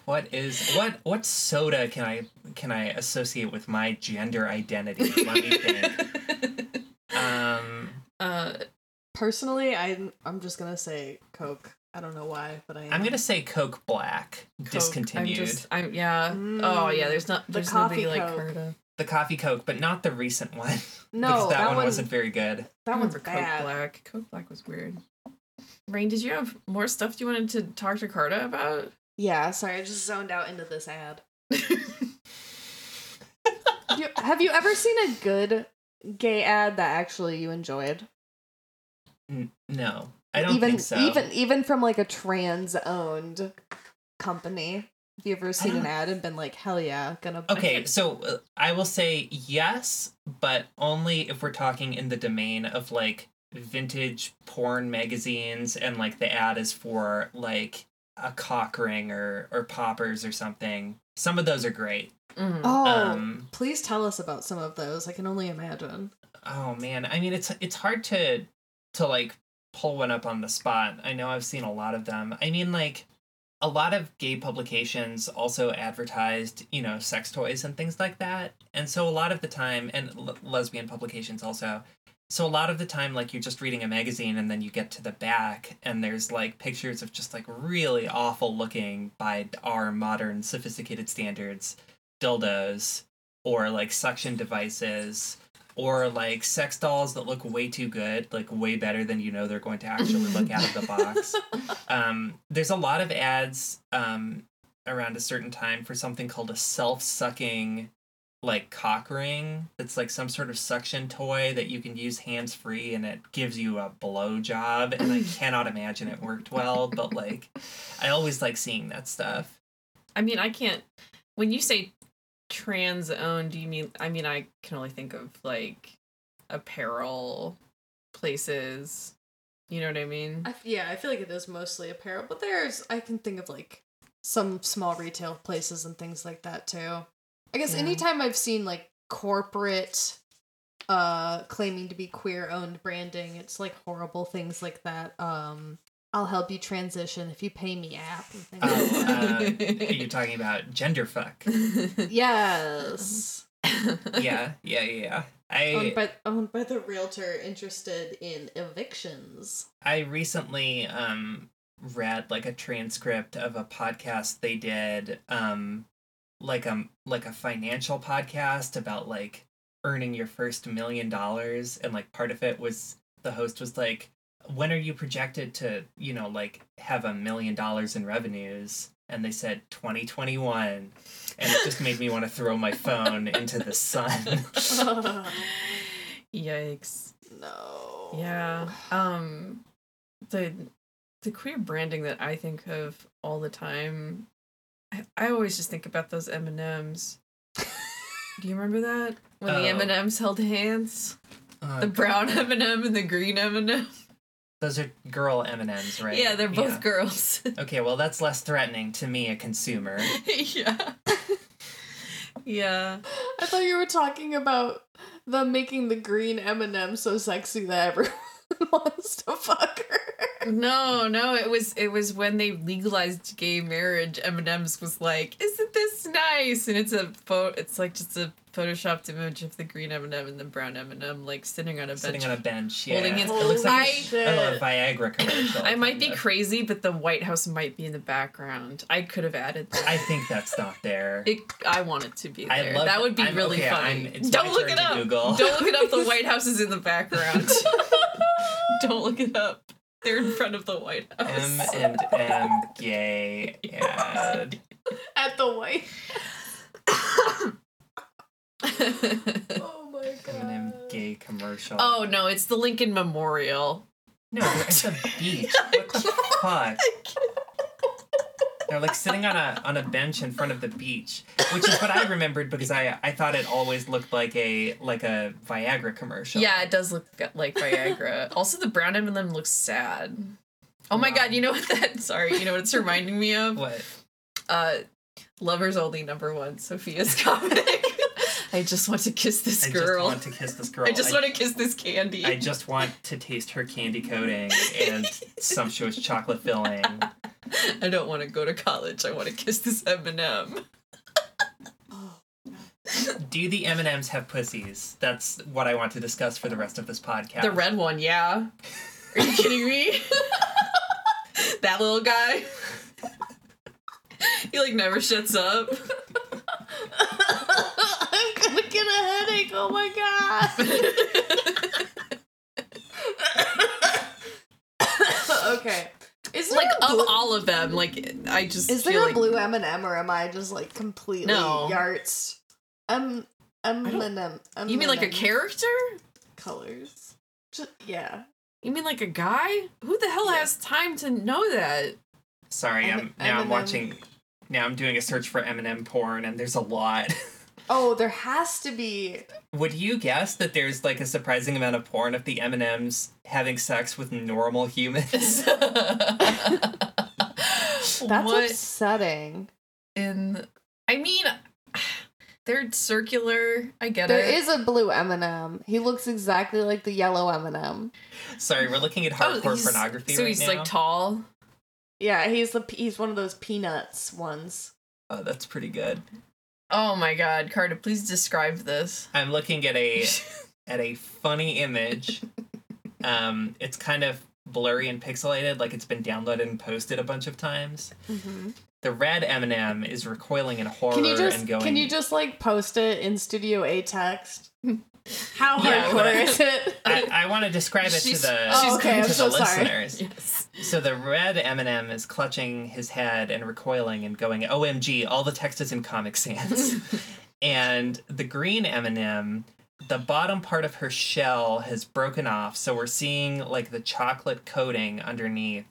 What is what what soda can I can I associate with my gender identity? Let me think. Um uh, Personally, I'm I'm just gonna say Coke. I don't know why, but I am. I'm gonna say Coke Black. Coke. Discontinued. I'm just. I'm yeah. Mm, oh yeah. There's not. the coffee nobody like Coke. Carta. the coffee Coke, but not the recent one. [LAUGHS] no, because that, that, one, one wasn't very good. that I one's remember bad. Coke Black. Coke Black was weird. Rain, did you have more stuff you wanted to talk to Carta about? Yeah, sorry, I just zoned out into this ad. [LAUGHS] You, have you ever seen a good gay ad that actually you enjoyed? N- no, I don't even think so. even even from like a trans owned company. Have you ever seen an [SIGHS] ad and been like, hell yeah, gonna buy it? Okay, it? so uh, I will say yes, but only if we're talking in the domain of like vintage porn magazines and like the ad is for like a cock ring or or poppers or something. Some of those are great. Mhm. Oh, Um, please tell us about some of those. I can only imagine. Oh man, I mean it's it's hard to to like pull one up on the spot. I know I've seen a lot of them. I mean like a lot of gay publications also advertised, you know, sex toys and things like that. And so a lot of the time and l- lesbian publications also So a lot of the time, like you're just reading a magazine and then you get to the back and there's like pictures of just like really awful looking by our modern sophisticated standards dildos or like suction devices or like sex dolls that look way too good, like way better than you know they're going to actually look out of the box. [LAUGHS] Um, there's a lot of ads um, around a certain time for something called a self-sucking like cock ring that's like some sort of suction toy that you can use hands free and it gives you a blow job and i [LAUGHS] cannot imagine it worked well but like i always like seeing that stuff I mean, I can't. When you say trans owned, do you mean? I mean, I can only think of like apparel places. You know what I mean? I yeah, I feel like it is mostly apparel, but there's I can think of like some small retail places and things like that too. I guess Yeah. anytime I've seen like corporate uh claiming to be queer owned branding, it's like horrible things like that. Um I'll help you transition if you pay me app Oh, uh, [LAUGHS] are you talking about gender fuck yes. [LAUGHS] yeah yeah yeah i Owned by owned by the realtor interested in evictions. I recently um read like a transcript of a podcast they did um like a like a financial podcast about like earning your first million dollars and like part of it was the host was like when are you projected to you know like have a million dollars in revenues and they said 2021 and it just made me want to throw my phone into the sun [LAUGHS] Yikes. no. Yeah. Um the the queer branding that I think of all the time I, I always just think about those M&Ms. Do you remember that? When the Oh. M&Ms held hands? Uh, The brown M&M and the green M&M. Those are girl m&ms right Yeah, they're both Yeah. girls. [LAUGHS] Okay, well, that's less threatening to me, a consumer. yeah. [LAUGHS] yeah. I thought you were talking about them making the green M&M so sexy that everyone [LAUGHS] wants to fuck her. No, no, it was it was when they legalized gay marriage. M&M's was like, "Isn't this nice?" And it's a photo. It's like just a photoshopped image of the green M&M and the brown M&M, like sitting on a bench. Sitting on a bench, yeah. Holding his- it looks like I- a, a Viagra [COUGHS] commercial. I might be of. crazy, but the White House might be in the background. I could have added that. I think that's not there. It, I want it to be I there. love- that would be I'm- really okay, funny. Don't look it up. Google. Don't look it up. The White House is in the background. [LAUGHS] Don't look it up. They're in front of the White House. M House. and M gay [LAUGHS] ad. At the white. [COUGHS] [COUGHS] [LAUGHS] Oh my M god. and M gay commercial. oh no, it's the Lincoln Memorial. no, it's a beach. [LAUGHS] What the fuck? They're like sitting on a on a bench in front of the beach, which is what I remembered because I I thought it always looked like a like a Viagra commercial. Yeah, it does look like Viagra. [LAUGHS] also, the brown M&M looks sad. Oh my Wow. god, you know what that? Sorry, you know what it's reminding me of? What? Uh, Lovers Only number one, Sophia's comic. I just want to kiss this I girl. just want to kiss this [LAUGHS] girl. I just want to kiss this candy. I just want to taste her candy coating and sumptuous chocolate filling. [LAUGHS] I don't want to go to college. I want to kiss this M&M. [LAUGHS] Do the M and M's have pussies? That's what I want to discuss for the rest of this podcast. The red one, yeah. Are you kidding me? that little guy. he like never shuts up. I'm [LAUGHS] gonna get a headache. Oh my god. [LAUGHS] okay. Is like a of all of them, like I just is feel there a like blue M and M or am I just like completely No. yarts? M M I don't- and M. you mean like a M&M character? colors? Just, yeah. You mean like a guy? Who the hell has time to know that? Sorry, I'm M- now I'm M&M. watching. Now I'm doing a search for M and M porn, and there's a lot. [LAUGHS] Oh, there has to be. Would you guess that there's like a surprising amount of porn of the M and M's having sex with normal humans? [LAUGHS] That's what upsetting. in? I mean, they're circular. I get There it. is a blue M&M. He looks exactly like the yellow M&M. Sorry, we're looking at Oh, hardcore he's- pornography So right he's now. like tall. Yeah, he's the he's one of those peanuts ones. oh, that's pretty good. Oh my god, Carta, please describe this. I'm looking at a [LAUGHS] at a funny image. um, it's kind of blurry and pixelated, like it's been downloaded and posted a bunch of times. The red M&M is recoiling in horror Can you just and going. can you just like post it in Studio A text? [LAUGHS] How Yeah, hardcore is it? I, I want to describe it to the, Oh, okay, to so the sorry. listeners. Yes. So the red M&M is clutching his head and recoiling and going, "OMG! All the text is in Comic Sans." [LAUGHS] and the green M&M, the bottom part of her shell has broken off, so we're seeing like the chocolate coating underneath.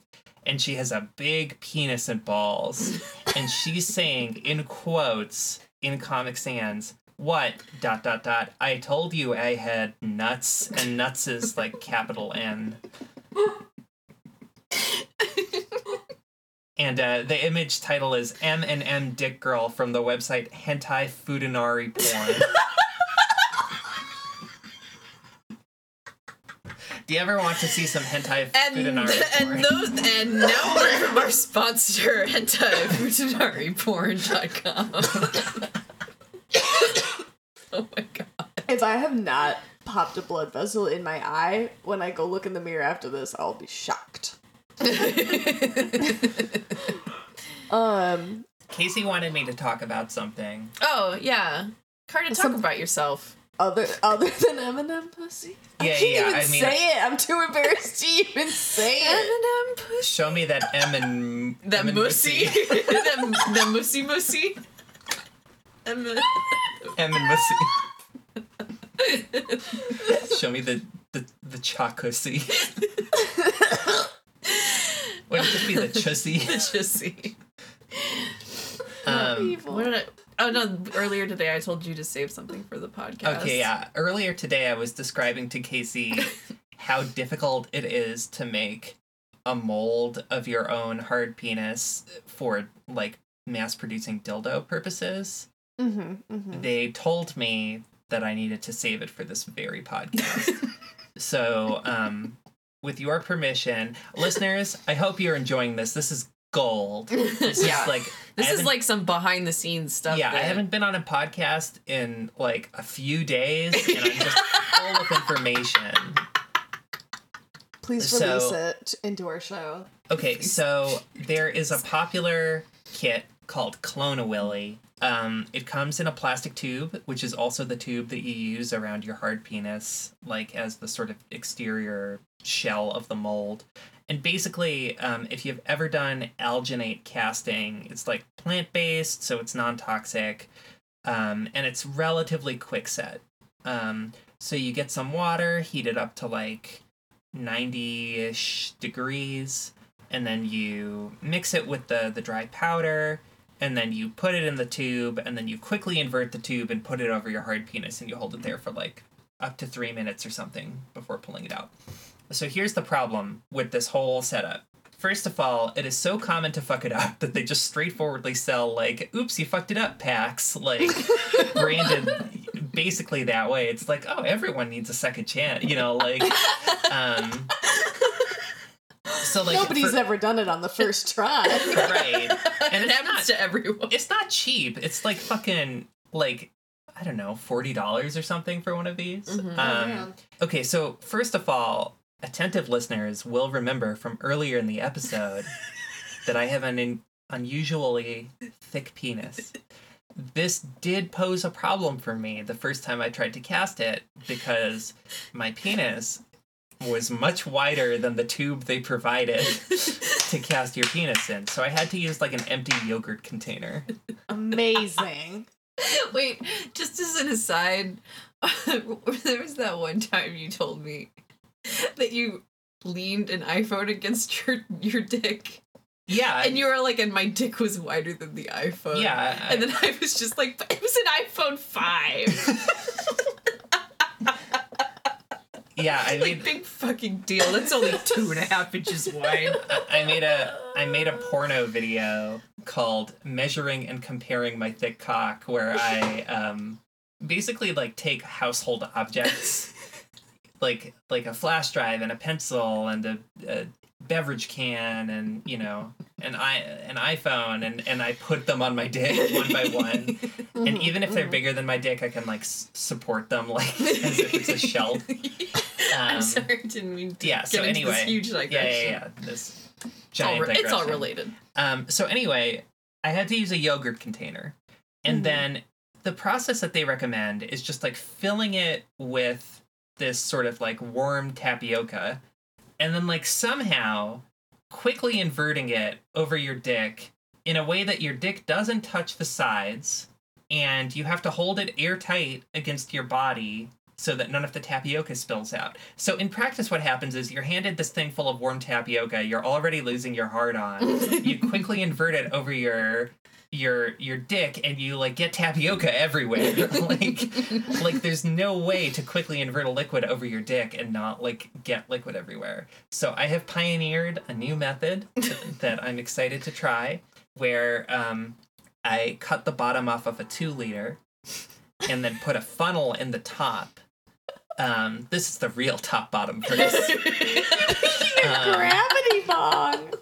And she has a big penis and balls, [LAUGHS] and she's saying in quotes in Comic Sans, "What dot dot dot? I told you I had nuts, and nuts is like capital N." [LAUGHS] And uh, the image title is M and M Dick Girl from the website Hentai Futanari Porn. Do you ever want to see some hentai And Futanari porn? and those and now from our sponsor hentaifutanariporn.com. oh [LAUGHS] my god. If I have not popped a blood vessel in my eye when I go look in the mirror after this, I'll be shocked. Um, Casey wanted me to talk about something. Oh yeah. Carta, talk about yourself. other other than Eminem pussy. I Yeah, can't yeah, even I mean- say it. I'm too embarrassed to even say it. Eminem pussy. Show me that M and That M mussy. that, that mussy mussy. M- M and Mussy. Show me the the the chocussy. Would it just be the chussy? Chussy. Um, What did I? Oh no! Earlier today, I told you to save something for the podcast. okay, yeah. Earlier today, I was describing to Casey how difficult it is to make a mold of your own hard penis for like mass producing dildo purposes. Mm-hmm, mm-hmm. they told me that I needed to save it for this very podcast. [LAUGHS] so, um, with your permission, listeners, I hope you're enjoying this. This is gold. [LAUGHS] This Yeah. is like This I is like some behind the scenes stuff. yeah. I haven't been on a podcast in like a few days, and I'm just [LAUGHS] full of information. Please So- release it into our show. Okay, so there is a popular kit called Clone a Willy. Um, it comes in a plastic tube, which is also the tube that you use around your hard penis, like as the sort of exterior shell of the mold. And basically, um, if you've ever done alginate casting, it's like plant based, so it's non toxic, um, and it's relatively quick set. Um, so you get some water, heat it up to like 90 ish degrees and then you mix it with the the dry powder and then you put it in the tube and then you quickly invert the tube and put it over your hard penis and you hold it there for like up to 3 minutes or something before pulling it out. So here's the problem with this whole setup. First of all, it is so common to fuck it up that they just straightforwardly sell like oops, you fucked it up packs like [LAUGHS] branded basically that way. It's like, oh, everyone needs a second chance, you know, like um so like Nobody's for- ever done it on the first try. right. [LAUGHS] And it it's happens not, to everyone. it's not cheap. It's like fucking like I don't know, forty dollars or something for one of these. Mhm. Oh, Um, man. okay, so first of all, attentive listeners will remember from earlier in the episode [LAUGHS] that I have an in- unusually thick penis. This did pose a problem for me the first time I tried to cast it because my penis was much wider than the tube they provided to [LAUGHS] cast your penis in. So I had to use like an empty yogurt container. Amazing. [LAUGHS] Wait, just as an aside, [LAUGHS] there was that one time you told me that you leaned an iPhone against your your dick, Yeah. and you were like, "And my dick was wider than the iPhone." Yeah, I- and then I was just like, "But "It was an iPhone five. Yeah, [LAUGHS] I like made big fucking deal. It's only two and a half inches wide." [LAUGHS] I made a I made a porno video called "Measuring and Comparing My Thick Cock," where I [LAUGHS] um, basically like take household objects, like like a flash drive and a pencil and a, a beverage can and you know an i an iphone and and i put them on my dick one by one and even if they're bigger than my dick i can like s- support them like as if it's a shelf I'm Um, sorry, I didn't mean to yeah get so into anyway this huge digression. yeah yeah yeah. this It's all, giant re- it's all related. Um, so anyway, I had to use a yogurt container, and Mhm. then the process that they recommend is just like filling it with this sort of like warm tapioca, and then like somehow quickly inverting it over your dick in a way that your dick doesn't touch the sides, and you have to hold it airtight against your body so that none of the tapioca spills out. So in practice what happens is you're handed this thing full of warm tapioca, you're already losing your heart on. [LAUGHS] you quickly invert it over your your your dick and you like get tapioca everywhere. [LAUGHS] like like there's no way to quickly invert a liquid over your dick and not like get liquid everywhere. So I have pioneered a new method [LAUGHS] that I'm excited to try where um I cut the bottom off of a 2 liter and then put a funnel in the top. Um, this is the real top bottom [LAUGHS] this. Um, Gravity bong.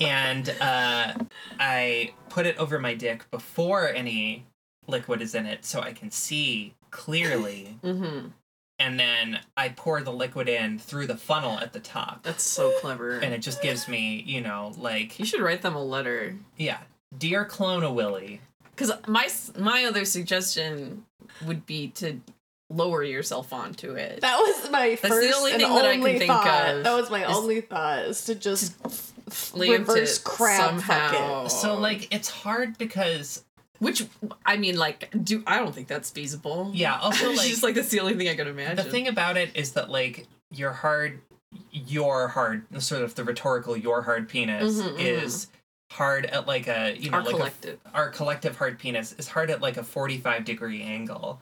and uh, I put it over my dick before any liquid is in it so I can see clearly. Mm-hmm. And then I pour the liquid in through the funnel at the top. That's so clever. And it just gives me, you know, like, you should write them a letter. yeah, Dear Clone Willy. Because my my other suggestion would be to lower yourself onto it. That was my the first only and thing that I can only think thought. of that was my is- only thought is to just Plant reverse it crab fuck it. So, like, it's hard because, which I mean, like, do I don't think that's feasible. yeah, [LAUGHS] also, it's like, just like that's the only thing I can imagine. the thing about it is that, like, your hard, your hard, sort of the rhetorical your hard penis Mhm, mhm. is hard at like a, you know, our like a collective. our collective hard penis is hard at like a 45 degree angle.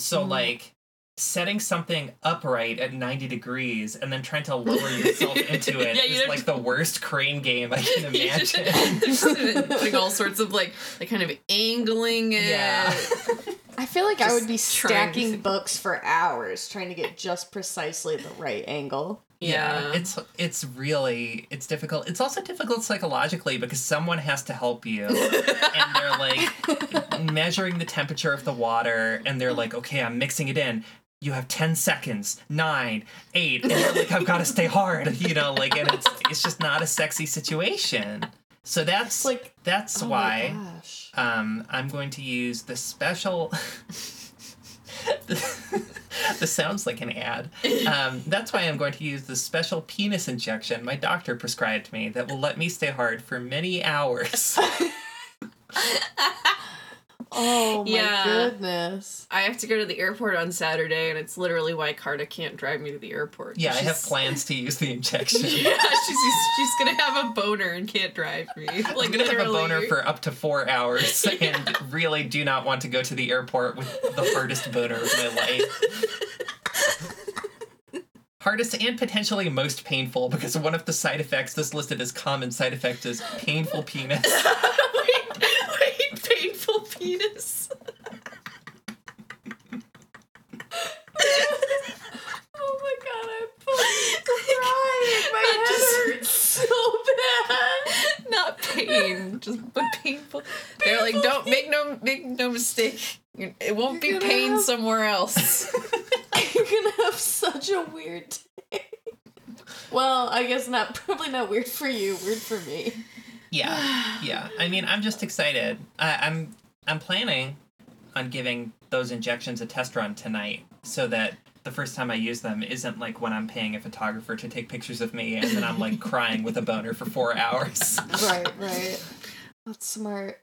So Mhm. like setting something upright at 90 degrees and then trying to [LAUGHS] lower yourself into it Yeah, you is don't- like the worst crane game I can [LAUGHS] imagine. [LAUGHS] just putting all sorts of like, like kind of angling it. yeah. I feel like I would be trying to- stacking books for hours trying to get just precisely the right angle. Yeah. It's it's really it's difficult. It's also difficult psychologically because someone has to help you. [LAUGHS] and they're like measuring the temperature of the water and they're like, okay, I'm mixing it in. You have 10 seconds, nine, eight, and you're like, I've got to stay hard, you know, like, and it's it's just not a sexy situation. So that's like that's oh why um, I'm going to use the special. [LAUGHS] [LAUGHS] this sounds like an ad. Um, that's why I'm going to use the special penis injection my doctor prescribed me that will let me stay hard for many hours. [LAUGHS] Oh my Yeah. goodness. I have to go to the airport on Saturday, and it's literally why Carta can't drive me to the airport. Yeah, I have plans to use the injection. [LAUGHS] Yeah, she's she's gonna have a boner and can't drive me. Like I'm gonna have a boner for up to four hours [LAUGHS] and really do not want to go to the airport with the hardest boner of my life. [LAUGHS] Hardest and potentially most painful because one of the side effects that's listed as common side effect is painful penis. Wait, wait, penis. [LAUGHS] Oh my god, I'm fucking crying. My Not head just- hurts so bad. Not pain, just but painful. They're like, don't make no make no mistake. It won't You're be pain have- somewhere else. [LAUGHS] You're gonna have such a weird day. Well, I guess not. Probably not weird for you. Weird for me. Yeah, yeah. I mean, I'm just excited. I, I'm I'm planning on giving those injections a test run tonight, so that the first time I use them isn't like when I'm paying a photographer to take pictures of me, and then I'm like crying with a boner for four hours. [LAUGHS] Right, right. That's smart.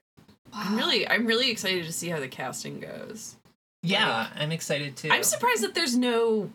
Wow. I'm really I'm really excited to see how the casting goes. Yeah, I'm excited too. I'm surprised that there's no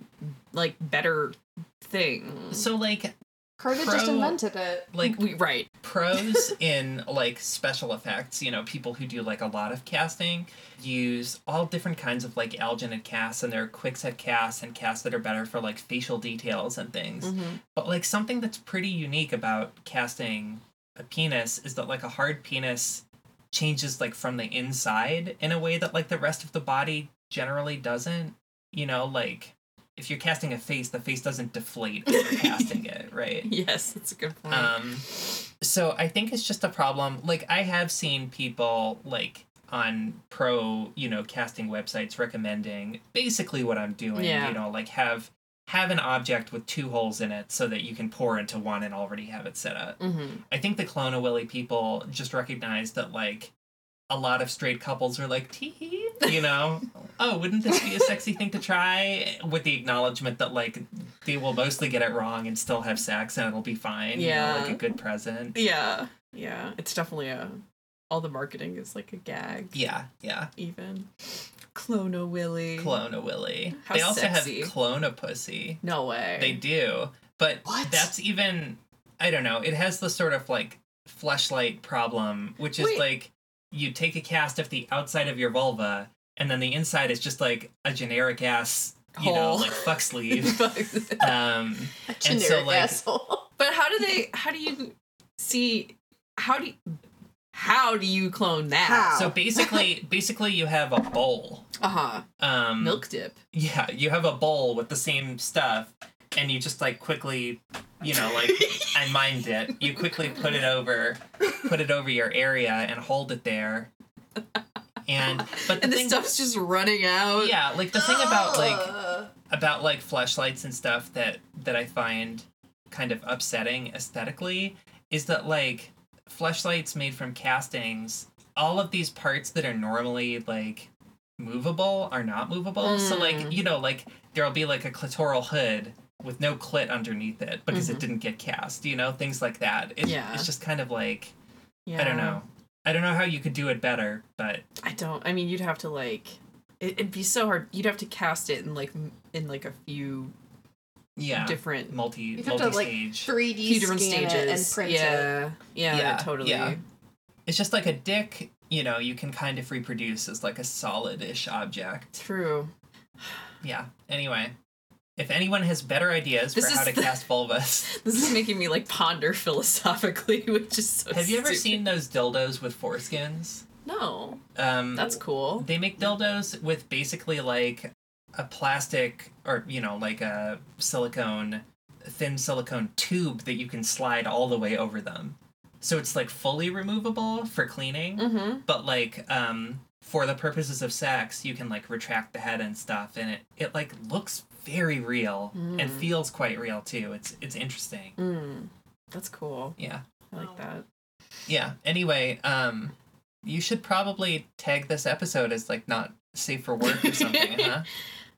like better thing. So like Carta Pro- just invented it. like we right. pros [LAUGHS] in like special effects you know people who do like a lot of casting use all different kinds of like alginate casts and there are quickset casts and casts that are better for like facial details and things Mhm. but like something that's pretty unique about casting a penis is that like a hard penis changes like from the inside in a way that like the rest of the body generally doesn't you know like if you're casting a face, the face doesn't deflate as you're [LAUGHS] casting it, right? Yes, that's a good point. Um, so I think it's just a problem. Like I have seen people like on pro, you know, casting websites recommending basically what I'm doing. Yeah. You know, like have have an object with two holes in it so that you can pour into one and already have it set up. mm-hmm. I think the Clone Willy people just recognize that like a lot of straight couples are like, tee hee, you know, [LAUGHS] oh, wouldn't this be a sexy thing to try? With the acknowledgement that like they will mostly get it wrong and still have sex and it'll be fine. you know, Yeah. like a good present. Yeah, yeah. It's definitely a. All the marketing is like a gag. Yeah, yeah. Even. Clone Willy. Clone a Willy. How they also sexy. have Clone a Pussy. No way. They do. But What? that's even I don't know, it has the sort of like fleshlight problem, which is Wait. like you take a cast of the outside of your vulva and then the inside is just like a generic ass, you know, Hole. like fuck sleeve. [LAUGHS] [LAUGHS] um A And so, generic like- asshole. [LAUGHS] But how do they? How do you see? How do? You, how do you clone that? How? so basically basically you have a bowl. Uh huh. Um Milk dip. Yeah, you have a bowl with the same stuff, and you just like quickly, you know, like [LAUGHS] I mined it. You quickly put it over, put it over your area, and hold it there. And but the And the thing, stuff's just running out. yeah, like the thing about like about like fleshlights and stuff that that I find kind of upsetting aesthetically is that like fleshlights made from castings, all of these parts that are normally like movable are not movable. So like Mm. you know like there'll be like a clitoral hood with no clit underneath it because it Mhm. didn't get cast. You know things like that. It, Yeah. it's just kind of like Yeah. I don't know. I don't know how you could do it better, but I don't. I mean, you'd have to like. It, it'd be so hard. You'd have to cast it in like in like a few yeah, different multi You have to like multi-stage. 3D few different stages it and print it. yeah, yeah, Yeah, totally. yeah. it's just like a dick you know you can kind of reproduce as like a solid-ish object True. yeah anyway if anyone has better ideas This for how to the- cast vulvas [LAUGHS] This is making me like ponder philosophically, [LAUGHS] which is so. have you ever stupid. seen those dildos with foreskins No, um that's cool. they make dildos with basically like a plastic or you know like a silicone thin silicone tube that you can slide all the way over them so it's like fully removable for cleaning Mm-hmm. but like um for the purposes of sex you can like retract the head and stuff and it it like looks very real and Mm. feels quite real too it's it's interesting Mm. That's cool. yeah I like that. yeah anyway um you should probably tag this episode as like not safe for work or something [LAUGHS] huh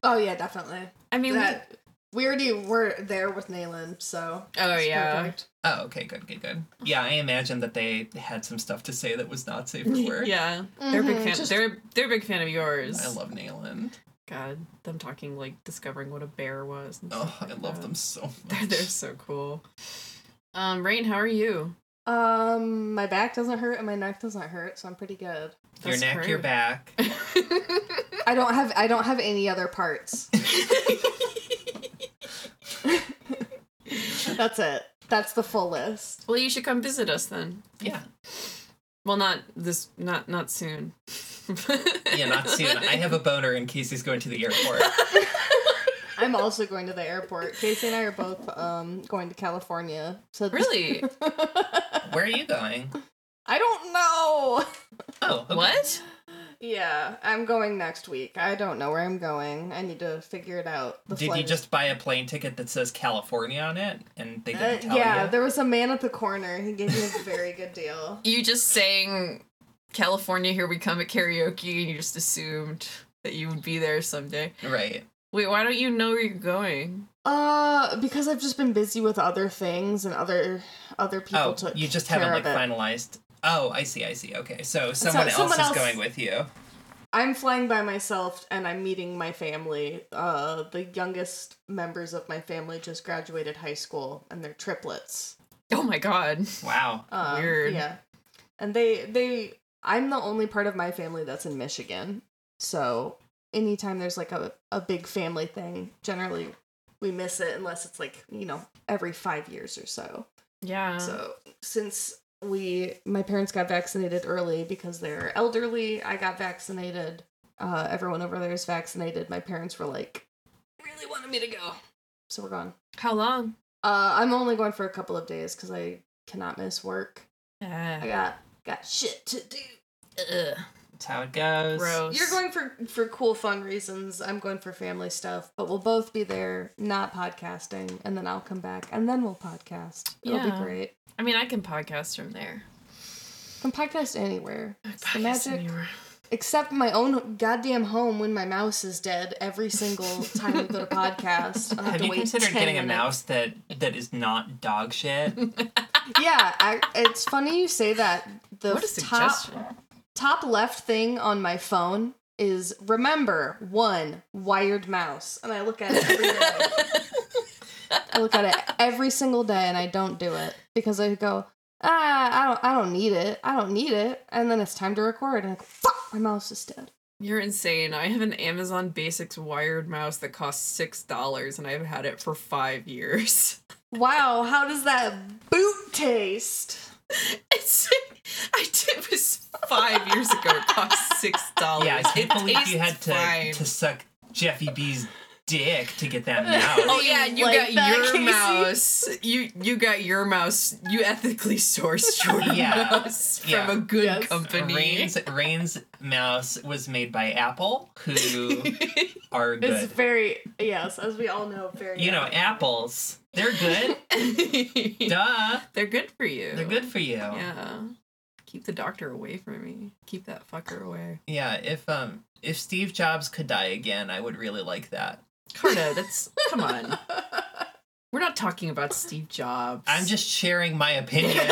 Oh yeah, definitely. I mean, that we already were there with Nayland, so oh it's yeah. perfect. oh okay good good good yeah i imagine that they had some stuff to say that was not safe for [LAUGHS] work Yeah, they're a big fan. just- They're they're a big fan of yours. i love nayland God, them talking like discovering what a bear was. and oh stuff i love that. them so much [LAUGHS] They're they're so cool. Um, Rain, how are you? Um, my back doesn't hurt and my neck doesn't hurt, so I'm pretty good. your That's neck your back [LAUGHS] I don't have I don't have any other parts. [LAUGHS] That's it. That's the full list. well, you should come visit us then. yeah Well, not this, not not soon. [LAUGHS] yeah not soon i have a boner in case he's going to the airport [LAUGHS] I'm also going to the airport. Casey and I are both um going to California. So Really? [LAUGHS] where are you going I don't know. oh okay. What? Yeah, I'm going next week. I don't know where I'm going. I need to figure it out. The Did you just buy a plane ticket that says California on it, and they Uh, didn't tell yeah, you? there was a man at the corner. He gave me a very good deal. [LAUGHS] You just sang California, here we come at karaoke, and you just assumed that you would be there someday. Right. Wait, why don't you know where you're going? Uh, because I've just been busy with other things and other other people Oh, took you just care haven't like it. finalized. Oh, I see. I see. Okay, so someone else someone is else- going with you. I'm flying by myself and I'm meeting my family. Uh, the youngest members of my family just graduated high school and they're triplets. Oh my god. Wow. Um, Weird. Yeah, and they they I'm the only part of my family that's in Michigan, so anytime there's like a a big family thing, generally we miss it unless it's like you know every five years or so. Yeah. So since we my parents got vaccinated early because they're elderly, I got vaccinated. Uh, everyone over there is vaccinated. My parents were like, really wanted me to go. So we're gone. How long? Uh, I'm only going for a couple of days because I cannot miss work. I Uh, got got shit to do. ugh, That's how it goes. gross. You're going for for cool, fun reasons. I'm going for family stuff, but we'll both be there, not podcasting, and then I'll come back, and then we'll podcast. It'll Yeah. be great. I mean, I can podcast from there. I can podcast anywhere. It's the Podcast magic. anywhere. Except my own goddamn home when my mouse is dead every single time we go to podcast. I have, Have to you wait considered 10 getting a mouse that that is not dog shit? [LAUGHS] Yeah, I, it's funny you say that. The What a top suggestion. top left thing on my phone is remember one wired mouse, and I look at it every day. [LAUGHS] I look at it every single day, and I don't do it because I go, ah, I don't, I don't need it. I don't need it, and then it's time to record, and I go, fuck, my mouse is dead. You're insane. I have an Amazon Basics wired mouse that costs six dollars, and I've had it for five years. [LAUGHS] Wow, how does that boot taste? It's I did it was five years ago. It cost six dollars. yeah, I can't it believe you had to fine. to suck Jeffy B's dick to get that [LAUGHS] mouse. Oh yeah, you Like got that, your Casey? mouse. You you got your mouse. You ethically sourced [LAUGHS] your Yeah. mouse from Yeah. a good Yes. company. Rain's Rain's mouse was made by Apple, who [LAUGHS] are It's very yes, as we all know, very. You know, apples. They're good. Duh. They're good for you. They're good for you. Yeah. Keep the doctor away from me. Keep that fucker away. Yeah, if um if Steve Jobs could die again, I would really like that. Carta, that's come on. We're not talking about Steve Jobs. I'm just sharing my opinion. [LAUGHS] [LAUGHS]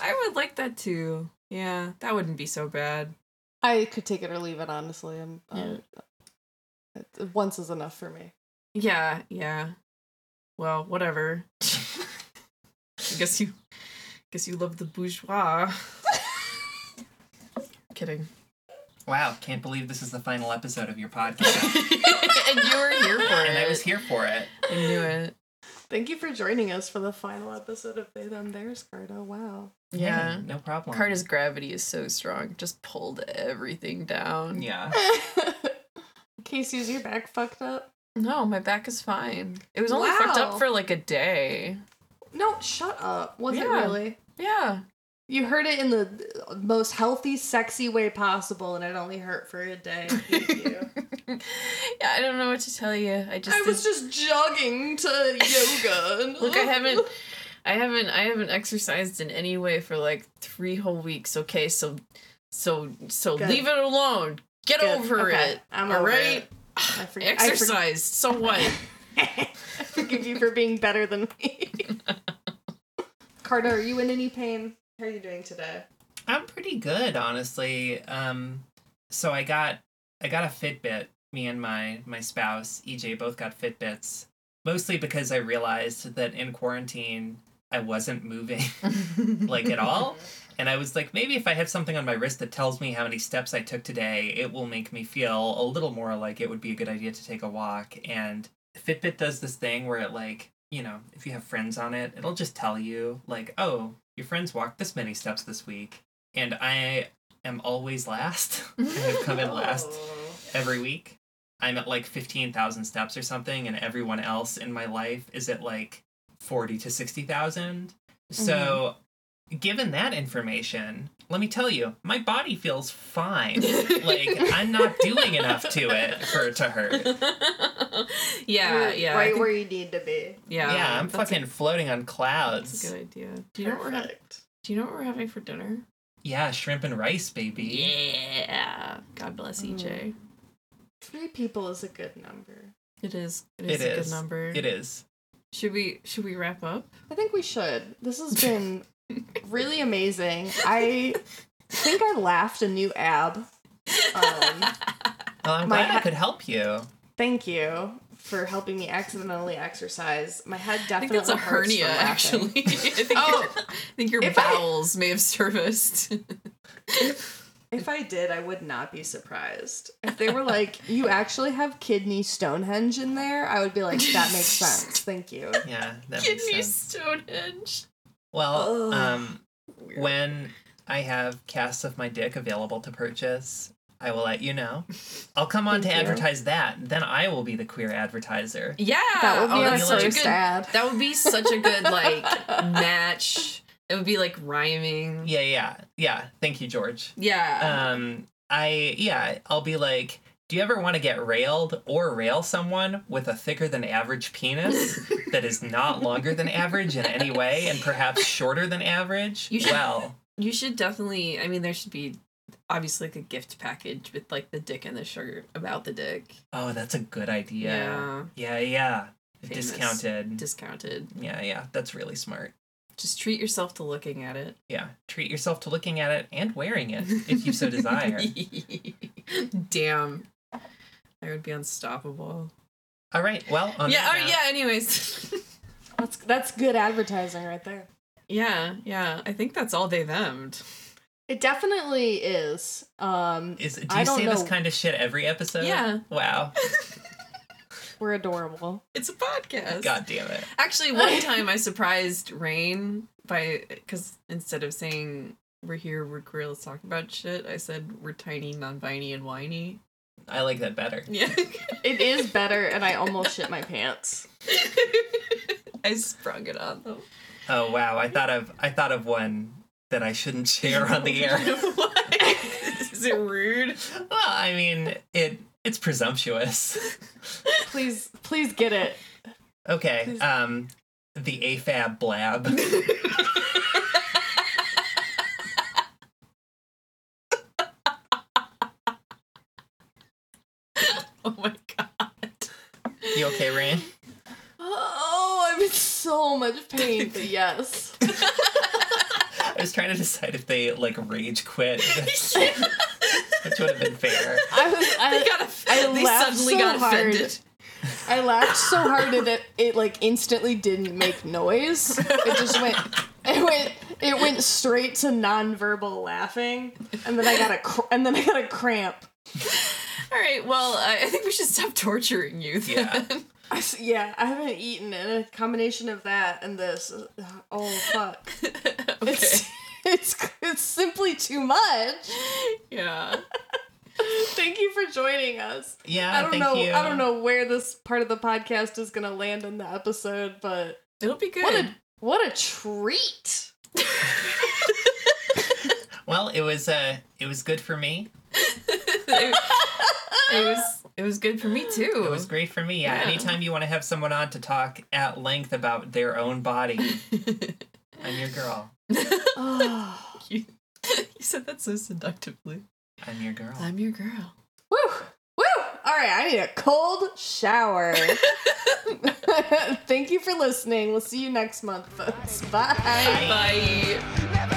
I would like that too. Yeah, that wouldn't be so bad. I could take it or leave it. Honestly, I'm. Yeah. Uh, once is enough for me. Yeah, yeah. Well, whatever. [LAUGHS] I guess you guess you love the bourgeois. Kidding. Wow, can't believe this is the final episode of your podcast. [LAUGHS] and you were here for it. and I was here for it. I knew it. Thank you for joining us for the final episode of They Them Theirs, Carta. Wow. Yeah. Hey, no problem. Carta's gravity is so strong. Just pulled everything down. Yeah. [LAUGHS] Casey, is your back fucked up? No, my back is fine. It was only fucked up for like a day. No, shut up. Was it really? Yeah. You heard it in the most healthy, sexy way possible, and it only hurt for a day. [LAUGHS] Yeah, I don't know what to tell you. I just I was just jogging to yoga. [LAUGHS] Look, I haven't I haven't I haven't exercised in any way for like 3 whole weeks. Okay, so so so Good. leave it alone. Get Good. over Okay, it. I'm all right? it. I forg- I forg- Exercise. so [LAUGHS] what? I forgive you for being better than me. Carta, are you in any pain? How are you doing today? I'm pretty good, honestly. Um, so I got I got a Fitbit. Me and my my spouse EJ both got Fitbits, mostly because I realized that in quarantine I wasn't moving [LAUGHS] like at all, and I was like, maybe if I have something on my wrist that tells me how many steps I took today, it will make me feel a little more like it would be a good idea to take a walk. And Fitbit does this thing where it like you know if you have friends on it, it'll just tell you like, oh, your friends walked this many steps this week and I am always last. [LAUGHS] I [LAUGHS] have come in last every week. I'm at like 15,000 steps or something, and everyone else in my life is at like 40 to 60,000. So, mm-hmm. given that information, let me tell you, my body feels fine. [LAUGHS] like, I'm not doing enough to it for it to hurt. yeah, [LAUGHS] You're yeah. Right where you need to be. yeah. yeah, I'm that's a- fucking floating on clouds. That's clouds. a good idea. Do you know what we're having? Perfect. Do you know what we're having for dinner? Yeah, shrimp and rice, baby. Yeah. God bless Mm. EJ. Three people is a good number. It is. It It is a is. good number. It is. Should we should we wrap up? I think we should. This has [LAUGHS] been really amazing. I think I laughed a new ab. Um, Well, I'm My glad I could help you. thank you for helping me accidentally exercise. My head definitely I think that's a hurts hernia, actually. [LAUGHS] I think, Oh. your, I think your If I- bowels may have serviced. If I did, I would not be surprised. If they were like, "You actually have kidney Stonehenge in there," I would be like, "That makes [LAUGHS] sense. Thank you." Yeah, that makes sense. Kidney sense. Stonehenge. Well, Ugh. um, Weird. when I have casts of my dick available to purchase, I will let you know. I'll come on Thank to you. advertise that. Then I will be the queer advertiser. Yeah, That would be oh, our that'd such a first good- ad. That would be such a good like [LAUGHS] match. It would be like rhyming. Yeah, yeah, yeah. Thank you, George. Yeah. Um, I yeah, I'll be like, do you ever want to get railed or rail someone with a thicker than average penis [LAUGHS] that is not longer than average in any way and perhaps shorter than average? You should- Well, you should definitely. I mean, there should be obviously like a gift package with like the dick and the shirt about the dick. oh, that's a good idea. Yeah. Yeah, yeah. Famous. Discounted. Discounted. yeah, yeah. That's really smart. Just treat yourself to looking at it. Yeah. Treat yourself to looking at it and wearing it if you so [LAUGHS] desire. Damn. I would be unstoppable. All right. Well, on yeah, that oh, note- yeah, anyways. [LAUGHS] That's that's good advertising right there. yeah, yeah. I think that's all they themmed. It definitely is. Um, Is do I you don't say this kind of shit every episode? Yeah. Wow. [LAUGHS] we're adorable. It's a podcast. God damn it. Actually, one time I surprised Rain by because instead of saying we're here, we're queer, let's talk about shit, I said we're tiny, non-binary, and whiny. I like that better. Yeah. [LAUGHS] It is better, and I almost shit my pants. I sprung it on them. Oh wow. I thought of I thought of one that I shouldn't share on the air. [LAUGHS] Is it rude? well, I mean, it it's presumptuous. Please, please get it. Okay. Please. Um the AFAB blab. [LAUGHS] [LAUGHS] Oh my god. You okay, Rain? Oh, I'm in so much pain, but [LAUGHS] yes. I was trying to decide if they like rage quit, [LAUGHS] which would have been fair. I was. They I, got I they laughed suddenly so got hard. offended. I laughed so hard that it, it like instantly didn't make noise. It just went. It went. It went straight to nonverbal laughing, and then I got a cr- and then I got a cramp. All right, well, I, I think we should stop torturing you. Then. Yeah. [LAUGHS] I s yeah, I haven't eaten, and a combination of that and this. Oh fuck! [LAUGHS] okay. It's [LAUGHS] it's it's simply too much. Yeah. Thank you for joining us. Yeah, I don't thank know. you. I don't know where this part of the podcast is gonna land in the episode, but It'll be good. what a what a treat! Well, it was uh it was good for me. It, it was it was good for me too. It was great for me. Yeah. Yeah. Anytime you want to have someone on to talk at length about their own body, [LAUGHS] I'm your girl. Oh, you, [LAUGHS] you said that so seductively. I'm your girl. I'm your girl. woo, woo! All right, I need a cold shower. [LAUGHS] Thank you for listening. We'll see you next month, folks. Bye. Bye. Never